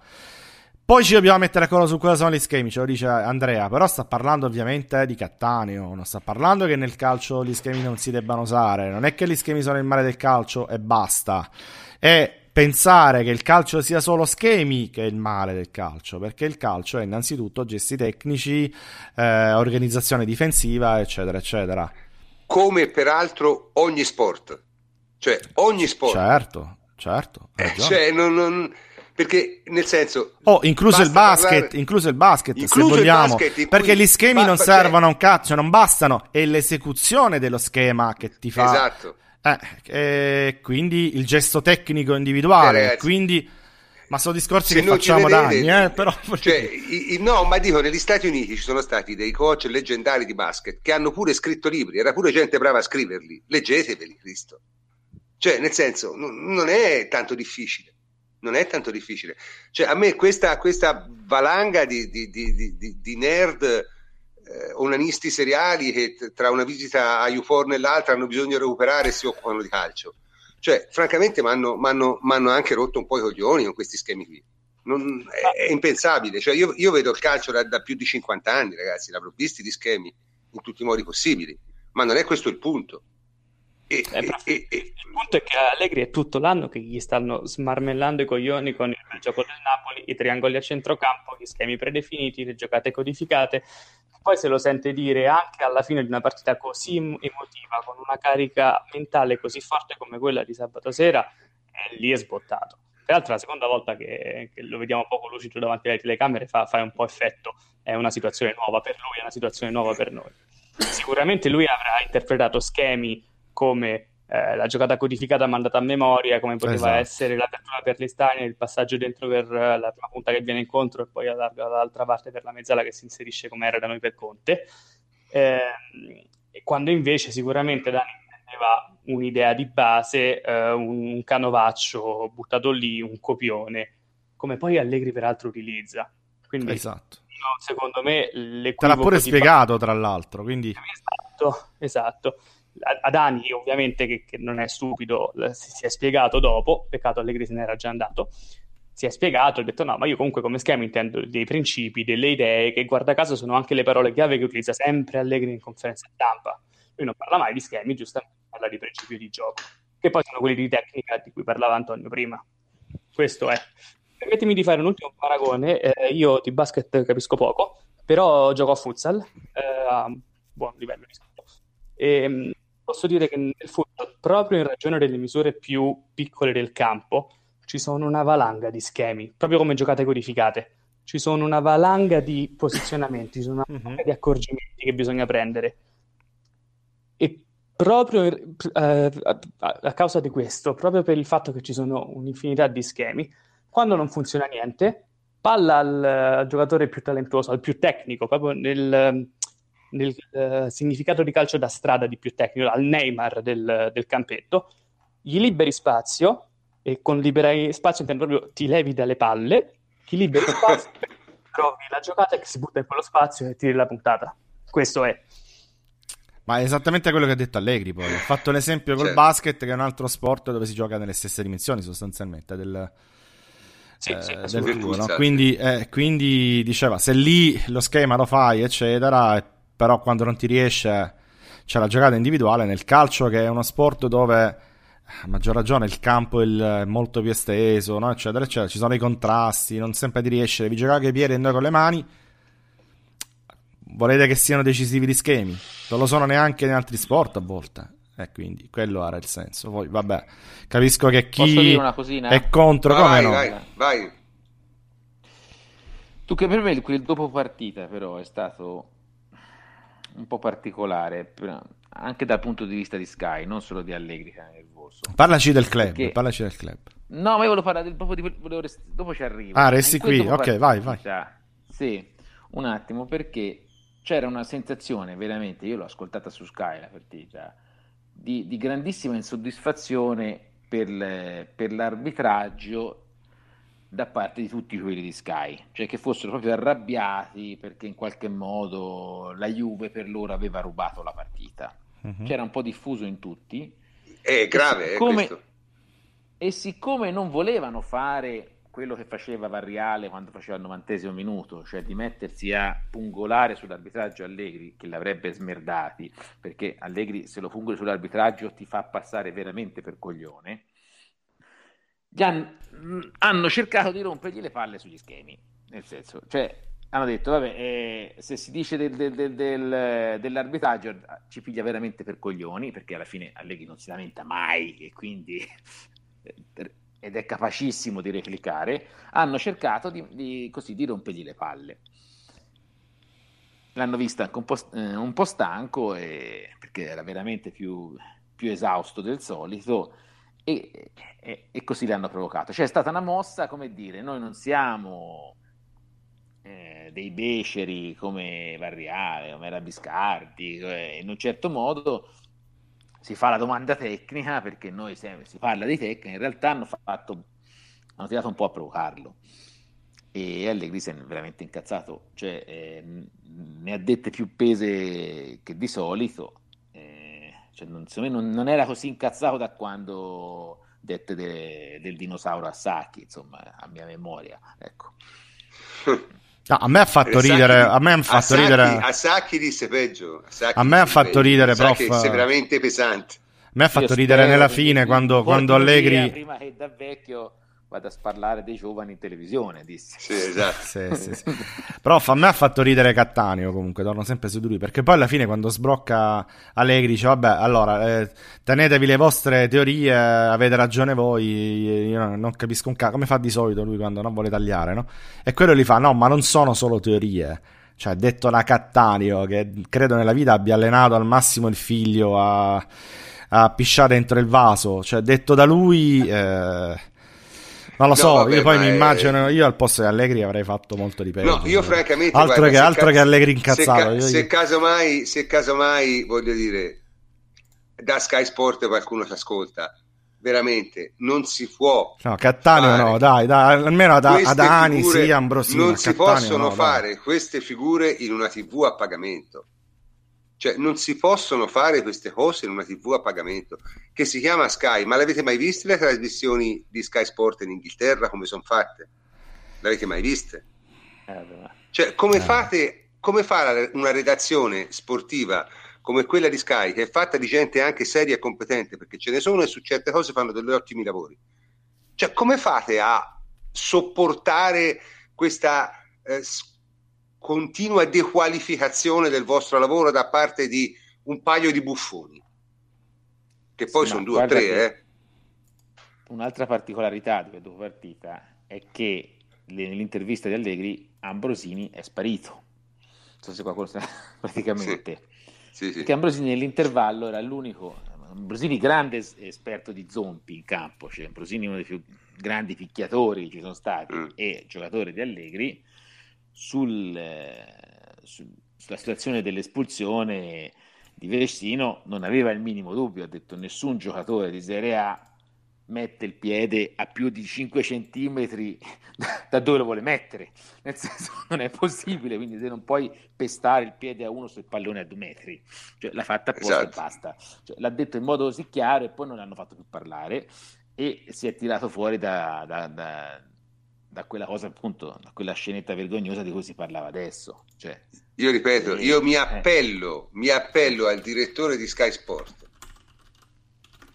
poi ci dobbiamo mettere d'accordo su cosa sono gli schemi, ce lo dice Andrea, però sta parlando ovviamente di Cattaneo, non sta parlando che nel calcio gli schemi non si debbano usare, non è che gli schemi sono il male del calcio e basta. È pensare che il calcio sia solo schemi che è il male del calcio, perché il calcio è innanzitutto gesti tecnici, eh, organizzazione difensiva, eccetera, eccetera. Come peraltro ogni sport. Cioè, ogni sport. Certo, certo. Eh, cioè, non... non perché nel senso oh incluso il basket parlare... incluso il basket incluso se vogliamo basket, perché gli schemi ba- non servono a un cazzo non bastano. È l'esecuzione dello schema che ti fa esatto. eh, eh, quindi il gesto tecnico individuale eh, quindi ma sono discorsi che facciamo da anni eh, però... cioè, i, i, no ma dico negli Stati Uniti ci sono stati dei coach leggendari di basket che hanno pure scritto libri era pure gente brava a scriverli. Leggeteveli Cristo. Cioè nel senso n- non è tanto difficile non è tanto difficile. Cioè, a me questa, questa valanga di, di, di, di nerd eh, onanisti seriali che tra una visita a YouPorn e l'altra hanno bisogno di recuperare e si occupano di calcio. Cioè, francamente, mi hanno anche rotto un po' i coglioni con questi schemi qui. Non, è, è, impensabile. Cioè, io, io, vedo il calcio da, da, più di 50 anni, ragazzi, l'avrò visti di schemi in tutti i modi possibili, ma non è questo il punto. E, eh, e, e, il punto è che Allegri è tutto l'anno che gli stanno smarmellando i coglioni con il gioco del Napoli, i triangoli a centrocampo, gli schemi predefiniti, le giocate codificate. Poi se lo sente dire anche alla fine di una partita così emotiva, con una carica mentale così forte come quella di sabato sera, e lì è sbottato. Peraltro è la seconda volta che, che, lo vediamo poco lucido davanti alle telecamere fa, fa un po' effetto, è una situazione nuova per lui, è una situazione nuova per noi. Sicuramente lui avrà interpretato schemi come eh, la giocata codificata mandata a memoria, come poteva esatto. essere l'apertura per l'Estania, il passaggio dentro per uh, la prima punta che viene incontro e poi allarga dall'altra parte per la mezzala che si inserisce come era da noi per Conte. Eh, quando invece sicuramente Dani aveva un'idea di base, eh, un, canovaccio buttato lì, un copione, come poi Allegri peraltro utilizza. Quindi, esatto. no, secondo me, Te l'ha pure spiegato, tra l'altro, quindi... Esatto, esatto a Dani ovviamente che, che, non è stupido si, è spiegato dopo. Peccato Allegri se n'era già andato. Si è spiegato e ha detto no ma io comunque come schema intendo dei principi delle idee che guarda caso sono anche le parole chiave che utilizza sempre Allegri in conferenza stampa. Lui non parla mai di schemi giustamente parla di principi di gioco che poi sono quelli di tecnica di cui parlava Antonio prima. Questo è. Permettimi di fare un ultimo paragone. Eh, io di basket capisco poco però gioco a futsal eh, a buon livello di e, ehm, posso dire che nel football, proprio in ragione delle misure più piccole del campo, ci sono una valanga di schemi, proprio come giocate codificate. Ci sono una valanga di posizionamenti, ci sono una valanga uh-huh. di accorgimenti che bisogna prendere. E proprio eh, a, a, causa di questo, proprio per il fatto che ci sono un'infinità di schemi, quando non funziona niente, palla al, al giocatore più talentuoso, al più tecnico, proprio nel, nel uh, significato di calcio da strada di più tecnico, al Neymar del, del campetto, gli liberi spazio, e con liberare spazio intendo proprio ti levi dalle palle, ti liberi spazio, trovi la giocata che si butta in quello spazio e tiri la puntata. Questo è. Ma è esattamente quello che ha detto Allegri poi. Ha fatto l'esempio col certo. basket, che è un altro sport dove si gioca nelle stesse dimensioni sostanzialmente del, sì, eh, sì, del tuo, no? quindi, eh, quindi, diceva, se lì lo schema lo fai, eccetera, però quando non ti riesce c'è la giocata individuale nel calcio che è uno sport dove a maggior ragione il campo è molto più esteso, no? eccetera, eccetera. Ci sono i contrasti, non sempre ti riesce, devi giocare con i piedi e noi con le mani. Volete che siano decisivi gli schemi? Non lo sono neanche in altri sport a volte. E quindi quello era il senso. Poi, vabbè, capisco che chi è contro, vai, come vai, no? Vai, vai. Tu che per me quel dopo partita però è stato un po' particolare, anche dal punto di vista di Sky, non solo di Allegri che è nervoso. Parlaci del club, Perché... parlaci del club. No, ma io volevo parlare del, proprio di, volevo rest... dopo ci arrivo. Ah, resti qui, ok, partita, vai, vai. Sì, un attimo, perché c'era una sensazione veramente, io l'ho ascoltata su Sky la partita, di, di grandissima insoddisfazione per, per l'arbitraggio da parte di tutti quelli di Sky, cioè che fossero proprio arrabbiati perché in qualche modo la Juve per loro aveva rubato la partita. Uh-huh. C'era un po' diffuso in tutti. È grave, e siccome, e siccome non volevano fare quello che faceva Varriale quando faceva il novantesimo minuto, cioè di mettersi a pungolare sull'arbitraggio Allegri, che l'avrebbe smerdati, perché Allegri se lo pungoli sull'arbitraggio ti fa passare veramente per coglione, hanno, hanno, cercato di rompergli le palle sugli schemi. Nel senso, cioè, hanno detto, vabbè, eh, se si dice del, del, del, dell'arbitraggio ci piglia veramente per coglioni, perché alla fine Allegri non si lamenta mai e quindi ed è capacissimo di replicare, hanno cercato di, di, così, di rompergli le palle. L'hanno visto anche un po', eh, un po stanco e, perché era veramente più, più esausto del solito e, e, e, così l'hanno provocato. Cioè è stata una mossa, come dire, noi non siamo eh, dei beceri come Varriale, come era Biscardi, eh, in un certo modo si fa la domanda tecnica perché noi sempre, si parla di tecnica, in realtà hanno, fatto, hanno tirato un po' a provocarlo. E Allegri si è veramente incazzato, cioè eh, ne ha dette più pese che di solito cioè, non, non, non, era così incazzato da quando dette de, del dinosauro a Sacchi, insomma, a mia memoria. Ecco. No, a me ha fatto Sacchi, ridere. A me ha fatto a Sacchi, ridere. A Sacchi disse peggio. A, a me ha fatto peggio. ridere, prof. È veramente pesante. me ha fatto ridere nella fine quando, quando Allegri... Prima che da vecchio vado a sparlare dei giovani in televisione, disse. Sì, esatto. sì, sì, sì. Però a me ha fatto ridere Cattaneo comunque, torno sempre su di lui, perché poi alla fine quando sbrocca Allegri dice vabbè, allora eh, tenetevi le vostre teorie, avete ragione voi, io non, non capisco un cazzo, come fa di solito lui quando non vuole tagliare, no? E quello gli fa no, ma non sono solo teorie. Cioè, detto da Cattaneo, che credo nella vita abbia allenato al massimo il figlio a, a pisciare dentro il vaso. Cioè, detto da lui... Eh, non lo so, vabbè, io poi mi immagino, io al posto di Allegri avrei fatto molto di peggio. No, io francamente... Altro, guarda, che, altro ca- che, Allegri incazzato. Se, ca- se, casomai, se casomai, voglio dire, da Sky Sport qualcuno ci ascolta, veramente non si può... No, Cattaneo no, dai, dai, almeno ad, ad Ani, sì, Ambrosino. Non si Cattaneo, possono no, fare queste figure in una TV a pagamento. Cioè, non si possono fare queste cose in una TV a pagamento che si chiama Sky. Ma l'avete mai viste le trasmissioni di Sky Sport in Inghilterra come sono fatte? L'avete mai viste? Eh, cioè, come eh. fate, come fa una redazione sportiva come quella di Sky, che è fatta di gente anche seria e competente, perché ce ne sono e su certe cose fanno degli ottimi lavori? Cioè, come fate a sopportare questa eh, continua dequalificazione del vostro lavoro da parte di un paio di buffoni, che poi sì, sono due o tre. Eh. Un'altra particolarità di questa partita è che nell'intervista di Allegri Ambrosini è sparito. Non so se qualcuno sa praticamente. Sì. Sì, Perché Ambrosini nell'intervallo era l'unico, Ambrosini grande esperto di zompi in campo, cioè Ambrosini uno dei più grandi picchiatori che ci sono stati mm. e giocatore di Allegri, sul, su, sulla situazione dell'espulsione di Vestino non aveva il minimo dubbio, ha detto nessun giocatore di Serie A mette il piede a più di 5 centimetri da dove lo vuole mettere, nel senso non è possibile, quindi se non puoi pestare il piede a uno sul pallone a due metri, cioè, l'ha fatta apposta esatto. e basta, cioè, l'ha detto in modo così chiaro e poi non l'hanno fatto più parlare e si è tirato fuori da, da, da da quella cosa appunto, da quella scenetta vergognosa di cui si parlava adesso. Cioè, io ripeto, e, io mi eh. appello, eh. mi appello al direttore di Sky Sport.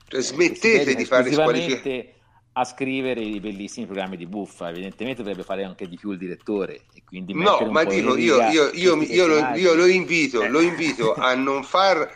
Cioè, eh, smettete di fare squalificare a scrivere i bellissimi programmi di buffa, evidentemente dovrebbe fare anche di più il direttore. E quindi no, ma dico, io, io, io, io, lo, io lo invito, lo invito a non far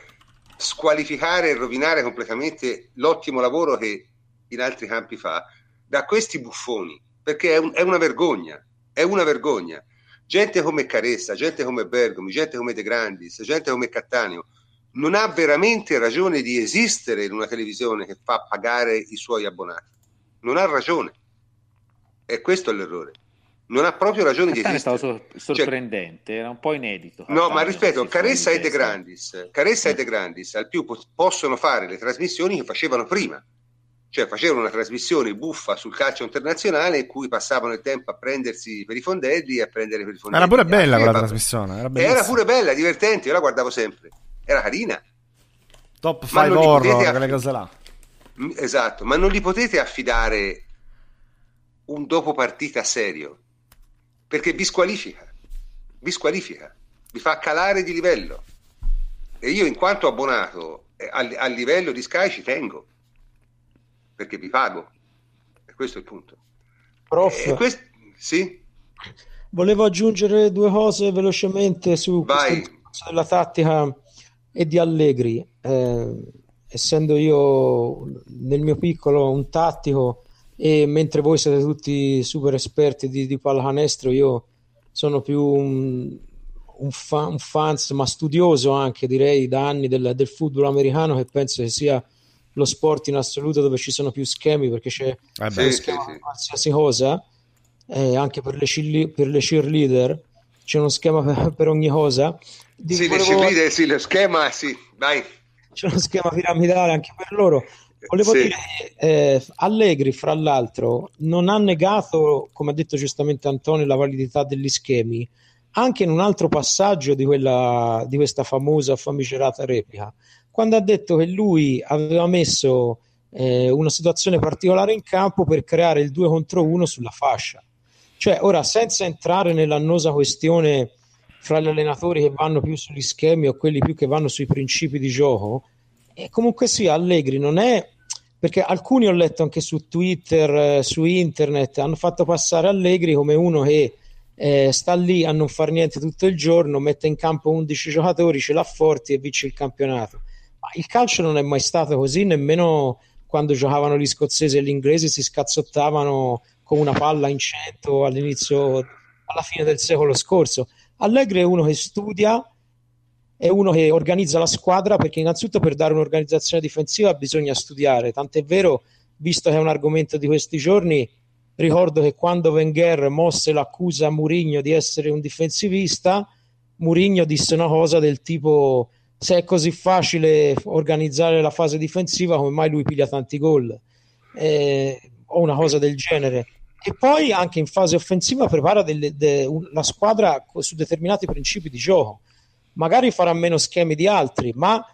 squalificare e rovinare completamente l'ottimo lavoro che in altri campi fa da questi buffoni perché è, un, è una vergogna, è una vergogna. Gente come Caressa, gente come Bergomi, gente come De Grandis, gente come Cattaneo, non ha veramente ragione di esistere in una televisione che fa pagare i suoi abbonati. Non ha ragione. E questo è l'errore. Non ha proprio ragione Cattaneo di esistere. È stato cioè sorprendente, cioè, era un po' inedito. No, ma rispetto, Caressa e De Grandis, Caressa e De Grandis al più possono fare le trasmissioni che facevano prima cioè facevano una trasmissione buffa sul calcio internazionale in cui passavano il tempo a prendersi per i fondelli e a prendere per i fondelli. Era pure bella quella trasmissione, era, era, pure bella, divertente, io la guardavo sempre, era carina. Top 5 horror, aff- quelle cose là. Mm, esatto, ma non gli potete affidare un dopo partita serio, perché vi squalifica, vi squalifica, vi fa calare di livello. E io in quanto abbonato eh, al, al livello di Sky ci tengo perché vi pago. E questo è il punto. Prof, quest... sì? volevo aggiungere due cose velocemente su la tattica e di Allegri. Eh, essendo io nel mio piccolo un tattico e mentre voi siete tutti super esperti di, di pallacanestro, io sono più un, un, fan, un fans, ma studioso anche direi da anni del, del football americano che penso che sia lo sport in assoluto dove ci sono più schemi perché c'è eh beh, sì, sì. qualsiasi cosa eh, anche per le, cheerle- per le, cheerleader c'è uno schema per, per ogni cosa. Di sì, volevo... le cheerleader sì, lo schema sì, vai. C'è uno schema piramidale anche per loro. Volevo sì. dire eh, Allegri fra l'altro non ha negato come ha detto giustamente Antonio la validità degli schemi anche in un altro passaggio di, quella, di questa famosa famigerata replica quando ha detto che lui aveva messo eh, una situazione particolare in campo per creare il 2 contro 1 sulla fascia. Cioè, ora, senza entrare nell'annosa questione fra gli allenatori che vanno più sugli schemi o quelli più che vanno sui principi di gioco, E comunque sì, Allegri non è perché alcuni ho letto anche su Twitter, eh, su internet, hanno fatto passare Allegri come uno che eh, sta lì a non fare niente tutto il giorno, mette in campo 11 giocatori, ce l'ha forti e vince il campionato. Ma il calcio non è mai stato così, nemmeno quando giocavano gli scozzesi e gli inglesi si scazzottavano con una palla in cento all'inizio, alla fine del secolo scorso. Allegri è uno che studia, è uno che organizza la squadra perché innanzitutto per dare un'organizzazione difensiva bisogna studiare, tant'è vero, visto che è un argomento di questi giorni, ricordo che quando Wenger mosse l'accusa a Murigno di essere un difensivista, Murigno disse una cosa del tipo se è così facile organizzare la fase difensiva come mai lui piglia tanti gol eh, o una cosa del genere e poi anche in fase offensiva prepara delle, de, la squadra su determinati principi di gioco magari farà meno schemi di altri, ma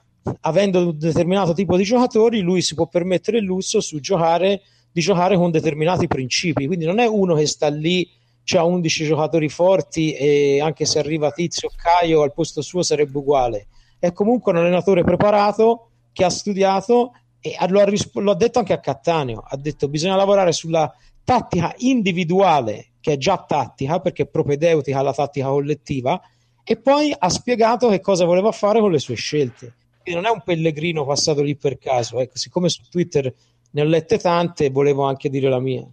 avendo un determinato tipo di giocatori, lui si può permettere il lusso su giocare, di giocare con determinati principi. Quindi non è uno che sta lì, ha 11 giocatori forti e anche se arriva Tizio o Caio al posto suo sarebbe uguale. È comunque un allenatore preparato che ha studiato e lo ha, risp- lo detto anche a Cattaneo. Ha detto bisogna lavorare sulla tattica individuale, che è già tattica perché è propedeutica alla tattica collettiva e poi ha spiegato che cosa voleva fare con le sue scelte. Quindi non è un pellegrino passato lì per caso, ecco, siccome su Twitter ne ho lette tante, volevo anche dire la mia.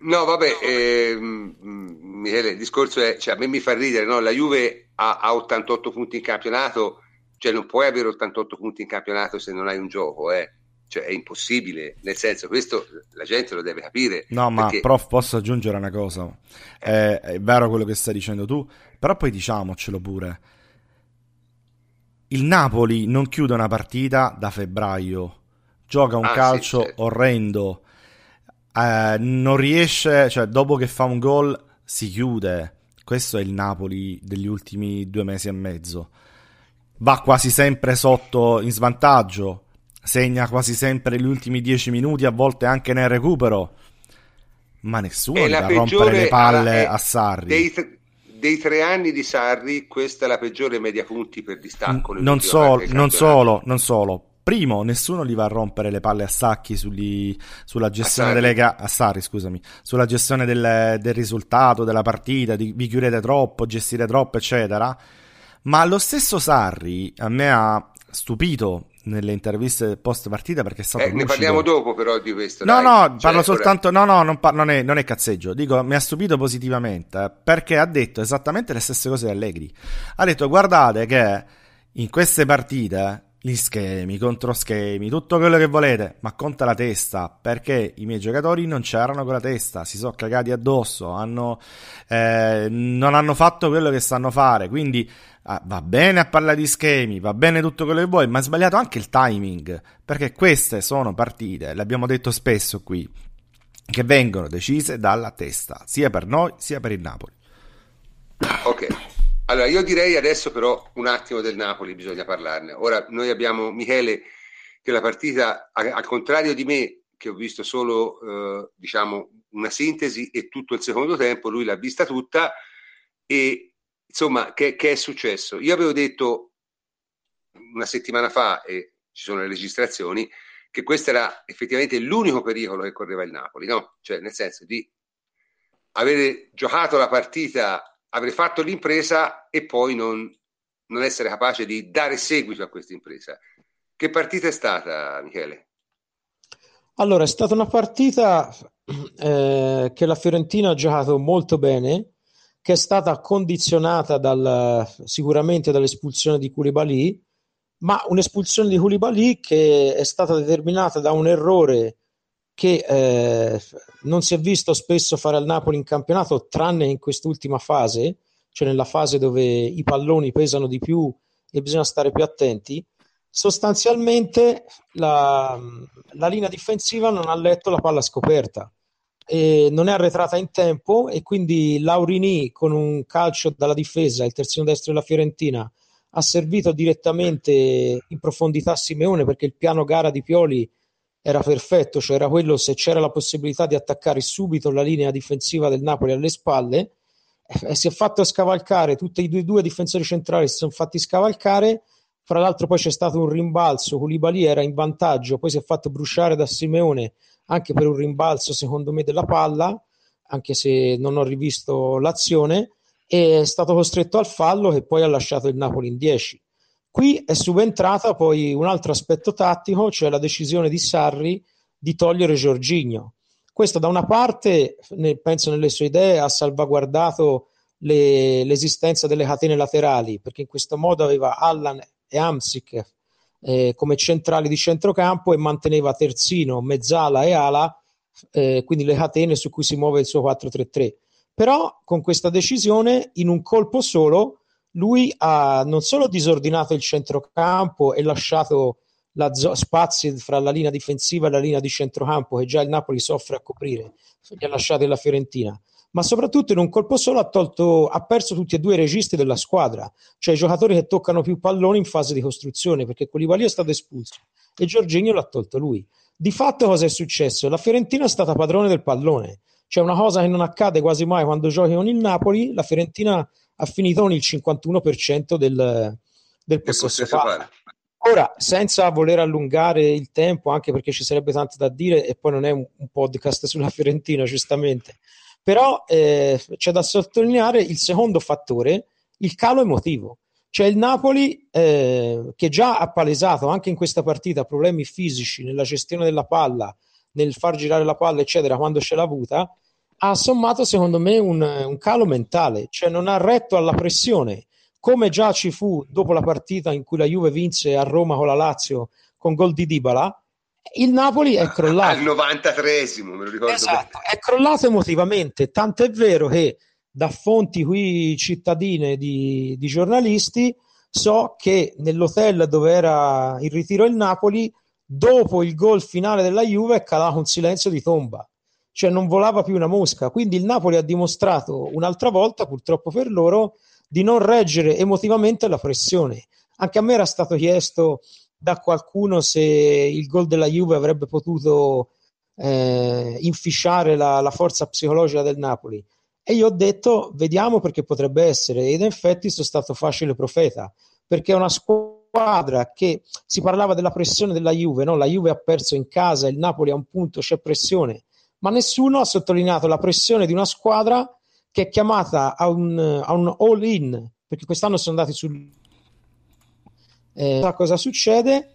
No, vabbè, eh, Michele, il discorso è, cioè, a me mi fa ridere, no? la Juve ha, ha, 88 punti in campionato, cioè non puoi avere 88 punti in campionato se non hai un gioco, eh. Cioè, è impossibile, nel senso, questo la gente lo deve capire. No, ma perché... prof, posso aggiungere una cosa? È, è vero quello che stai dicendo tu, però poi diciamocelo pure. Il Napoli non chiude una partita da febbraio, gioca un ah, calcio sì, certo. orrendo, eh, non riesce, cioè dopo che fa un gol si chiude. Questo è il Napoli degli ultimi due mesi e mezzo. Va quasi sempre sotto in svantaggio, segna quasi sempre gli ultimi dieci minuti, a volte anche nel recupero. Ma nessuno va a rompere le palle a Sarri. Dei, dei, tre anni di Sarri, questa è la peggiore media punti per distacco. non, solo, non solo, non solo. Primo, nessuno gli va a rompere le palle a Sacchi sugli, sulla gestione delle gare. A Sarri, scusami. Sulla gestione del, del risultato, della partita, di, vi chiudete troppo, gestire troppo, eccetera. Ma lo stesso Sarri a me ha stupito nelle interviste post partita perché è stato eh, ne parliamo dopo però di questo no dai. no cioè, parlo soltanto ora... no no non, par- non, è, non, è, cazzeggio dico mi ha stupito positivamente eh, perché ha detto esattamente le stesse cose di Allegri. Ha detto guardate che in queste partite gli schemi, contro schemi, tutto quello che volete, ma conta la testa, perché i miei giocatori non c'erano con la testa, si sono cagati addosso, hanno, eh, non hanno fatto quello che sanno fare, quindi ah, va bene a parlare di schemi, va bene tutto quello che vuoi, ma è sbagliato anche il timing, perché queste sono partite, l'abbiamo detto spesso qui, che vengono decise dalla testa, sia per noi sia per il Napoli. Ok. Allora, io direi adesso però un attimo del Napoli, bisogna parlarne. Ora, noi abbiamo Michele che la partita, al contrario di me, che ho visto solo, eh, diciamo, una sintesi e tutto il secondo tempo, lui l'ha vista tutta e insomma, che, che è successo? Io avevo detto una settimana fa, e ci sono le registrazioni, che questo era effettivamente l'unico pericolo che correva il Napoli, no? Cioè, nel senso di avere giocato la partita avrei fatto l'impresa e poi non, non essere capace di dare seguito a questa impresa. Che partita è stata, Michele? Allora, è stata una partita eh, che la Fiorentina ha giocato molto bene, che è stata condizionata dal, sicuramente dall'espulsione di Koulibaly, ma un'espulsione di Koulibaly che è stata determinata da un errore che eh, non si è visto spesso fare al Napoli in campionato, tranne in quest'ultima fase, cioè nella fase dove i palloni pesano di più e bisogna stare più attenti. Sostanzialmente la, la linea difensiva non ha letto la palla scoperta e non è arretrata in tempo e quindi Laurini con un calcio dalla difesa, il terzino destro della Fiorentina, ha servito direttamente in profondità Simeone perché il piano gara di Pioli era perfetto, cioè era quello se c'era la possibilità di attaccare subito la linea difensiva del Napoli alle spalle, eh, si è fatto scavalcare, tutti i due, due difensori centrali si sono fatti scavalcare Fra l'altro poi c'è stato un rimbalzo, Koulibaly era in vantaggio, poi si è fatto bruciare da Simeone anche per un rimbalzo secondo me della palla, anche se non ho rivisto l'azione, è stato costretto al fallo che poi ha lasciato il Napoli in 10. Qui è subentrata poi un altro aspetto tattico, cioè la decisione di Sarri di togliere Giorginio. Questo da una parte, penso nelle sue idee, ha salvaguardato le, l'esistenza delle catene laterali, perché in questo modo aveva Allan e Amsic eh, come centrali di centrocampo e manteneva terzino, mezzala e ala, eh, quindi le catene su cui si muove il suo 4-3-3. Però con questa decisione, in un colpo solo, lui ha non solo disordinato il centrocampo e lasciato la zo- spazi fra la linea difensiva e la linea di centrocampo che già il Napoli soffre a coprire, li ha lasciati la Fiorentina, ma soprattutto in un colpo solo ha, tolto, ha perso tutti e due i registi della squadra, cioè i giocatori che toccano più palloni in fase di costruzione, perché Koulibaly è stato espulso e Giorginio l'ha tolto lui. Di fatto cosa è successo? La Fiorentina è stata padrone del pallone, cioè una cosa che non accade quasi mai quando giochi con il Napoli, la Fiorentina ha finito con il 51% del, del possesso palla. Ora, senza voler allungare il tempo, anche perché ci sarebbe tanto da dire e poi non è un, un podcast sulla Fiorentina, giustamente, però eh, c'è da sottolineare il secondo fattore, il calo emotivo. Cioè il Napoli, eh, che già ha palesato anche in questa partita problemi fisici nella gestione della palla, nel far girare la palla, eccetera, quando ce l'ha avuta, ha sommato secondo me un, un calo mentale, cioè non ha retto alla pressione, come già ci fu dopo la partita in cui la Juve vinse a Roma con la Lazio con gol di Dybala, il Napoli è crollato. Al 93esimo, me lo ricordo. Esatto, è crollato emotivamente, tanto è vero che da fonti qui cittadine di, di giornalisti so che nell'hotel dove era in ritiro il Napoli, dopo il gol finale della Juve è calato un silenzio di tomba. Cioè non volava più una mosca. Quindi il Napoli ha dimostrato un'altra volta, purtroppo per loro, di non reggere emotivamente la pressione. Anche a me era stato chiesto da qualcuno se il gol della Juve avrebbe potuto eh, infisciare la, la, forza psicologica del Napoli. E io ho detto, vediamo perché potrebbe essere. Ed in effetti sono stato facile profeta, perché è una squadra che si parlava della pressione della Juve, no? la Juve ha perso in casa, il Napoli a un punto c'è pressione, ma nessuno ha sottolineato la pressione di una squadra che è chiamata a un, a un all-in, perché quest'anno sono andati sul eh, cosa succede?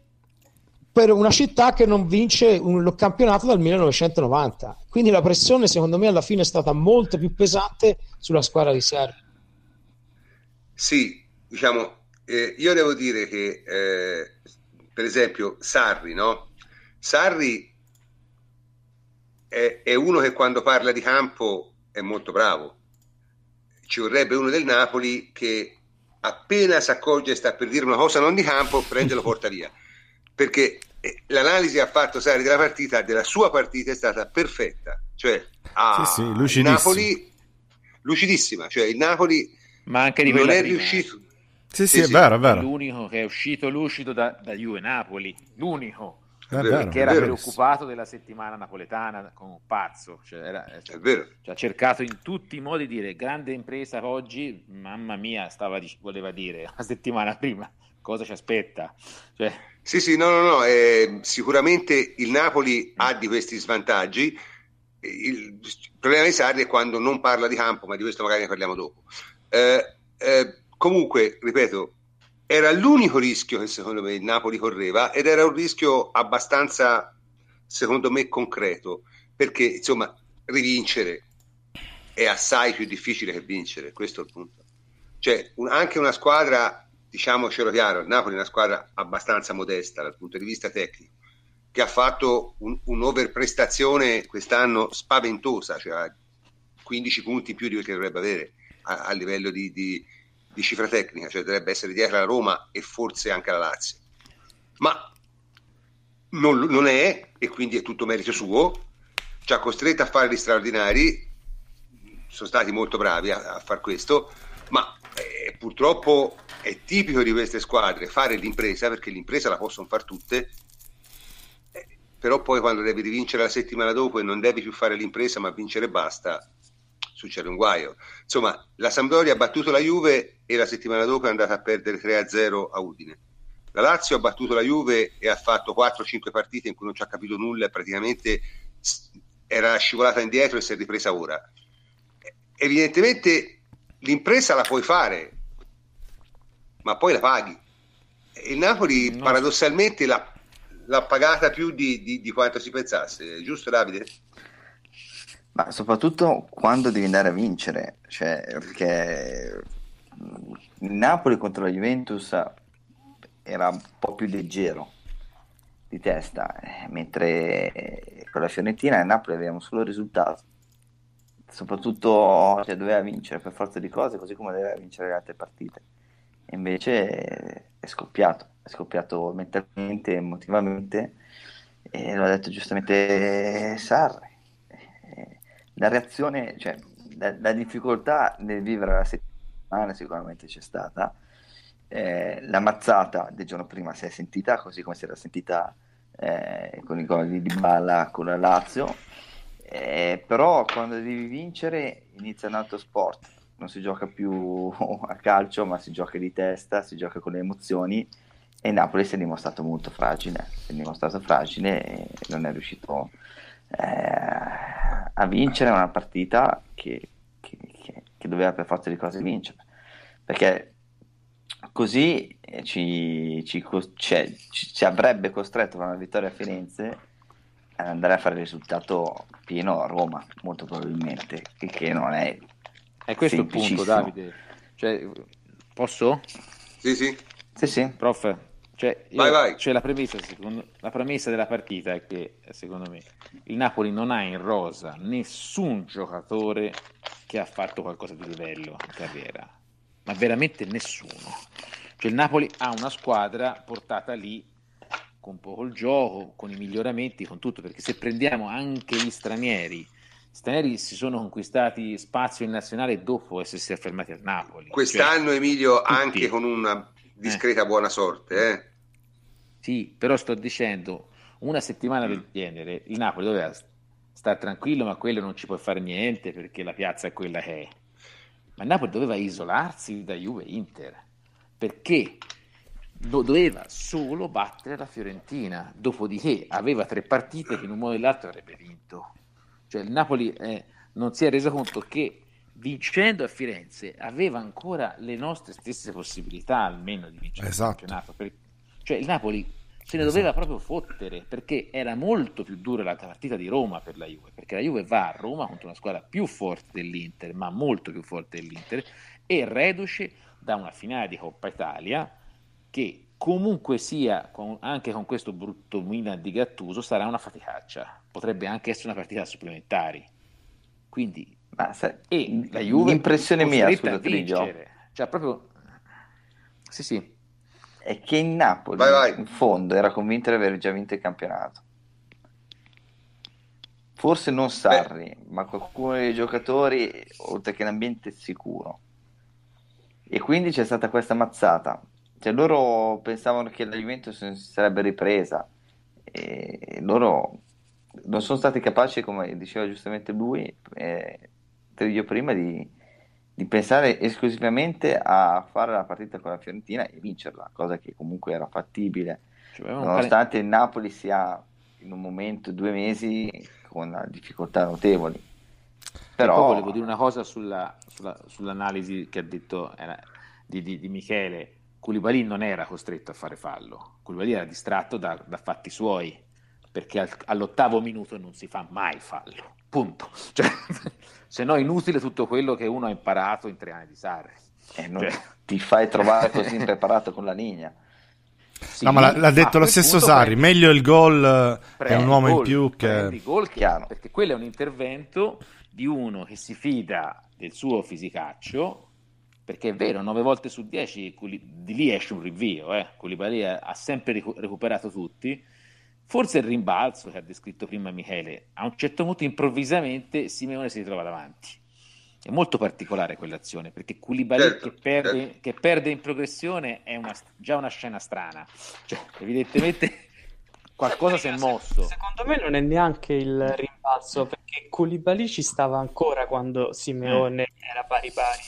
Per una città che non vince un campionato dal 1990. Quindi la pressione, secondo me, alla fine è stata molto più pesante sulla squadra di Sarri. Sì, diciamo, eh, io devo dire che, eh, per esempio, Sarri, no? Sarri è, è uno che quando parla di campo è molto bravo. Ci vorrebbe uno del Napoli che appena si accorge sta per dire una cosa non di campo, prende lo porta via. Perché eh, l'analisi ha fatto Sari della partita, della sua partita, è stata perfetta. Cioè, a sì, sì, Napoli, lucidissima. Cioè, il Napoli Ma anche di non è prima. riuscito. Sì, sì, sì, è vero, è vero. L'unico che è uscito lucido da, da Juve Napoli, l'unico che era preoccupato della settimana napoletana come un pazzo, cioè era, è vero. Cioè, ha cercato in tutti i modi di dire grande impresa oggi, mamma mia, stava, voleva dire la settimana prima, cosa ci aspetta? Cioè... Sì, sì, no, no, no, eh, sicuramente il Napoli ha di questi svantaggi, il, problema di Sarri è quando non parla di campo, ma di questo magari ne parliamo dopo. Eh, eh, comunque, ripeto, era l'unico rischio che secondo me il Napoli correva ed era un rischio abbastanza, secondo me, concreto, perché insomma rivincere è assai più difficile che vincere, questo è il punto. Cioè, un, anche una squadra, diciamocelo chiaro, il Napoli è una squadra abbastanza modesta dal punto di vista tecnico, che ha fatto un, un'overprestazione quest'anno spaventosa, cioè 15 punti più di quel che dovrebbe avere a, a livello di, di di cifra tecnica, cioè dovrebbe essere dietro la Roma e forse anche la Lazio. Ma non, non è, e quindi è tutto merito suo, ci ha costretto a fare gli straordinari, sono stati molto bravi a, a far questo, ma eh, purtroppo è tipico di queste squadre fare l'impresa, perché l'impresa la possono fare tutte, eh, però poi quando devi rivincere la settimana dopo e non devi più fare l'impresa ma vincere basta, succede un guaio. Insomma, la Sampdoria ha battuto la Juve e la settimana dopo è andata a perdere 3-0 a Udine. La Lazio ha battuto la Juve e ha fatto 4-5 partite in cui non ci ha capito nulla praticamente era scivolata indietro e si è ripresa ora. Evidentemente l'impresa la puoi fare, ma poi la paghi. Il Napoli no. paradossalmente l'ha, l'ha, pagata più di, di, di quanto si pensasse, giusto Davide? Ma soprattutto quando devi andare a vincere, cioè, perché il Napoli contro la Juventus era un po' più leggero di testa, eh, mentre con la Fiorentina e Napoli avevamo solo risultato. Soprattutto cioè, doveva vincere per forza di cose, così come doveva vincere le altre partite. E invece è scoppiato, è scoppiato mentalmente, emotivamente, e l'ha detto giustamente Sarri la reazione, cioè la, la, difficoltà nel vivere la settimana sicuramente c'è stata. Eh, la mazzata del giorno prima si è sentita così come si era sentita eh, con i gol di Balla con la Lazio. Eh, però quando devi vincere inizia un altro sport, non si gioca più a calcio, ma si gioca di testa, si gioca con le emozioni e Napoli si è dimostrato molto fragile, si è dimostrato fragile e non è riuscito eh, a vincere una partita che, che, che, che, doveva per forza di cose vincere. Perché così eh, ci, ci, cioè, ci, ci avrebbe costretto con una vittoria a Firenze ad andare a fare il risultato pieno a Roma, molto probabilmente, che non è... È questo il punto, Davide. Cioè, posso? Sì, sì. Sì, sì. Prof, cioè, io, vai, vai. Cioè la, premessa, secondo, la premessa della partita è che, secondo me, il Napoli non ha in rosa nessun giocatore che ha fatto qualcosa di livello in carriera, ma veramente nessuno. Cioè il Napoli ha una squadra portata lì con poco il gioco, con i miglioramenti, con tutto, perché se prendiamo anche gli stranieri, gli stranieri si sono conquistati spazio in nazionale dopo essersi affermati a Napoli. Quest'anno cioè, Emilio tutti. anche con una discreta eh. buona sorte. Eh? Sì, però sto dicendo, una settimana mm. del genere, il Napoli doveva stare tranquillo, ma quello non ci può fare niente perché la piazza è quella che è. Ma il Napoli doveva isolarsi da Juve Inter, perché doveva solo battere la Fiorentina, dopodiché aveva tre partite che in un modo o nell'altro avrebbe vinto. Cioè il Napoli eh, non si è reso conto che vincendo a Firenze aveva ancora le nostre stesse possibilità almeno di vincere esatto. il campionato. Cioè il Napoli se ne esatto. doveva proprio fottere perché era molto più dura la partita di Roma per la Juve, perché la Juve va a Roma contro una squadra più forte dell'Inter, ma molto più forte dell'Inter, e reduce da una finale di Coppa Italia che comunque sia, anche con questo brutto Milan di Gattuso, sarà una faticaccia, potrebbe anche essere una partita supplementari. Quindi ma se, e la Juve l'impressione mia scusa cioè proprio sì sì. È che in Napoli vai, vai. in fondo era convinto di aver già vinto il campionato. Forse non Sarri Beh. ma qualcuno dei giocatori oltre che l'ambiente sicuro. E quindi c'è stata questa mazzata. Cioè loro pensavano che la Juventus si sarebbe ripresa. E loro non sono stati capaci come diceva giustamente lui eh, io prima di, di, pensare esclusivamente a fare la partita con la Fiorentina e vincerla, cosa che comunque era fattibile, cioè, nonostante il Napoli sia in un momento, due mesi, con difficoltà notevoli. Però volevo dire una cosa sulla, sulla, sull'analisi che ha detto era, di, di, di, Michele. Koulibaly non era costretto a fare fallo, Koulibaly era distratto da, da fatti suoi, perché al, all'ottavo minuto non si fa mai fallo, punto. Cioè, se no inutile tutto quello che uno ha imparato in tre anni di Sarri. Eh, cioè... Ti fai trovare così impreparato con la linea. Sì, no, ma l'ha, l'ha detto lo stesso Sarri, prendi, meglio il gol è un uomo gol, in più che... Gol chiaro, perché quello è un intervento di uno che si fida del suo fisicaccio, perché è vero, 9 volte su 10 di lì esce un rinvio, eh. Koulibaly ha sempre recuperato tutti, Forse il rimbalzo che ha descritto prima Michele, a un certo punto improvvisamente Simeone si ritrova davanti. È molto particolare quell'azione perché Koulibaly certo, che, perde, certo. che, perde, in progressione è una, già una scena strana. Cioè, evidentemente qualcosa si è mosso. Secondo me non è neanche il rimbalzo perché Koulibaly ci stava ancora quando Simeone mm. era pari pari.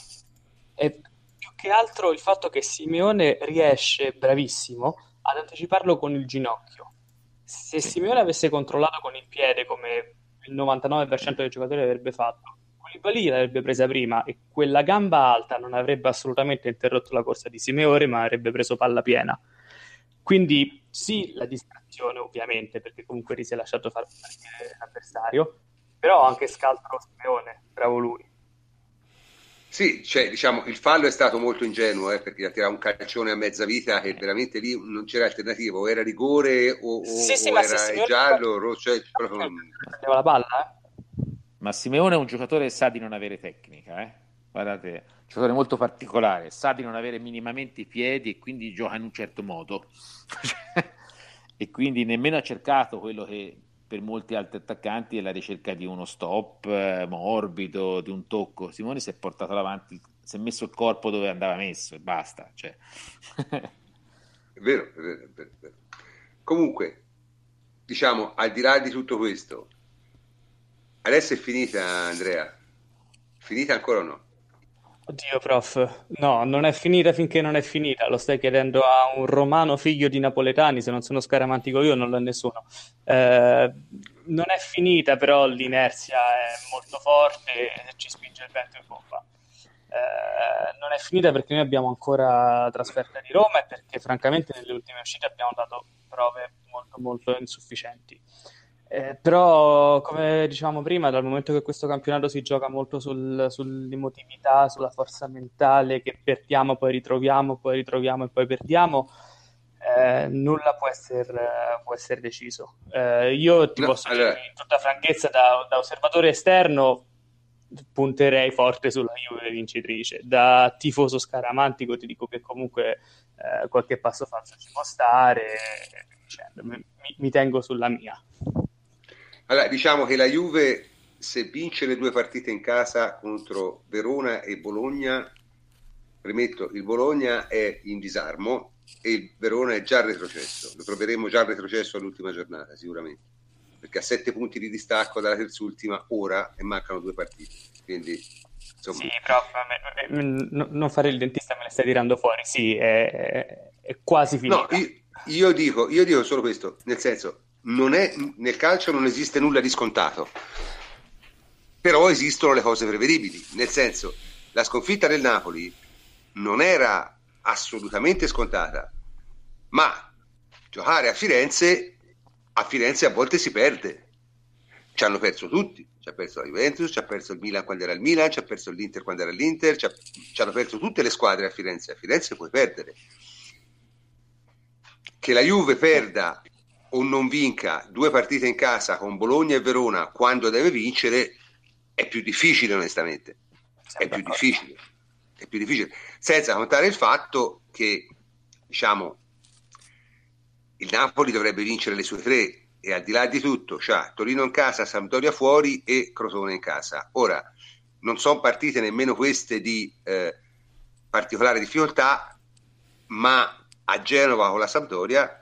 E più che altro il fatto che Simeone riesce, bravissimo, ad anticiparlo con il ginocchio. Se. Simeone avesse controllato con il piede, come il 99% dei giocatori avrebbe fatto, Koulibaly l'avrebbe presa prima e quella gamba alta non avrebbe assolutamente interrotto la corsa di Simeone, ma avrebbe preso palla piena. Quindi sì, la distrazione ovviamente, perché comunque si è lasciato fare l'avversario, però anche scaltro Simeone, bravo lui. Sì, cioè, diciamo, il fallo è stato molto ingenuo eh, perché ha tirato un calcione a mezza vita e veramente lì non c'era alternativa, o era rigore o, sì, sì, o era se giallo, rosso, cioè, proprio... la palla, eh? Ma Simeone è un giocatore che sa di non avere tecnica, eh? Guardate, un giocatore molto particolare, sa di non avere minimamente i piedi e quindi gioca in un certo modo. e quindi nemmeno ha cercato quello che per molti altri attaccanti è la ricerca di uno stop eh, morbido, di un tocco. Simone si è portato avanti, si è messo il corpo dove andava messo e basta. Cioè. è, vero, è, vero, è, vero, è vero. Comunque, diciamo, al di là di tutto questo, adesso è finita Andrea? Finita ancora o no? Oddio, prof, no, non è finita finché non è finita. Lo stai chiedendo a un romano figlio di napoletani. Se non sono scaramantico io, non l'ho nessuno. Eh, non è finita, però l'inerzia è molto forte e ci spinge il vento in bomba. Eh, non è finita perché noi abbiamo ancora trasferta di Roma e perché, francamente, nelle ultime uscite abbiamo dato prove molto, molto insufficienti. Eh, però, come dicevamo prima, dal momento che questo campionato si gioca molto sul, sull'emotività, sulla forza mentale, che perdiamo, poi ritroviamo, poi ritroviamo e poi perdiamo, eh, nulla può essere, può essere deciso. Eh, io ti no, posso allora... dire in tutta franchezza, da, da, osservatore esterno, punterei forte sulla Juve vincitrice. Da tifoso scaramantico ti dico che comunque eh, qualche passo falso ci può stare, cioè, mi, mi tengo sulla mia. Allora, diciamo che la Juve, se vince le due partite in casa contro Verona e Bologna, premetto, il Bologna è in disarmo e il Verona è già retrocesso. Lo troveremo già retrocesso all'ultima giornata, sicuramente. Perché ha sette punti di distacco dalla terzultima ora e mancano due partite. Quindi, insomma... Sì, prof, me, non fare il dentista me ne stai tirando fuori. Sì, è, è quasi finita. No, io, io, dico, io dico solo questo, nel senso, è, nel calcio non esiste nulla di scontato, però esistono le cose prevedibili, nel senso la sconfitta del Napoli non era assolutamente scontata, ma giocare a Firenze, a Firenze a volte si perde, ci hanno perso tutti, ci ha perso la Juventus, ci ha perso il Milan quando era il Milan, ci ha perso l'Inter quando era l'Inter, ci, ci hanno perso tutte le squadre a Firenze, a Firenze puoi perdere. Che la Juve perda o non vinca due partite in casa con Bologna e Verona quando deve vincere è più difficile onestamente. È più difficile. È più difficile. Senza contare il fatto che diciamo il Napoli dovrebbe vincere le sue tre e al di là di tutto c'ha Torino in casa, Sampdoria fuori e Crotone in casa. Ora non sono partite nemmeno queste di eh, particolare difficoltà ma a Genova con la Sampdoria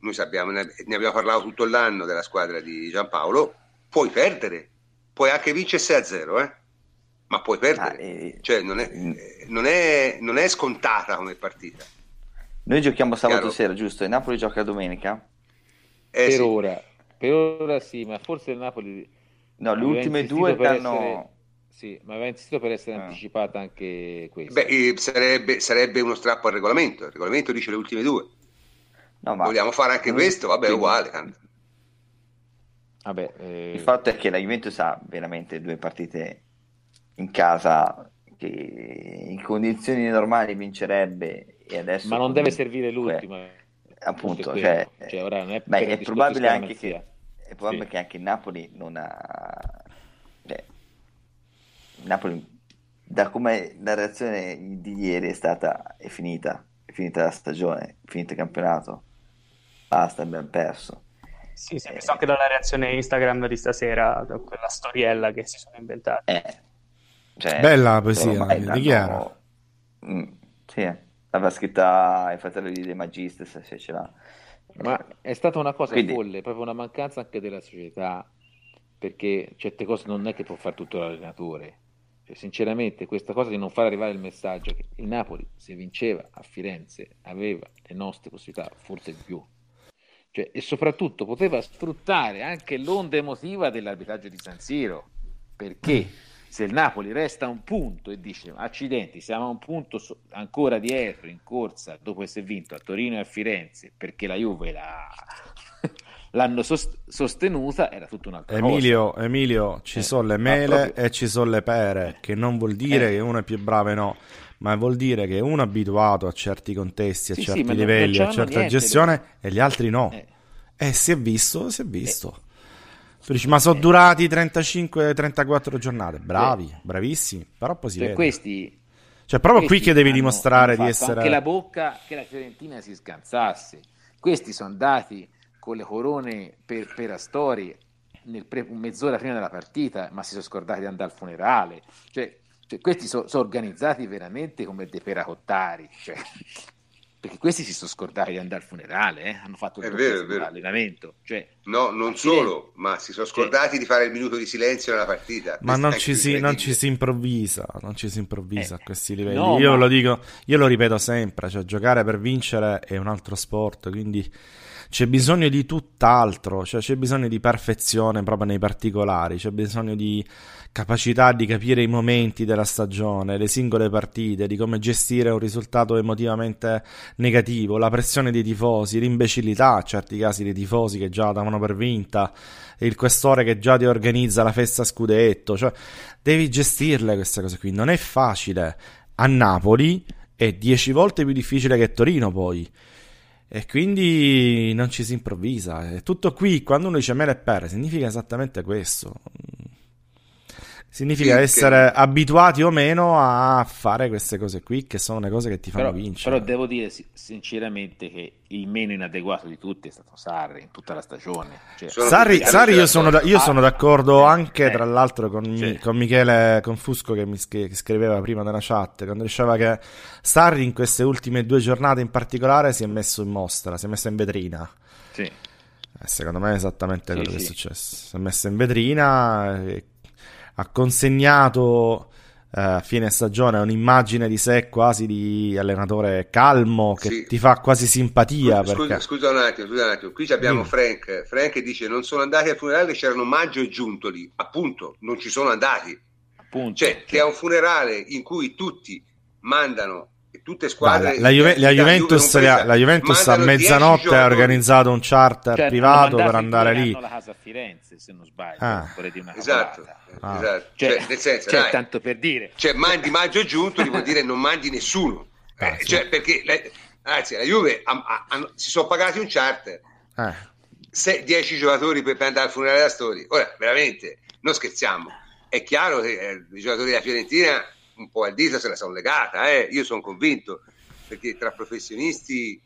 noi sappiamo, ne abbiamo parlato tutto l'anno della squadra di Giampaolo, puoi perdere, puoi anche vincere 6-0, eh? ma puoi perdere, ah, eh, cioè, non, è, mm. non, è, non, è, scontata come partita. Noi giochiamo sabato Chiaro? sera, giusto? E Napoli gioca domenica? Eh, per sì. ora, per ora sì, ma forse il Napoli... No, le ultime due hanno... Essere... Sì, ma aveva insistito per essere ah. anticipata anche questa. Beh, eh, sarebbe, sarebbe uno strappo al regolamento, il regolamento dice le ultime due. No, ma Vogliamo fare anche questo? Vabbè, uguale. Vabbè, eh... Il fatto è che la Juventus ha veramente due partite in casa che in condizioni normali vincerebbe e adesso ma non deve servire l'ultima appunto cioè, cioè, ora non è, beh, è probabile anche che è probabile sì. che anche Napoli non ha cioè, Napoli da come la reazione di ieri è stata è finita è finita la stagione è finito il campionato basta, abbiamo perso. Sì, si è visto anche dalla reazione Instagram di stasera, da quella storiella che si sono inventati. Eh, cioè, Bella la poesia, di chi era? Mm, sì, aveva scritta ai fratelli di De Magistris, se ce l'ha. Ma è stata una cosa Quindi... folle, proprio una mancanza anche della società, perché certe cose non è che può fare tutto l'allenatore. cioè, sinceramente, questa cosa di non far arrivare il messaggio che il Napoli, se vinceva a Firenze, aveva le nostre possibilità, forse di più. Cioè, e soprattutto poteva sfruttare anche l'onda emotiva dell'arbitraggio di San Siro, perché se il Napoli resta a un punto e dice accidenti, siamo a un punto ancora dietro in corsa dopo essere vinto a Torino e a Firenze, perché la Juve la, l'hanno sostenuta era tutta un'altra Emilio, cosa. Emilio, ci eh, sono le mele proprio... e ci sono le pere, che non vuol dire eh. che uno è più bravo e no, ma vuol dire che uno è abituato a certi contesti, a sì, certi sì, livelli, a certa niente, gestione e gli altri no. Eh. E si è visto, si è visto. Eh. Tu dici, ma sono eh. durati 35-34 giornate. Bravi, bravissimi, però poi si cioè, vede. Questi, cioè, proprio qui che devi dimostrare di essere... Anche la bocca che la Fiorentina si scansasse. Questi sono andati con le corone per, per Astori nel pre, mezz'ora prima della partita, ma si sono scordati di andare al funerale. Cioè, cioè questi sono so organizzati veramente come dei peracottari. Cioè, perché questi si sono scordati di andare al funerale, eh? hanno fatto il vero, allenamento. Cioè, no, non solo, ma si sono scordati cioè, di fare il minuto di silenzio nella partita. Ma non ci, si, non ci, si, improvvisa, non ci si improvvisa eh, a questi livelli. No, io ma... lo dico, io lo ripeto sempre, cioè giocare per vincere è un altro sport, quindi c'è bisogno di tutt'altro, cioè c'è bisogno di perfezione proprio nei particolari, c'è bisogno di capacità di capire i momenti della stagione, le singole partite, di come gestire un risultato emotivamente negativo, la pressione dei tifosi, l'imbecillità, in certi casi dei tifosi che già davano per vinta, il questore che già ti organizza la festa scudetto, cioè devi gestirle queste cose qui, non è facile. A Napoli è dieci volte più difficile che Torino poi. E quindi non ci si improvvisa. È tutto qui, quando uno dice mele e pere, significa esattamente questo. Significa sì, essere che... abituati o meno a fare queste cose qui, che sono le cose che ti fanno però, vincere. Però devo dire sinceramente che il meno inadeguato di tutti è stato Sarri in tutta la stagione. Cioè, Sarri, Sarri io, sono, da, io sono d'accordo eh, anche, eh, tra l'altro, con, sì. con, Michele Confusco che mi che scriveva prima nella chat, quando diceva che Sarri in queste ultime due giornate in particolare si è messo in mostra, si è messo in vetrina. Sì. Eh, secondo me è esattamente quello che è successo. Si è messo in vetrina. E ha consegnato eh, a fine stagione un'immagine di sé quasi di allenatore calmo che sì. ti fa quasi simpatia. Scusa, perché... scusa, un attimo, scusa un attimo, qui abbiamo mm. Frank. Frank dice: Non sono andati al funerale, c'erano Maggio e Giuntoli. Appunto, non ci sono andati. Appunto. Cioè, che è un funerale in cui tutti mandano tutte squadre. La, Juve, la, Juventus, la, la, Juventus, a mezzanotte ha organizzato un charter cioè, privato per andare lì. la casa a Firenze, se non sbaglio. Ah. esatto, ah. esatto. Cioè, cioè, nel senso, cioè, tanto per dire. Cioè, mandi maggio giunto, vuol dire non mandi nessuno. Ah, eh, sì. cioè, perché, anzi, la Juve ha, ha, ha, si sono pagati un charter. Eh. 10 giocatori per, per andare al funerale della storia. Ora, veramente, non scherziamo. È chiaro che eh, i giocatori della Fiorentina un po' al dito se la sono legata, eh? io sono convinto, perché tra professionisti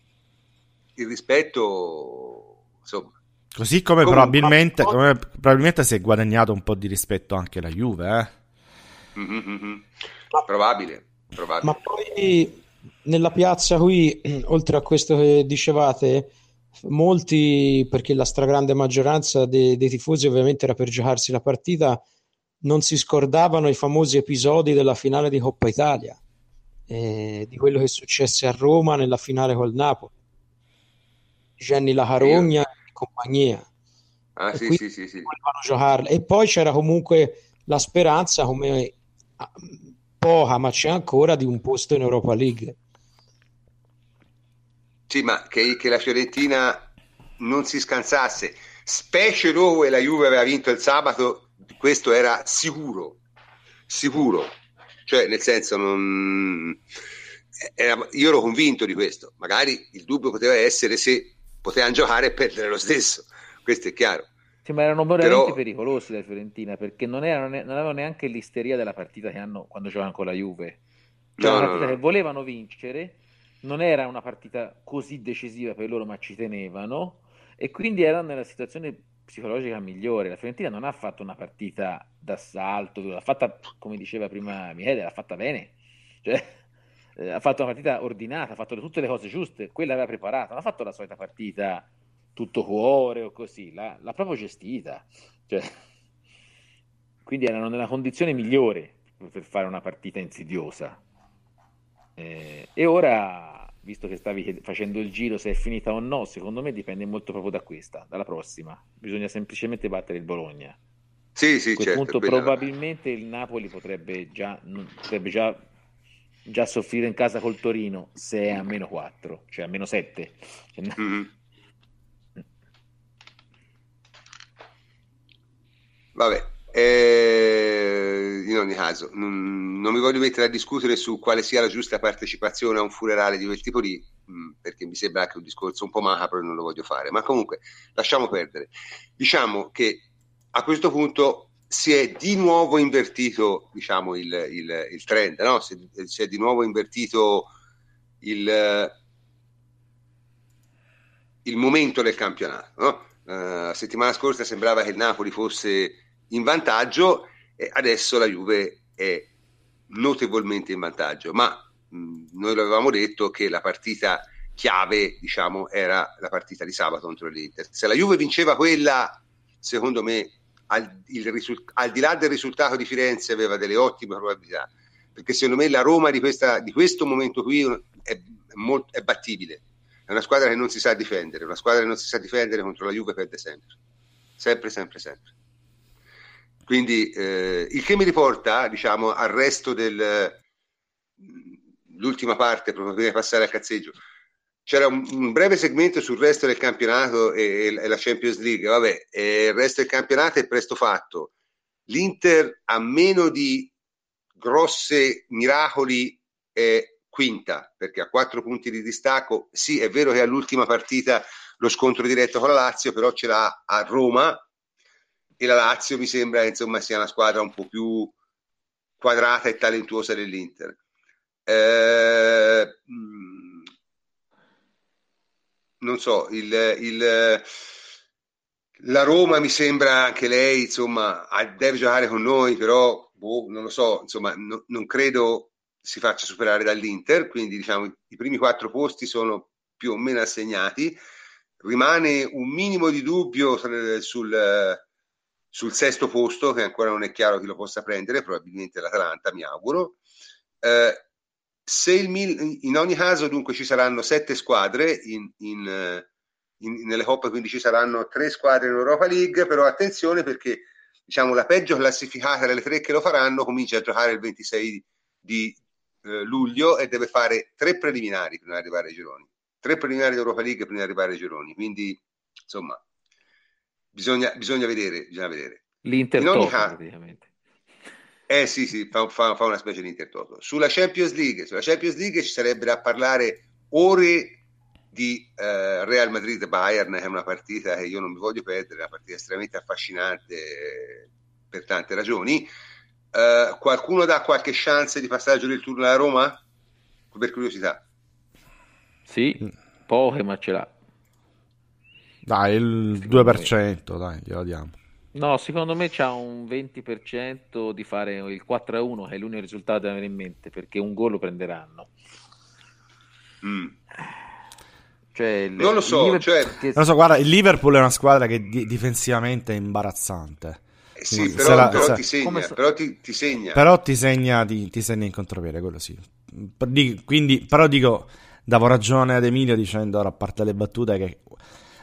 il rispetto, insomma... Così come, come probabilmente, come probabilmente si è guadagnato un po' di rispetto anche la Juve, eh? Mm-hmm. Probabile, probabile. Ma poi nella piazza qui, oltre a questo che dicevate, molti, perché la stragrande maggioranza dei, dei tifosi ovviamente era per giocarsi la partita, non si scordavano i famosi episodi della finale di Coppa Italia, eh, di quello che successe a Roma nella finale col Napoli, Jenny La Carogna e compagnia. Ah, e sì, sì, sì, sì. E poi c'era comunque la speranza, come ah, poca, ma c'è ancora, di un posto in Europa League. Sì, ma che, che la Fiorentina non si scansasse, specie dove la Juve aveva vinto il sabato questo era sicuro, sicuro, cioè nel senso non... Era, io ero convinto di questo, magari il dubbio poteva essere se potevano giocare e perdere lo stesso, questo è chiaro. Sì, ma erano veramente Però... pericolosi la Fiorentina perché non, erano, non avevano neanche l'isteria della partita che hanno quando giocavano con la Juve. Cioè, no, una partita no, no. che volevano vincere, non era una partita così decisiva per loro, ma ci tenevano e quindi erano nella situazione psicologica migliore. La Fiorentina non ha fatto una partita d'assalto, l'ha fatta, come diceva prima Michele, l'ha fatta bene. Cioè, eh, ha fatto una partita ordinata, ha fatto tutte le cose giuste, quella aveva preparato, non ha fatto la solita partita tutto cuore o così, l'ha, l'ha proprio gestita. Cioè, quindi erano nella condizione migliore per fare una partita insidiosa. Eh, e ora, visto che stavi facendo il giro, se è finita o no, secondo me dipende molto proprio da questa, dalla prossima. Bisogna semplicemente battere il Bologna. Sì, sì, a quel certo, punto quella- probabilmente il Napoli potrebbe già, potrebbe già, già soffrire in casa col Torino se è a meno 4, cioè a meno 7. Cioè, Mhm. Vabbè, eh, in ogni caso, non, non mi voglio mettere a discutere su quale sia la giusta partecipazione a un funerale di quel tipo lì, mh, perché mi sembra anche un discorso un po' macabro e non lo voglio fare, ma comunque lasciamo perdere. Diciamo che a questo punto si è di nuovo invertito diciamo, il, il- il trend, no? si, si è di nuovo invertito il, il momento del campionato. No? Eh, settimana scorsa sembrava che il Napoli fosse in vantaggio adesso la Juve è notevolmente in vantaggio, ma mh, noi lo avevamo detto che la partita chiave, diciamo, era la partita di sabato contro l'Inter. Se la Juve vinceva quella, secondo me, al, il risul- al di là del risultato di Firenze aveva delle ottime probabilità, perché secondo me la Roma di, questa, di questo momento qui è, è molt- è battibile. È una squadra che non si sa difendere, una squadra che non si sa difendere contro la Juve perde sempre, sempre, sempre, sempre. Quindi eh, il che mi riporta, diciamo, al resto del l'ultima parte, proprio prima di passare al cazzeggio. C'era un, un breve segmento sul resto del campionato e, e la Champions League. Vabbè, e il resto del campionato è presto fatto. L'Inter a meno di grosse miracoli è quinta perché ha quattro punti di distacco. Sì, è vero che all'ultima partita lo scontro diretto con la Lazio, però ce l'ha a Roma e la Lazio mi sembra insomma sia una squadra un po' più quadrata e talentuosa dell'Inter. Eh, mh, non so, il, il, la Roma mi sembra anche lei, insomma, deve giocare con noi, però boh, non lo so, insomma, no- non credo si faccia superare dall'Inter, quindi diciamo i, primi quattro posti sono più o meno assegnati. Rimane un minimo di dubbio sul, sul sesto posto, che ancora non è chiaro chi lo possa prendere, probabilmente l'Atalanta, mi auguro. Eh, se il Mil- in ogni caso, dunque, ci saranno sette squadre in, in, eh, in- nelle coppe, quindi ci saranno tre squadre in Europa League, però attenzione perché diciamo, la peggio classificata delle tre che lo faranno comincia a giocare il 26 di eh, luglio e deve fare tre preliminari prima di arrivare ai gironi. Tre preliminari di Europa League prima di arrivare ai gironi. Quindi, insomma, bisogna, bisogna vedere. Bisogna vedere. L'Inter praticamente. Eh sì, sì, fa, fa- fa una specie di intertoto. Sulla Champions League, sulla Champions League ci sarebbe da parlare ore di eh, Real Madrid-Bayern, che è una partita che io non mi voglio perdere, è una partita estremamente affascinante eh, per tante ragioni. Eh, qualcuno dà qualche chance di passaggio del turno alla Roma? Per curiosità. Sì, poche, ma ce l'ha. Dai, il 2%, dai, glielo diamo. No, secondo me c'ha un 20% di fare il 4-1, che è l'unico risultato da avere in mente, perché un gol lo prenderanno. Mm. Cioè, Non lo so, il Liverpool- cioè- che- Non lo so, guarda, il Liverpool è una squadra che di- difensivamente è imbarazzante. Eh sì, però, se la- però se- ti segna, so- però ti, ti segna. Però ti segna, ti, ti segna in contropiede, quello sì. Quindi, però dico, davo ragione ad Emilio dicendo, ora a parte le battute, che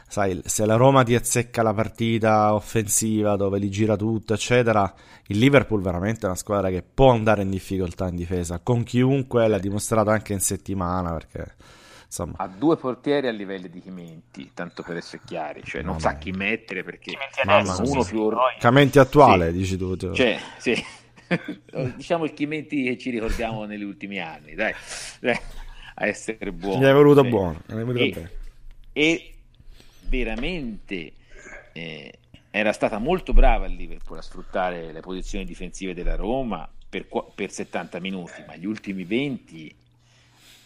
sai, se la Roma ti azzecca la partita offensiva dove li gira tutto, eccetera, il Liverpool veramente è una squadra che può andare in difficoltà in difesa, con chiunque, l'ha dimostrato anche in settimana, perché insomma... ha due portieri a livello di Chimenti, tanto per essere chiari, cioè non No, sa chi mettere perché Chimenti Mamma adesso, uno sì, più poi. Camenti attuale, Sì. dici tu. Cioè, sì. diciamo il Chimenti che ci ricordiamo negli ultimi anni, dai, dai, a essere buono. Gli hai voluto Sì. buono, hai voluto E- bene. e veramente eh, era stata molto brava il Liverpool a sfruttare le posizioni difensive della Roma per, per 70 minuti, ma gli ultimi 20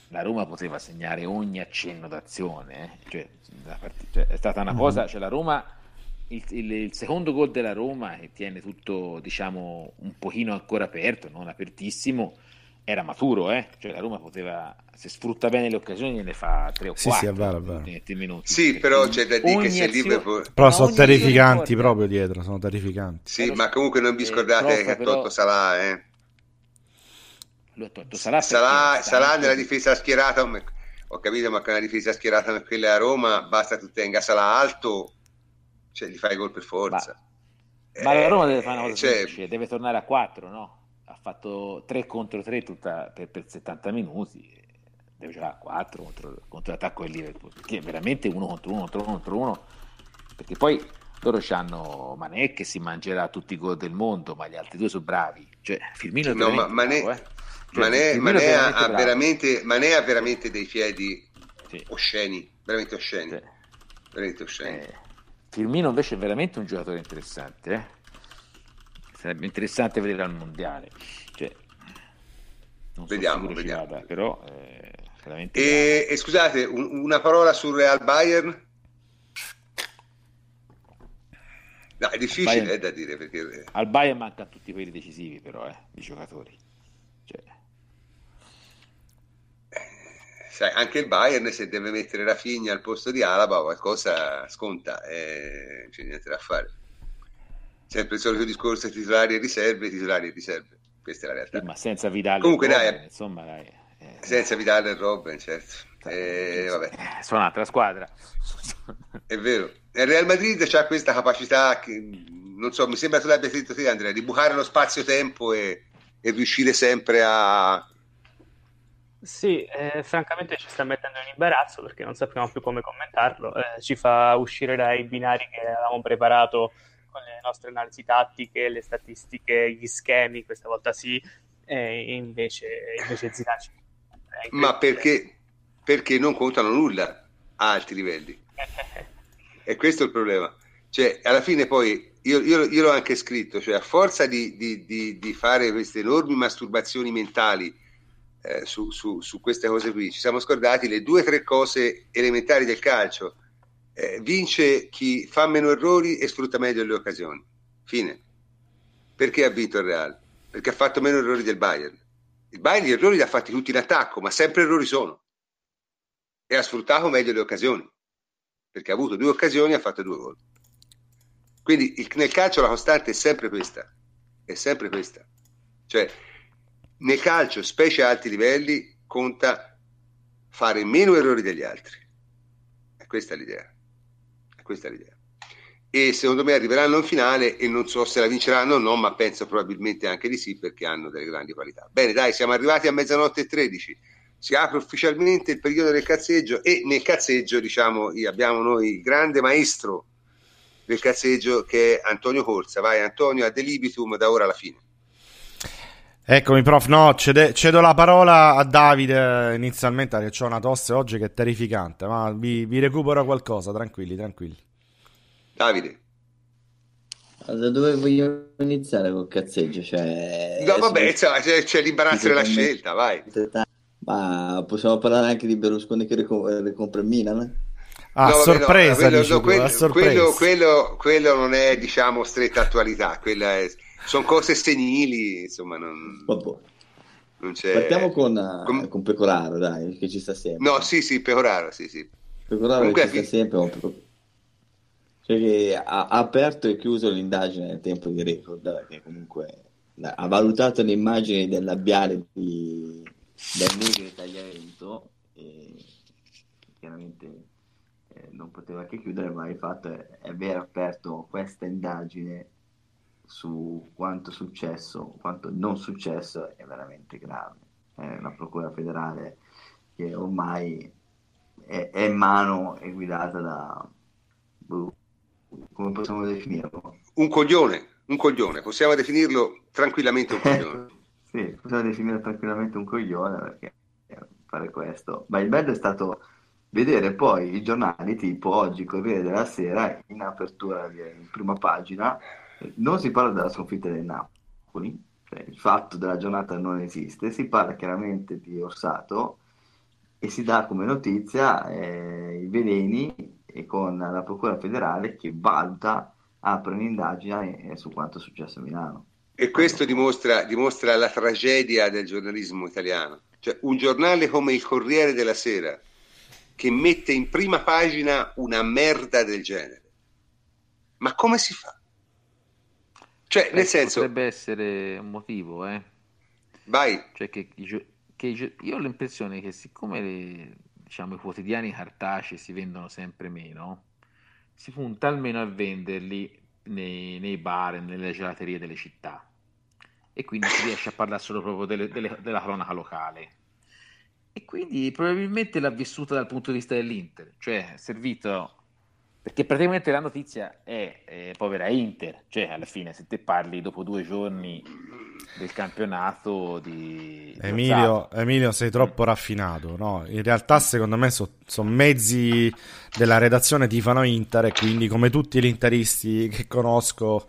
la Roma poteva segnare ogni accenno d'azione, eh. Cioè, partita- cioè, è stata una Mhm. cosa, cioè la Roma, il, il- il secondo gol della Roma che tiene tutto diciamo un pochino ancora aperto, non apertissimo, era maturo, eh? cioè la Roma poteva, se sfrutta bene le occasioni ne fa 3 o Sì, 4 sì, in 20 minuti. Sì, però c'è da dire che se azione- Liverpool... Però ma sono terrificanti importa. proprio dietro, sono terrificanti. Sì, Eh, lo ma comunque non vi Eh, scordate che ha però- tolto Salah, eh? lui ha tolto Salah, Salah, Salah nella difesa schierata ho capito ma con una difesa schierata come quella a Roma basta tu tenga Salah alto cioè gli fai gol per forza ma, ma la Roma deve fare una cosa cioè, semplice deve tornare a 4 no? Fatto 3 contro 3 tutta, per, per 70 minuti deve giocare a 4 contro, contro l'attacco del Liverpool perché è veramente uno contro uno contro uno contro uno perché poi loro hanno Manè che si mangerà tutti i gol del mondo ma gli altri due sono bravi cioè Firmino è no, ma Manè, bravo, eh. cioè, Manè, Manè, ha veramente, Manè, ha veramente, dei piedi sì. osceni veramente osceni, sì. veramente osceni. Eh, Firmino invece è veramente un giocatore interessante eh? Sarebbe interessante vedere al mondiale cioè, vediamo, so vediamo. Vada, però eh, e, e, scusate un, una parola sul Real Bayern No, è difficile Bayern, eh, da dire perché... Al Bayern mancano tutti quelli decisivi però, eh, i giocatori. Cioè... Eh, sai, anche il Bayern se deve mettere la figlia al posto di Alaba qualcosa sconta, eh, c'è niente da fare. Sempre il solito discorso titolari e riserve, titolari e riserve. Questa è la realtà. Sì, ma senza Vidal Comunque dai, Robben, insomma, dai, eh, senza Vidal e Robben, certo. Eh, vabbè. Eh, sono un'altra squadra. È vero. Il Real Madrid ha questa capacità che, non so, mi sembra tu l'abbia detto te Andrea, di bucare lo spazio-tempo e, e riuscire sempre a... Sì, eh, francamente ci sta mettendo in imbarazzo perché non sappiamo più come commentarlo. Eh, ci fa uscire dai binari che avevamo preparato con le nostre analisi tattiche, le statistiche, gli schemi, questa volta sì, e invece, invece Zinacci. Ma perché, perché non contano nulla a alti livelli? E questo è il problema. Cioè, alla fine poi, io, io, io l'ho anche scritto, cioè a forza di, di, di, di fare queste enormi masturbazioni mentali eh, su, su, su, queste cose qui, ci siamo scordati le due o tre cose elementari del calcio. Eh, vince chi fa meno errori e sfrutta meglio le occasioni. Fine. Perché ha vinto il Real? Perché ha fatto meno errori del Bayern. Il Bayern gli errori li ha fatti tutti in attacco, ma sempre errori sono. E ha sfruttato meglio le occasioni perché ha avuto due occasioni e ha fatto due gol. Quindi il, nel calcio la costante è sempre questa, è sempre questa. Cioè, nel calcio, specie a alti livelli, conta fare meno errori degli altri. È questa l'idea. È questa l'idea. E secondo me arriveranno in finale e non so se la vinceranno o no, ma penso probabilmente anche di sì perché hanno delle grandi qualità. Bene, dai, siamo arrivati a mezzanotte e 13 si apre ufficialmente il periodo del cazzeggio e nel cazzeggio diciamo abbiamo noi il grande maestro del cazzeggio che è Antonio Corsa vai Antonio a delibitum da ora alla fine Eccomi prof, no, cede, cedo la parola a Davide inizialmente perché ho una tosse oggi che è terrificante, ma vi, vi recupero qualcosa, tranquilli, tranquilli. Davide. Da dove voglio iniziare col cazzeggio? Cioè, no, vabbè, c'è, c'è, c'è l'imbarazzo della scelta, vai. Ma possiamo parlare anche di Berlusconi che ricompra il Milan? Ah, no, sorpresa, no, quello, quello, sorpresa. Quello, quello, non è, diciamo, stretta attualità, è, sono cose senili, insomma, non, non c'è... Partiamo con, Com... con, Pecoraro, dai, che ci sta sempre. No, sì, sì, Pecoraro, sì, sì. Pecoraro Comunque, ci sta sempre, cioè che ha, aperto e chiuso l'indagine nel tempo di record, che comunque ha valutato le immagini del labiale di del negro tagliamento e chiaramente eh, non poteva che chiudere ma il fatto è, è aver aperto questa indagine su quanto successo, quanto non successo è veramente grave. È una procura federale che ormai è, è in mano e guidata da... Boh, come possiamo definirlo? Un coglione, un coglione, possiamo definirlo tranquillamente un coglione. Sì, possiamo definire tranquillamente un coglione perché fare questo. Ma il bello è stato vedere poi i giornali tipo oggi Corriere della Sera in apertura in prima pagina non si parla della sconfitta del Napoli, cioè il fatto della giornata non esiste, si parla chiaramente di Orsato e si dà come notizia eh, i veleni e con la Procura federale che valuta, apre un'indagine su quanto è successo a Milano. E questo dimostra, dimostra la tragedia del giornalismo italiano. Cioè, un giornale come il Corriere della Sera, che mette in prima pagina una merda del genere. Ma come si fa? Cioè, nel eh, senso... Potrebbe essere un motivo, eh? Vai. Cioè che, che io ho l'impressione che siccome le, diciamo, i quotidiani cartacei si vendono sempre meno, si punta almeno a venderli nei, nei bar, nelle gelaterie delle città e quindi si riesce a parlare solo proprio delle, delle, della cronaca locale. E quindi probabilmente l'ha vissuta dal punto di vista dell'Inter, cioè è servito perché praticamente la notizia è eh, povera Inter, cioè alla fine se te parli dopo due giorni del campionato di... Emilio, Emilio sei troppo raffinato, no? In realtà secondo me sono so mezzi della redazione tifano Inter e quindi come tutti gli interisti che conosco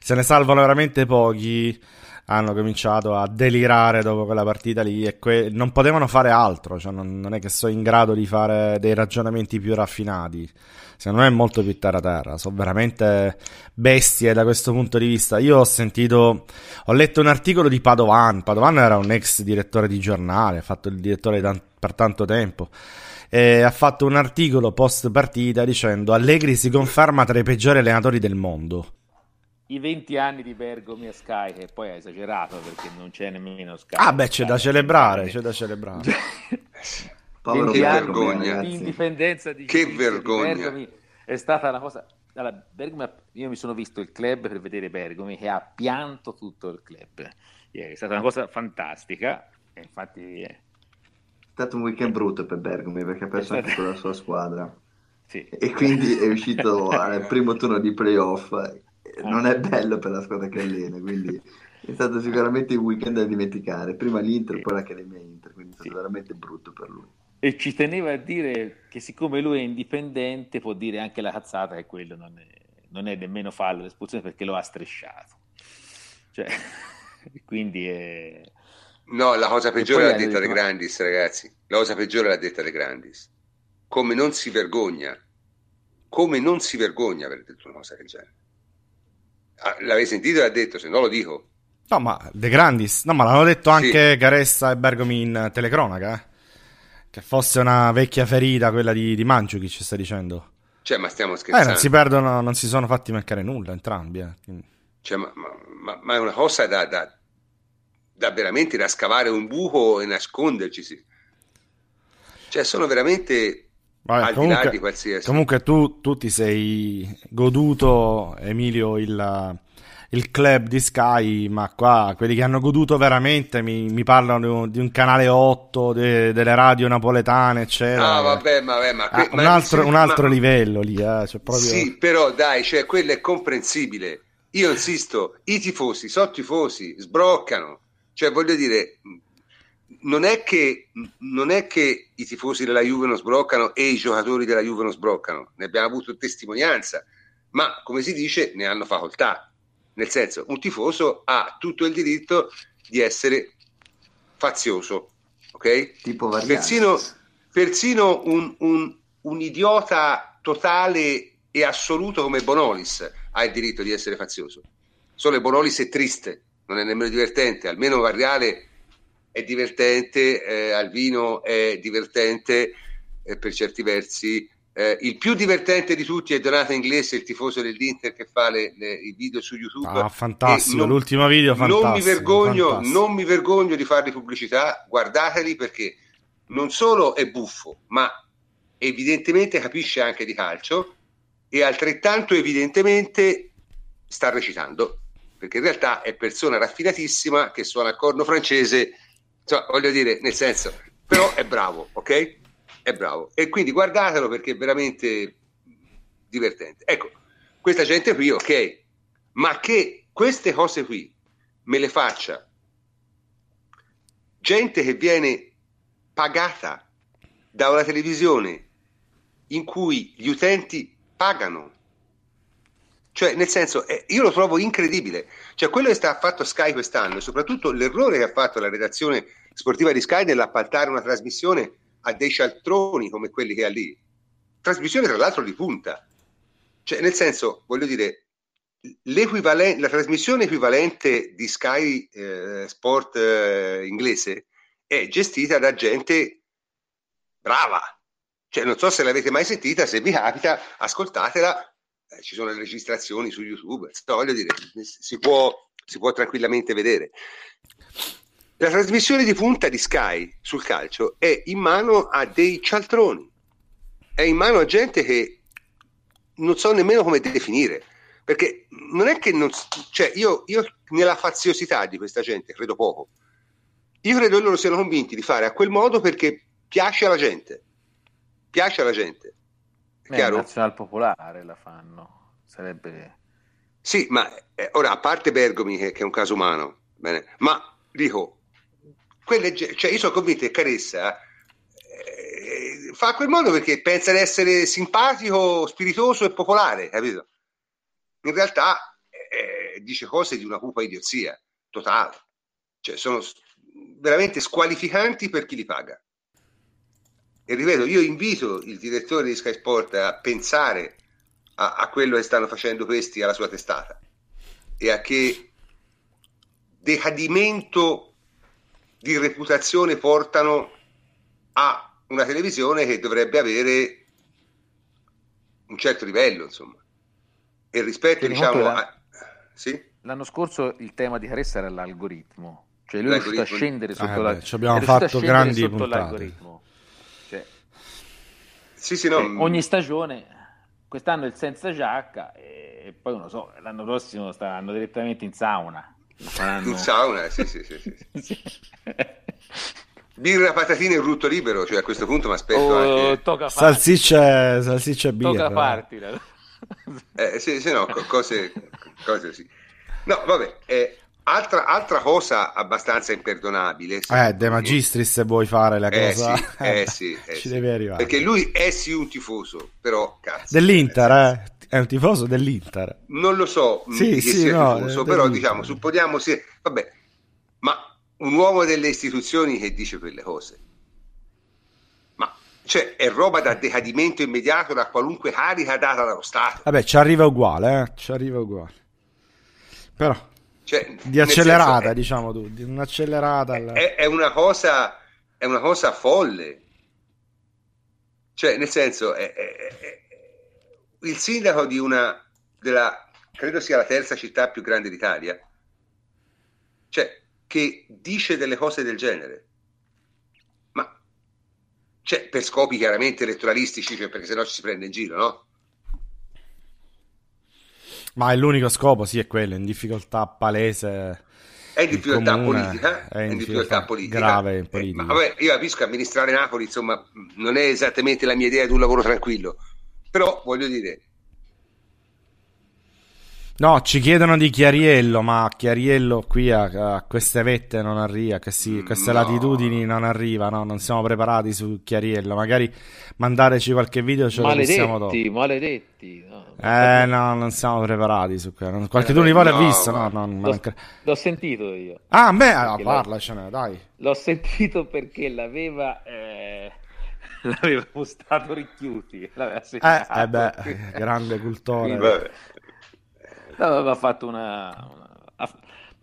se ne salvano veramente pochi hanno cominciato a delirare dopo quella partita lì e que- non potevano fare altro, cioè non, non, è che sono in grado di fare dei ragionamenti più raffinati. Secondo me è molto più terra terra, sono veramente bestie da questo punto di vista. Io ho sentito, ho letto un articolo di Padovan, Padovan era un ex direttore di giornale, ha fatto il direttore t- per tanto tempo e ha fatto un articolo post partita dicendo Allegri si conferma tra i peggiori allenatori del mondo i 20 anni di Bergomi a Sky, che poi ha esagerato perché non c'è nemmeno Sky. Ah, beh, c'è da celebrare, c'è da celebrare. Povero che vergogna. Di indipendenza di Che vergogna. Bergomi è stata una cosa... Allora, Bergomi, io mi sono visto il club per vedere Bergomi che ha pianto tutto il club. È stata una cosa fantastica. E infatti... È... stato un weekend brutto per Bergomi perché ha perso anche con la sua squadra. Sì. E quindi è uscito al primo turno di playoff non è bello per la squadra che allena, quindi è stato sicuramente un weekend da dimenticare. Prima l'Inter, poi l'Accademia Inter, quindi è stato sì. veramente brutto per lui. E ci teneva a dire che siccome lui è indipendente può dire anche la cazzata che quello non è, non è nemmeno fallo l'espulsione perché lo ha strisciato. Cioè, quindi è... No, la cosa peggiore l'ha detta De Grandis, ragazzi. La cosa peggiore l'ha detta De Grandis. Come non si vergogna, come non si vergogna aver detto una cosa del genere. Ah, l'avevi sentito e l'ha detto, se no lo dico. No, ma De Grandis, no, ma l'hanno detto anche sì. Caressa e Bergomi in telecronaca, eh? Che fosse una vecchia ferita quella di, di Mandzukic, stai dicendo. Cioè, ma stiamo scherzando. Eh, non si perdono, non si sono fatti mancare nulla entrambi, eh. Cioè, ma, ma, ma, è una cosa da, da, da, veramente da scavare un buco e nasconderci. Cioè, sono veramente Vabbè, al comunque, di là di qualsiasi. Comunque tu, tu ti sei goduto, Emilio, il, il, club di Sky, ma qua quelli che hanno goduto veramente mi, mi parlano di un canale 8, de, delle radio napoletane, eccetera. Ah, vabbè, vabbè, ma, que- ah, un, altro, sì, un altro ma... livello lì. Eh, cioè proprio... Sì, però dai, cioè, quello è comprensibile. Io insisto, i tifosi, so tifosi, sbroccano. Cioè, voglio dire, non è, che, non è che i tifosi della Juve non sbroccano e i giocatori della Juve non sbroccano, ne abbiamo avuto testimonianza, ma come si dice ne hanno facoltà. Nel senso, un tifoso ha tutto il diritto di essere fazioso, ok? Tipo persino, persino un, un, un idiota totale e assoluto come Bonolis ha il diritto di essere fazioso. Solo Bonolis è triste, non è nemmeno divertente, almeno Varriale è divertente, eh, Alvino è divertente eh, per certi versi. Eh, il più divertente di tutti è Donato Inglese, il tifoso dell'Inter che fa le, le, i video su YouTube. Ah, fantastico, non, l'ultimo video fantastico. Non mi, vergogno, non mi vergogno di farli pubblicità, guardateli perché non solo è buffo, ma evidentemente capisce anche di calcio e altrettanto evidentemente sta recitando, perché in realtà è persona raffinatissima che suona il corno francese cioè, voglio dire, nel senso, però è bravo, ok? È bravo. E quindi guardatelo perché è veramente divertente. Ecco, questa gente qui, ok, ma che queste cose qui me le faccia gente che viene pagata da una televisione in cui gli utenti pagano. Cioè, nel senso, eh, io lo trovo incredibile. Cioè, quello che sta fatto Sky quest'anno, e soprattutto l'errore che ha fatto la redazione sportiva di Sky nell'appaltare una trasmissione a dei cialtroni come quelli che ha lì. Trasmissione, tra l'altro, di punta. Cioè, nel senso, voglio dire, la trasmissione equivalente di Sky eh, Sport eh, inglese è gestita da gente brava. Cioè, non so se l'avete mai sentita, se vi capita, ascoltatela eh, ci sono le registrazioni su YouTube, no, voglio dire, si può, si può tranquillamente vedere. la trasmissione di punta di Sky sul calcio è in mano a dei cialtroni, è in mano a gente che non so nemmeno come definire, perché non è che non... cioè io, io nella faziosità di questa gente credo poco, io credo loro siano convinti di fare a quel modo perché piace alla gente, piace alla gente. È chiaro? Nazional popolare la fanno, sarebbe... Sì, ma eh, ora a parte Bergomi che, che, è un caso umano, bene, ma dico, quelle, cioè io sono convinto che Caressa eh, fa quel modo perché pensa di essere simpatico, spiritoso e popolare, capito? In realtà eh, dice cose di una cupa idiozia totale, cioè sono veramente squalificanti per chi li paga. E ripeto, io invito il direttore di Sky Sport a pensare a, a quello che stanno facendo questi alla sua testata e a che decadimento di reputazione portano a una televisione che dovrebbe avere un certo livello, insomma. E rispetto, diciamo, la... a... sì? l'anno scorso il tema di Caressa era l'algoritmo, cioè lui è riuscito a scendere sotto, eh, la... beh, abbiamo fatto grandi sotto l'algoritmo. Sì, sì, no. Cioè, ogni stagione, quest'anno è il senza giacca e poi non lo so, l'anno prossimo staranno direttamente in sauna. Faranno... In sauna, sì, sì, sì. sì. sì. Birra, patatine e rutto libero, cioè a questo punto mi aspetto oh, anche... Salsiccia, salsiccia e birra. Tocca farti. Eh, sì, sì, no, cose, cose sì. No, vabbè, eh, altra, altra, cosa abbastanza imperdonabile. Eh, De Magistris se vuoi fare la eh, cosa... Sì, eh, sì, eh, ci sì. devi arrivare. Perché lui è sì un tifoso, però cazzo. Dell'Inter, eh? È un tifoso dell'Inter. Non lo so sì, sì, no, tifoso, però diciamo, supponiamo sia... Vabbè, ma un uomo delle istituzioni che dice quelle cose. Ma cioè, è roba da decadimento immediato da qualunque carica data dallo Stato. Vabbè, ci arriva uguale, eh? Ci arriva uguale. Però cioè, di accelerata, senso, diciamo tu, di un'accelerata. Alla... È, è, una cosa, è una cosa folle. Cioè, nel senso, è, è, il sindaco di una della credo sia la terza città più grande d'Italia, cioè, che dice delle cose del genere. Ma cioè, per scopi chiaramente elettoralistici, cioè, perché sennò ci si prende in giro, no? Ma è l'unico scopo, sì, è quello, in difficoltà palese. È in difficoltà politica, è in, in difficoltà, politica. grave in politica. Eh, ma vabbè, io capisco amministrare Napoli, insomma, non è esattamente la mia idea di un lavoro tranquillo, però voglio dire, No, ci chiedono di Chiariello, ma Chiariello qui a, a queste vette non arriva, a sì, queste no. latitudini non arriva, no? non siamo preparati su Chiariello. Magari mandateci qualche video ce maledetti, lo dopo. Maledetti, no. Eh no, non siamo preparati su quello. Qualche eh, tu voi l'ha visto? No, no, l'ho, l'ho, sentito io. Ah, beh, ah, parlacene, dai. L'ho sentito perché l'aveva... Eh l'aveva postato Ricchiuti. L'aveva eh, eh beh, grande cultore. Beh, aveva fatto una, una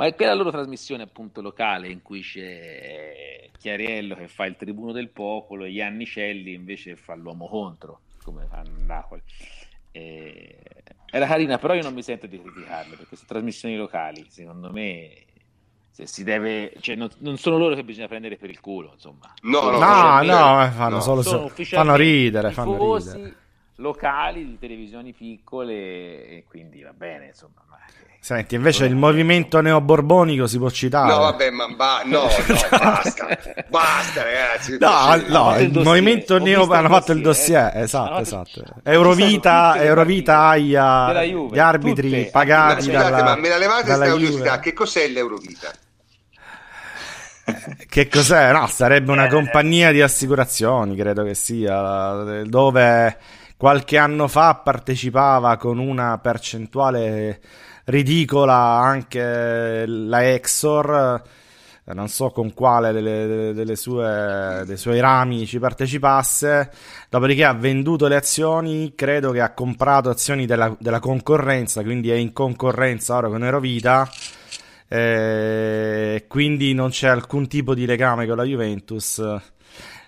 ma è quella loro trasmissione appunto locale in cui c'è Chiariello che fa il tribuno del popolo e Iannicelli invece fa l'uomo contro come fa Napoli. E... era carina però io non mi sento di criticarle perché sono trasmissioni locali secondo me se si deve cioè non, non, sono loro che bisogna prendere per il culo insomma. No no no, no, eh, fanno no. solo so, fanno ridere fanno ridere locali di televisioni piccole e quindi va bene insomma ma... Senti, invece il movimento neoborbonico si può citare. No, vabbè, ma ba- no, no, basta, basta, ragazzi. No, no, il, il movimento neo hanno fatto il dossier, eh. esatto, esatto. Eurovita, Eurovita, AIA, gli arbitri tutte. pagati Scusate, dalla, ma me la levate questa curiosità, che cos'è l'Eurovita? che cos'è? No, sarebbe una compagnia di assicurazioni, credo che sia, dove qualche anno fa partecipava con una percentuale ridicola anche la Exor. Non so con quale delle, delle sue, dei suoi rami ci partecipasse, dopodiché ha venduto le azioni, credo che ha comprato azioni della, della concorrenza, quindi è in concorrenza ora con Eurovita, eh, quindi non c'è alcun tipo di legame con la Juventus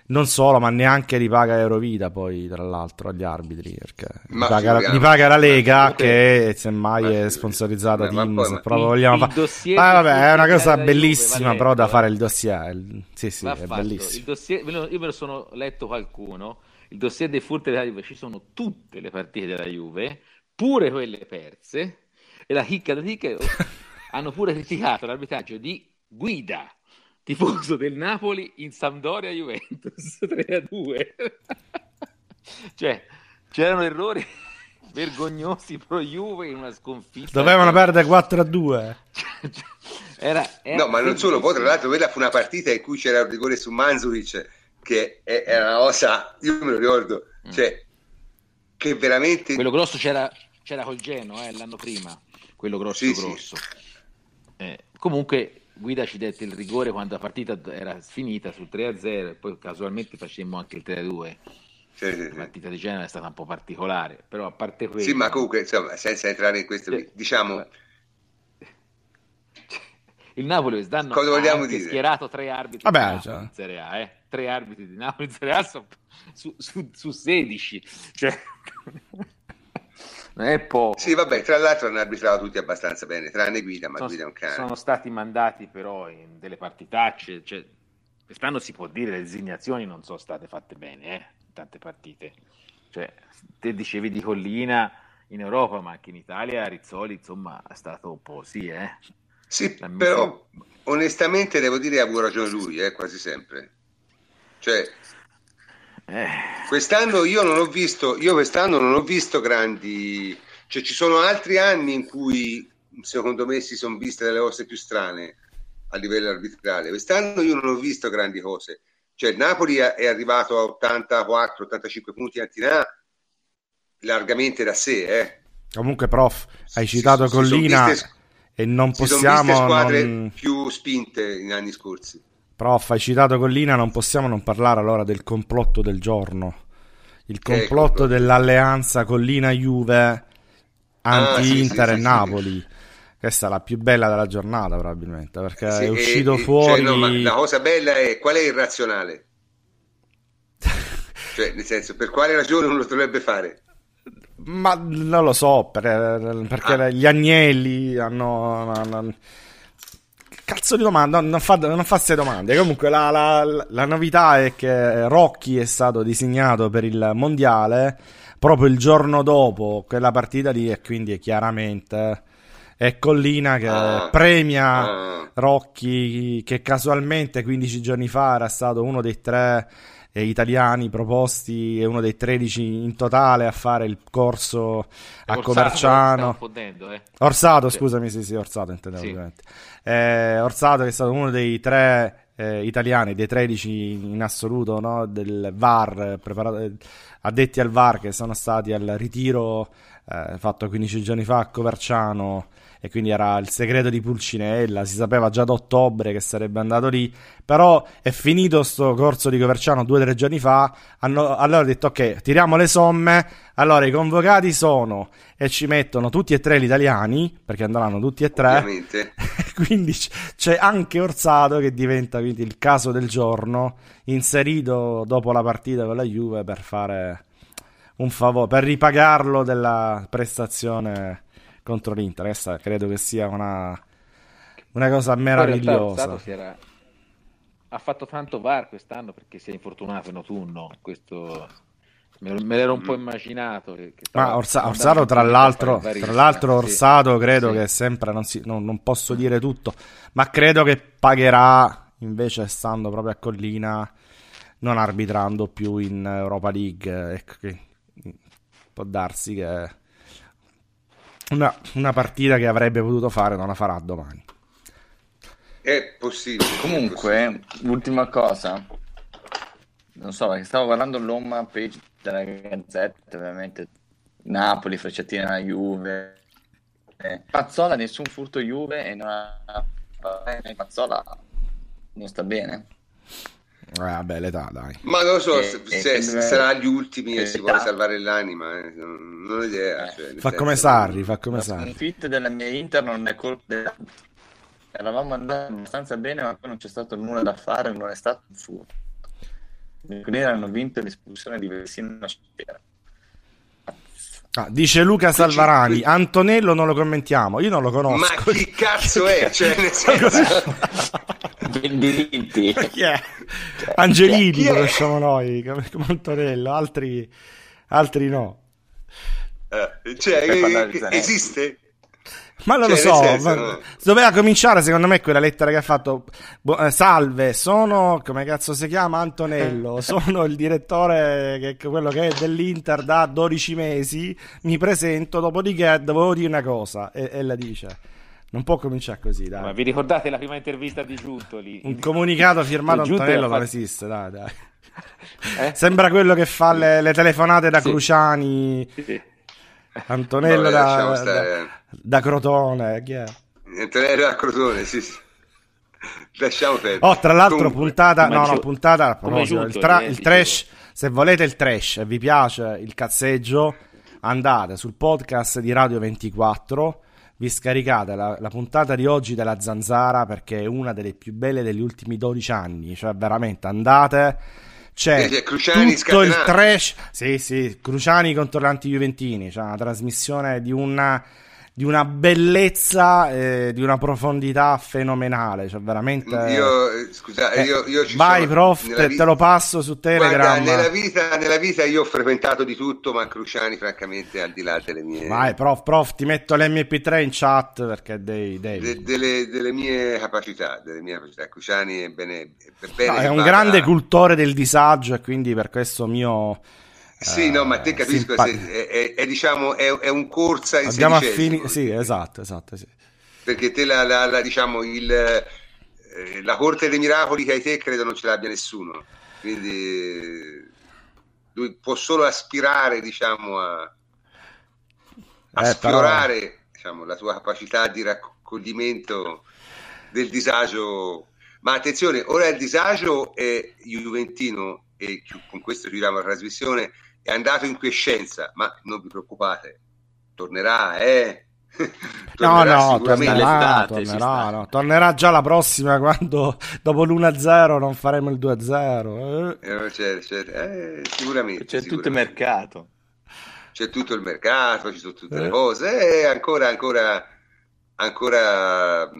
non solo, ma neanche li paga Eurovita poi, tra l'altro, agli arbitri, perché li paga, li paga, la Lega ma, che semmai è sponsorizzata da Team, se proprio vogliamo fare... Ah, vabbè, è una cosa bellissima Juve, però da fare il dossier. Sì, sì, è fatto. bellissimo. Il dossier, io me lo sono letto qualcuno, il dossier dei furti della Juve, ci sono tutte le partite della Juve, pure quelle perse, e la chicca da chicca hanno pure criticato l'arbitraggio di Guida tifoso del Napoli in Sampdoria Juventus 3 a 2 cioè c'erano errori vergognosi pro Juve in una sconfitta. Dovevano perdere 4 a 2 era, era no ma non solo poi tra l'altro quella fu una partita in cui c'era il rigore su Manzulic che era una cosa io me lo ricordo mm. cioè che veramente quello grosso c'era, c'era col Geno eh, l'anno prima quello grosso sì, grosso. Sì. Eh, comunque Guida ci dette il rigore quando la partita era finita sul 3-0 e poi casualmente facemmo anche il 3-2. Sì, sì, la partita di Genova è stata un po' particolare, però a parte questo... Sì, ma comunque, insomma, senza entrare in questo, cioè, diciamo... Il Napoli quest'anno Cosa vogliamo dire? schierato tre arbitri Vabbè, cioè. in Serie A, eh? tre arbitri di Napoli in Serie A su, su, su 16. Cioè... è poco. Sì, vabbè, tra l'altro hanno arbitrato tutti abbastanza bene, tranne Guida, ma sono, Guida è un cane. Sono stati mandati però in delle partitacce, cioè, quest'anno si può dire le designazioni non sono state fatte bene, eh, tante partite. Cioè, te dicevi di Collina in Europa, ma anche in Italia Rizzoli, insomma, è stato un po' sì, eh. Sì, La però onestamente devo dire ha avuto ragione lui, eh, quasi sempre. Cioè, eh. Quest'anno io non ho visto, io quest'anno non ho visto grandi, cioè ci sono altri anni in cui secondo me si sono viste delle cose più strane a livello arbitrale. Quest'anno io non ho visto grandi cose. Cioè Napoli è arrivato a 84-85 punti antinà largamente da sé. Eh. Comunque, prof, hai citato si, Collina si viste, e non possiamo... Si sono squadre non... più spinte in anni scorsi. Prof, hai citato Collina, non possiamo non parlare allora del complotto del giorno. Il complotto dell'alleanza Collina-Juve anti-Inter ah, sì, sì, e Napoli. Sì, Questa è la più bella della giornata probabilmente, perché è uscito e, fuori... Cioè, no, la cosa bella è qual è il razionale? cioè, nel senso, per quale ragione uno lo dovrebbe fare? Ma non lo so, per, perché ah. gli agnelli hanno, hanno Cazzo di domanda, non fa, non fa queste domande. Comunque la, la, la, novità è che Rocky è stato designato per il mondiale proprio il giorno dopo quella partita lì e quindi è chiaramente è Collina che ah, premia ah. Rocky che casualmente 15 giorni fa era stato uno dei tre eh, italiani proposti e uno dei 13 in totale a fare il corso a Orsato, Coverciano. Eh. Orsato, sì. scusami, sì, sì, Orsato intendevo sì. ovviamente. Eh, Orsato che è stato uno dei tre eh, italiani, dei 13 in assoluto no? del VAR, preparato, addetti al VAR che sono stati al ritiro eh, fatto 15 giorni fa a Coverciano e quindi era il segreto di Pulcinella, si sapeva già da ottobre che sarebbe andato lì, però è finito sto corso di Coverciano due o tre giorni fa, hanno, allora hanno detto ok, tiriamo le somme, allora i convocati sono, e ci mettono tutti e tre gli italiani, perché andranno tutti e tre, quindi c'è anche Orsato che diventa quindi il caso del giorno, inserito dopo la partita con la Juve per fare un favore, per ripagarlo della prestazione contro l'Inter. Questa credo che sia una, una cosa meravigliosa. Era... Ha fatto tanto VAR quest'anno perché si è infortunato in autunno. Questo me, l'ero un po' immaginato. Che, che Ma Orsa- Orsato, tra l'altro, tra l'altro, Orsato credo sì. che sempre non, si, non, non posso dire tutto, ma credo che pagherà invece stando proprio a Collina, non arbitrando più in Europa League. Ecco, può darsi che una, una partita che avrebbe potuto fare non la farà domani. È possibile. Comunque, è possibile. ultima cosa, non so, perché stavo guardando l'home page della Gazzetta, ovviamente Napoli, Frecciatina, Juve. Pazzola, nessun furto Juve e non ha... Pazzola non sta bene. Eh, vabbè, l'età, dai. Ma non lo so, e, se, se, se sarà agli ultimi e si vuole salvare l'anima, eh. non, non ho idea. Eh. Cioè, fa come Sarri, fa come Sarri. Il fit della mia Inter non è colpa della... Eravamo andati abbastanza bene, ma poi non c'è stato nulla da fare, non è stato un furto. I bianconeri hanno vinto l'espulsione di Vessino Ah, dice Luca Salvarani, Antonello non lo commentiamo, io non lo conosco. Ma chi cazzo è? Cioè, nel senso... È? Angelini chi è? conosciamo noi, come, come Antonello, altri, altri no. Eh, cioè, eh, esiste? Ma non cioè, lo so, senso, ma... doveva cominciare secondo me quella lettera che ha fatto. Eh, salve, sono come cazzo si chiama Antonello, sono il direttore che quello che è dell'Inter da 12 mesi. Mi presento, dopodiché dovevo dire una cosa e, e la dice. Non può cominciare così, dai. Ma vi ricordate la prima intervista di Giuntoli? Un comunicato firmato Antonello non esiste, dai, dai. Eh? Sembra quello che fa le, le telefonate da sì. Cruciani. Sì. Antonello da, da, da, Crotone, chi è? Antonello da Crotone, sì, sì. Lasciamo perdere. Oh, tra l'altro, Comunque, puntata, no, no, puntata, il, tra, il trash, se volete il trash e vi piace il cazzeggio, andate sul podcast di Radio 24, vi scaricate la, la, puntata di oggi della Zanzara perché è una delle più belle degli ultimi 12 anni, cioè veramente andate c'è sì, tutto scatenati. il trash. Sì, sì, Cruciani contro l'anti-Juventini. C'è una trasmissione di una di una bellezza e di una profondità fenomenale. Cioè, veramente. Io, eh, scusa, eh, io, io ci vai, prof, te, te, lo passo su Telegram. Guarda, nella, vita, nella vita io ho frequentato di tutto, ma Cruciani, francamente, al di là delle mie. Vai, prof, prof, ti metto l'MP3 in chat perché dei. dei... De, delle, delle, mie capacità, delle mie capacità. Cruciani è bene. È, bene no, è un grande cultore del disagio e quindi per questo mio sì, no, ma te eh, capisco, simpa- è, è, è, diciamo, è, è un corsa in Abbiamo affini- Sì, esatto, esatto, sì. Perché te la, la, la, diciamo, il, eh, la corte dei miracoli che hai te credo non ce l'abbia nessuno. Quindi lui può solo aspirare, diciamo, a, a eh, sfiorare però... diciamo, la tua capacità di raccoglimento del disagio. Ma attenzione, ora il disagio è juventino e con questo chiudiamo la trasmissione è andato in quiescenza, ma non vi preoccupate, tornerà, eh? tornerà no, no, tornerà, tornerà, no. tornerà, già la prossima quando dopo l'1-0 non faremo il 2-0. Eh. C'è, c'è, eh, sicuramente. C'è sicuramente. tutto il mercato. C'è tutto il mercato, ci sono tutte eh. le cose, e ancora, ancora, ancora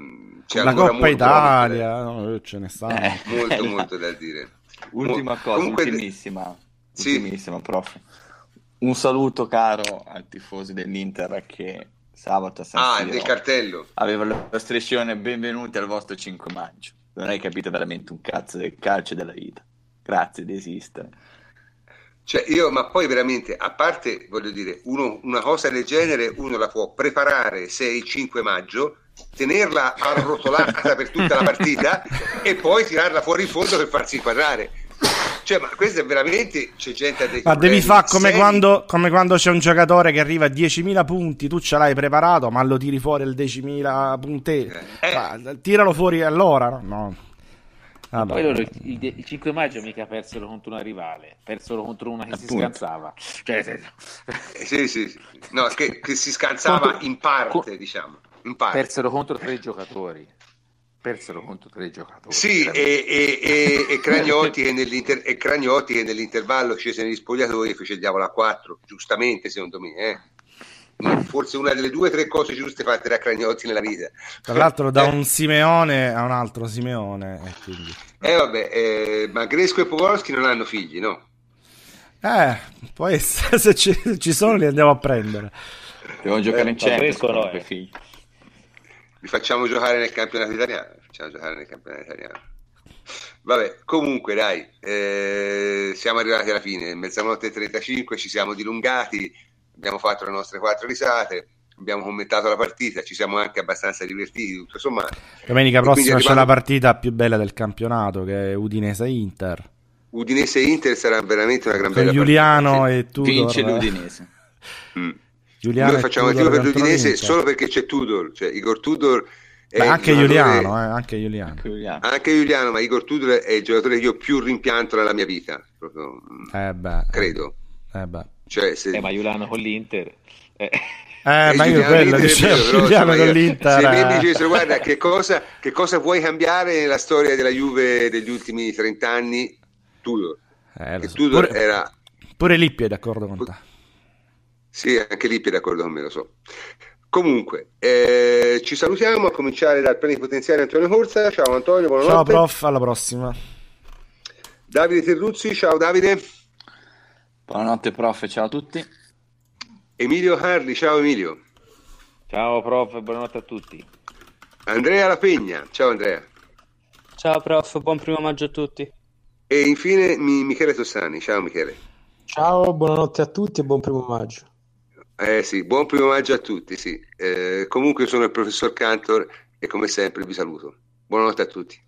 c'è la ancora Coppa Italia, no, ce ne sta. Eh. Molto, molto da dire. Ultima cosa, Comunque... ultimissima, sì. ultimissima, prof. Un saluto caro ai tifosi dell'Inter che sabato a San Ah, Siro, del cartello. Aveva la striscione benvenuti al vostro 5 maggio. Non hai capito veramente un cazzo del calcio della vita. Grazie di esistere. Cioè io, ma poi veramente, a parte, voglio dire, uno, una cosa del genere uno la può preparare se è il 5 maggio, tenerla arrotolata per tutta la partita e poi tirarla fuori in fondo per farsi inquadrare. Cioè, ma questo è veramente c'è gente a dei Ma devi fare come quando, come quando, c'è un giocatore che arriva a 10.000 punti, tu ce l'hai preparato, ma lo tiri fuori il 10.000 punteggio. Eh. tiralo fuori allora, no? no. Ah, poi loro il, il, 5 maggio mica persero contro una rivale, persero contro una che Appunto. si scansava. Cioè, eh, sì, sì, sì. No, che, che si scansava contro, in parte, diciamo. In parte. Persero contro tre giocatori. Persero contro tre giocatori. Sì, e, e, e, e, Cragnotti che e Cragnotti che nell'intervallo scese negli spogliatoi e fece il diavolo a 4, giustamente secondo me, eh forse una delle due o tre cose giuste fatte da Cragnotti nella vita. Tra l'altro da eh. un Simeone a un altro Simeone. E quindi... Eh vabbè, eh, ma Gresco e Pogorski non hanno figli, no? Eh, poi se ci, ci sono li andiamo a prendere. Devono giocare eh, in Champions no, eh. figli. Li facciamo giocare nel campionato italiano. Facciamo giocare nel campionato italiano. Vabbè, comunque dai, eh, siamo arrivati alla fine, mezzanotte e 35, ci siamo dilungati abbiamo fatto le nostre quattro risate, abbiamo commentato la partita, ci siamo anche abbastanza divertiti, tutto sommato. Domenica prossima arrivato... c'è la partita più bella del campionato che è Udinese-Inter. Udinese-Inter sarà veramente una gran bella Giuliano partita. e Tudor. Vince l'Udinese. Mm. Giuliano Noi facciamo il tiro per l'Udinese solo perché c'è Tudor, cioè Igor Tudor Beh, anche, Giuliano, eh, anche Giuliano, anche Giuliano. ma Igor Tudor è il giocatore che io più rimpianto nella mia vita, proprio, eh beh, credo. Eh beh. Cioè, se... eh, ma Giuliano con l'Inter... Eh. Eh, ma io quello dicevo, Giuliano con l'Inter. Se mi dicessero, guarda, che cosa, che cosa vuoi cambiare nella storia della Juve degli ultimi 30 anni? Tudor. Eh, so. Tudor pure, era... Pure Lippi è d'accordo con te. Sì, anche d'accordo con me, lo so. Comunque, eh, ci salutiamo a cominciare dal plenipotenziario Antonio Corsa. Ciao Antonio, buonanotte. Ciao prof, alla prossima. Davide Terruzzi, ciao Davide. Buonanotte prof, ciao a tutti. Emilio Carli, ciao Emilio. Ciao prof, buonanotte a tutti. Andrea La Pegna, ciao Andrea. Ciao prof, buon primo maggio a tutti. E infine Michele Tossani, ciao Michele. Ciao, buonanotte a tutti e buon primo maggio. Eh sì, buon primo maggio a tutti, sì. Eh, comunque sono il professor Cantor e come sempre vi saluto. Buonanotte a tutti.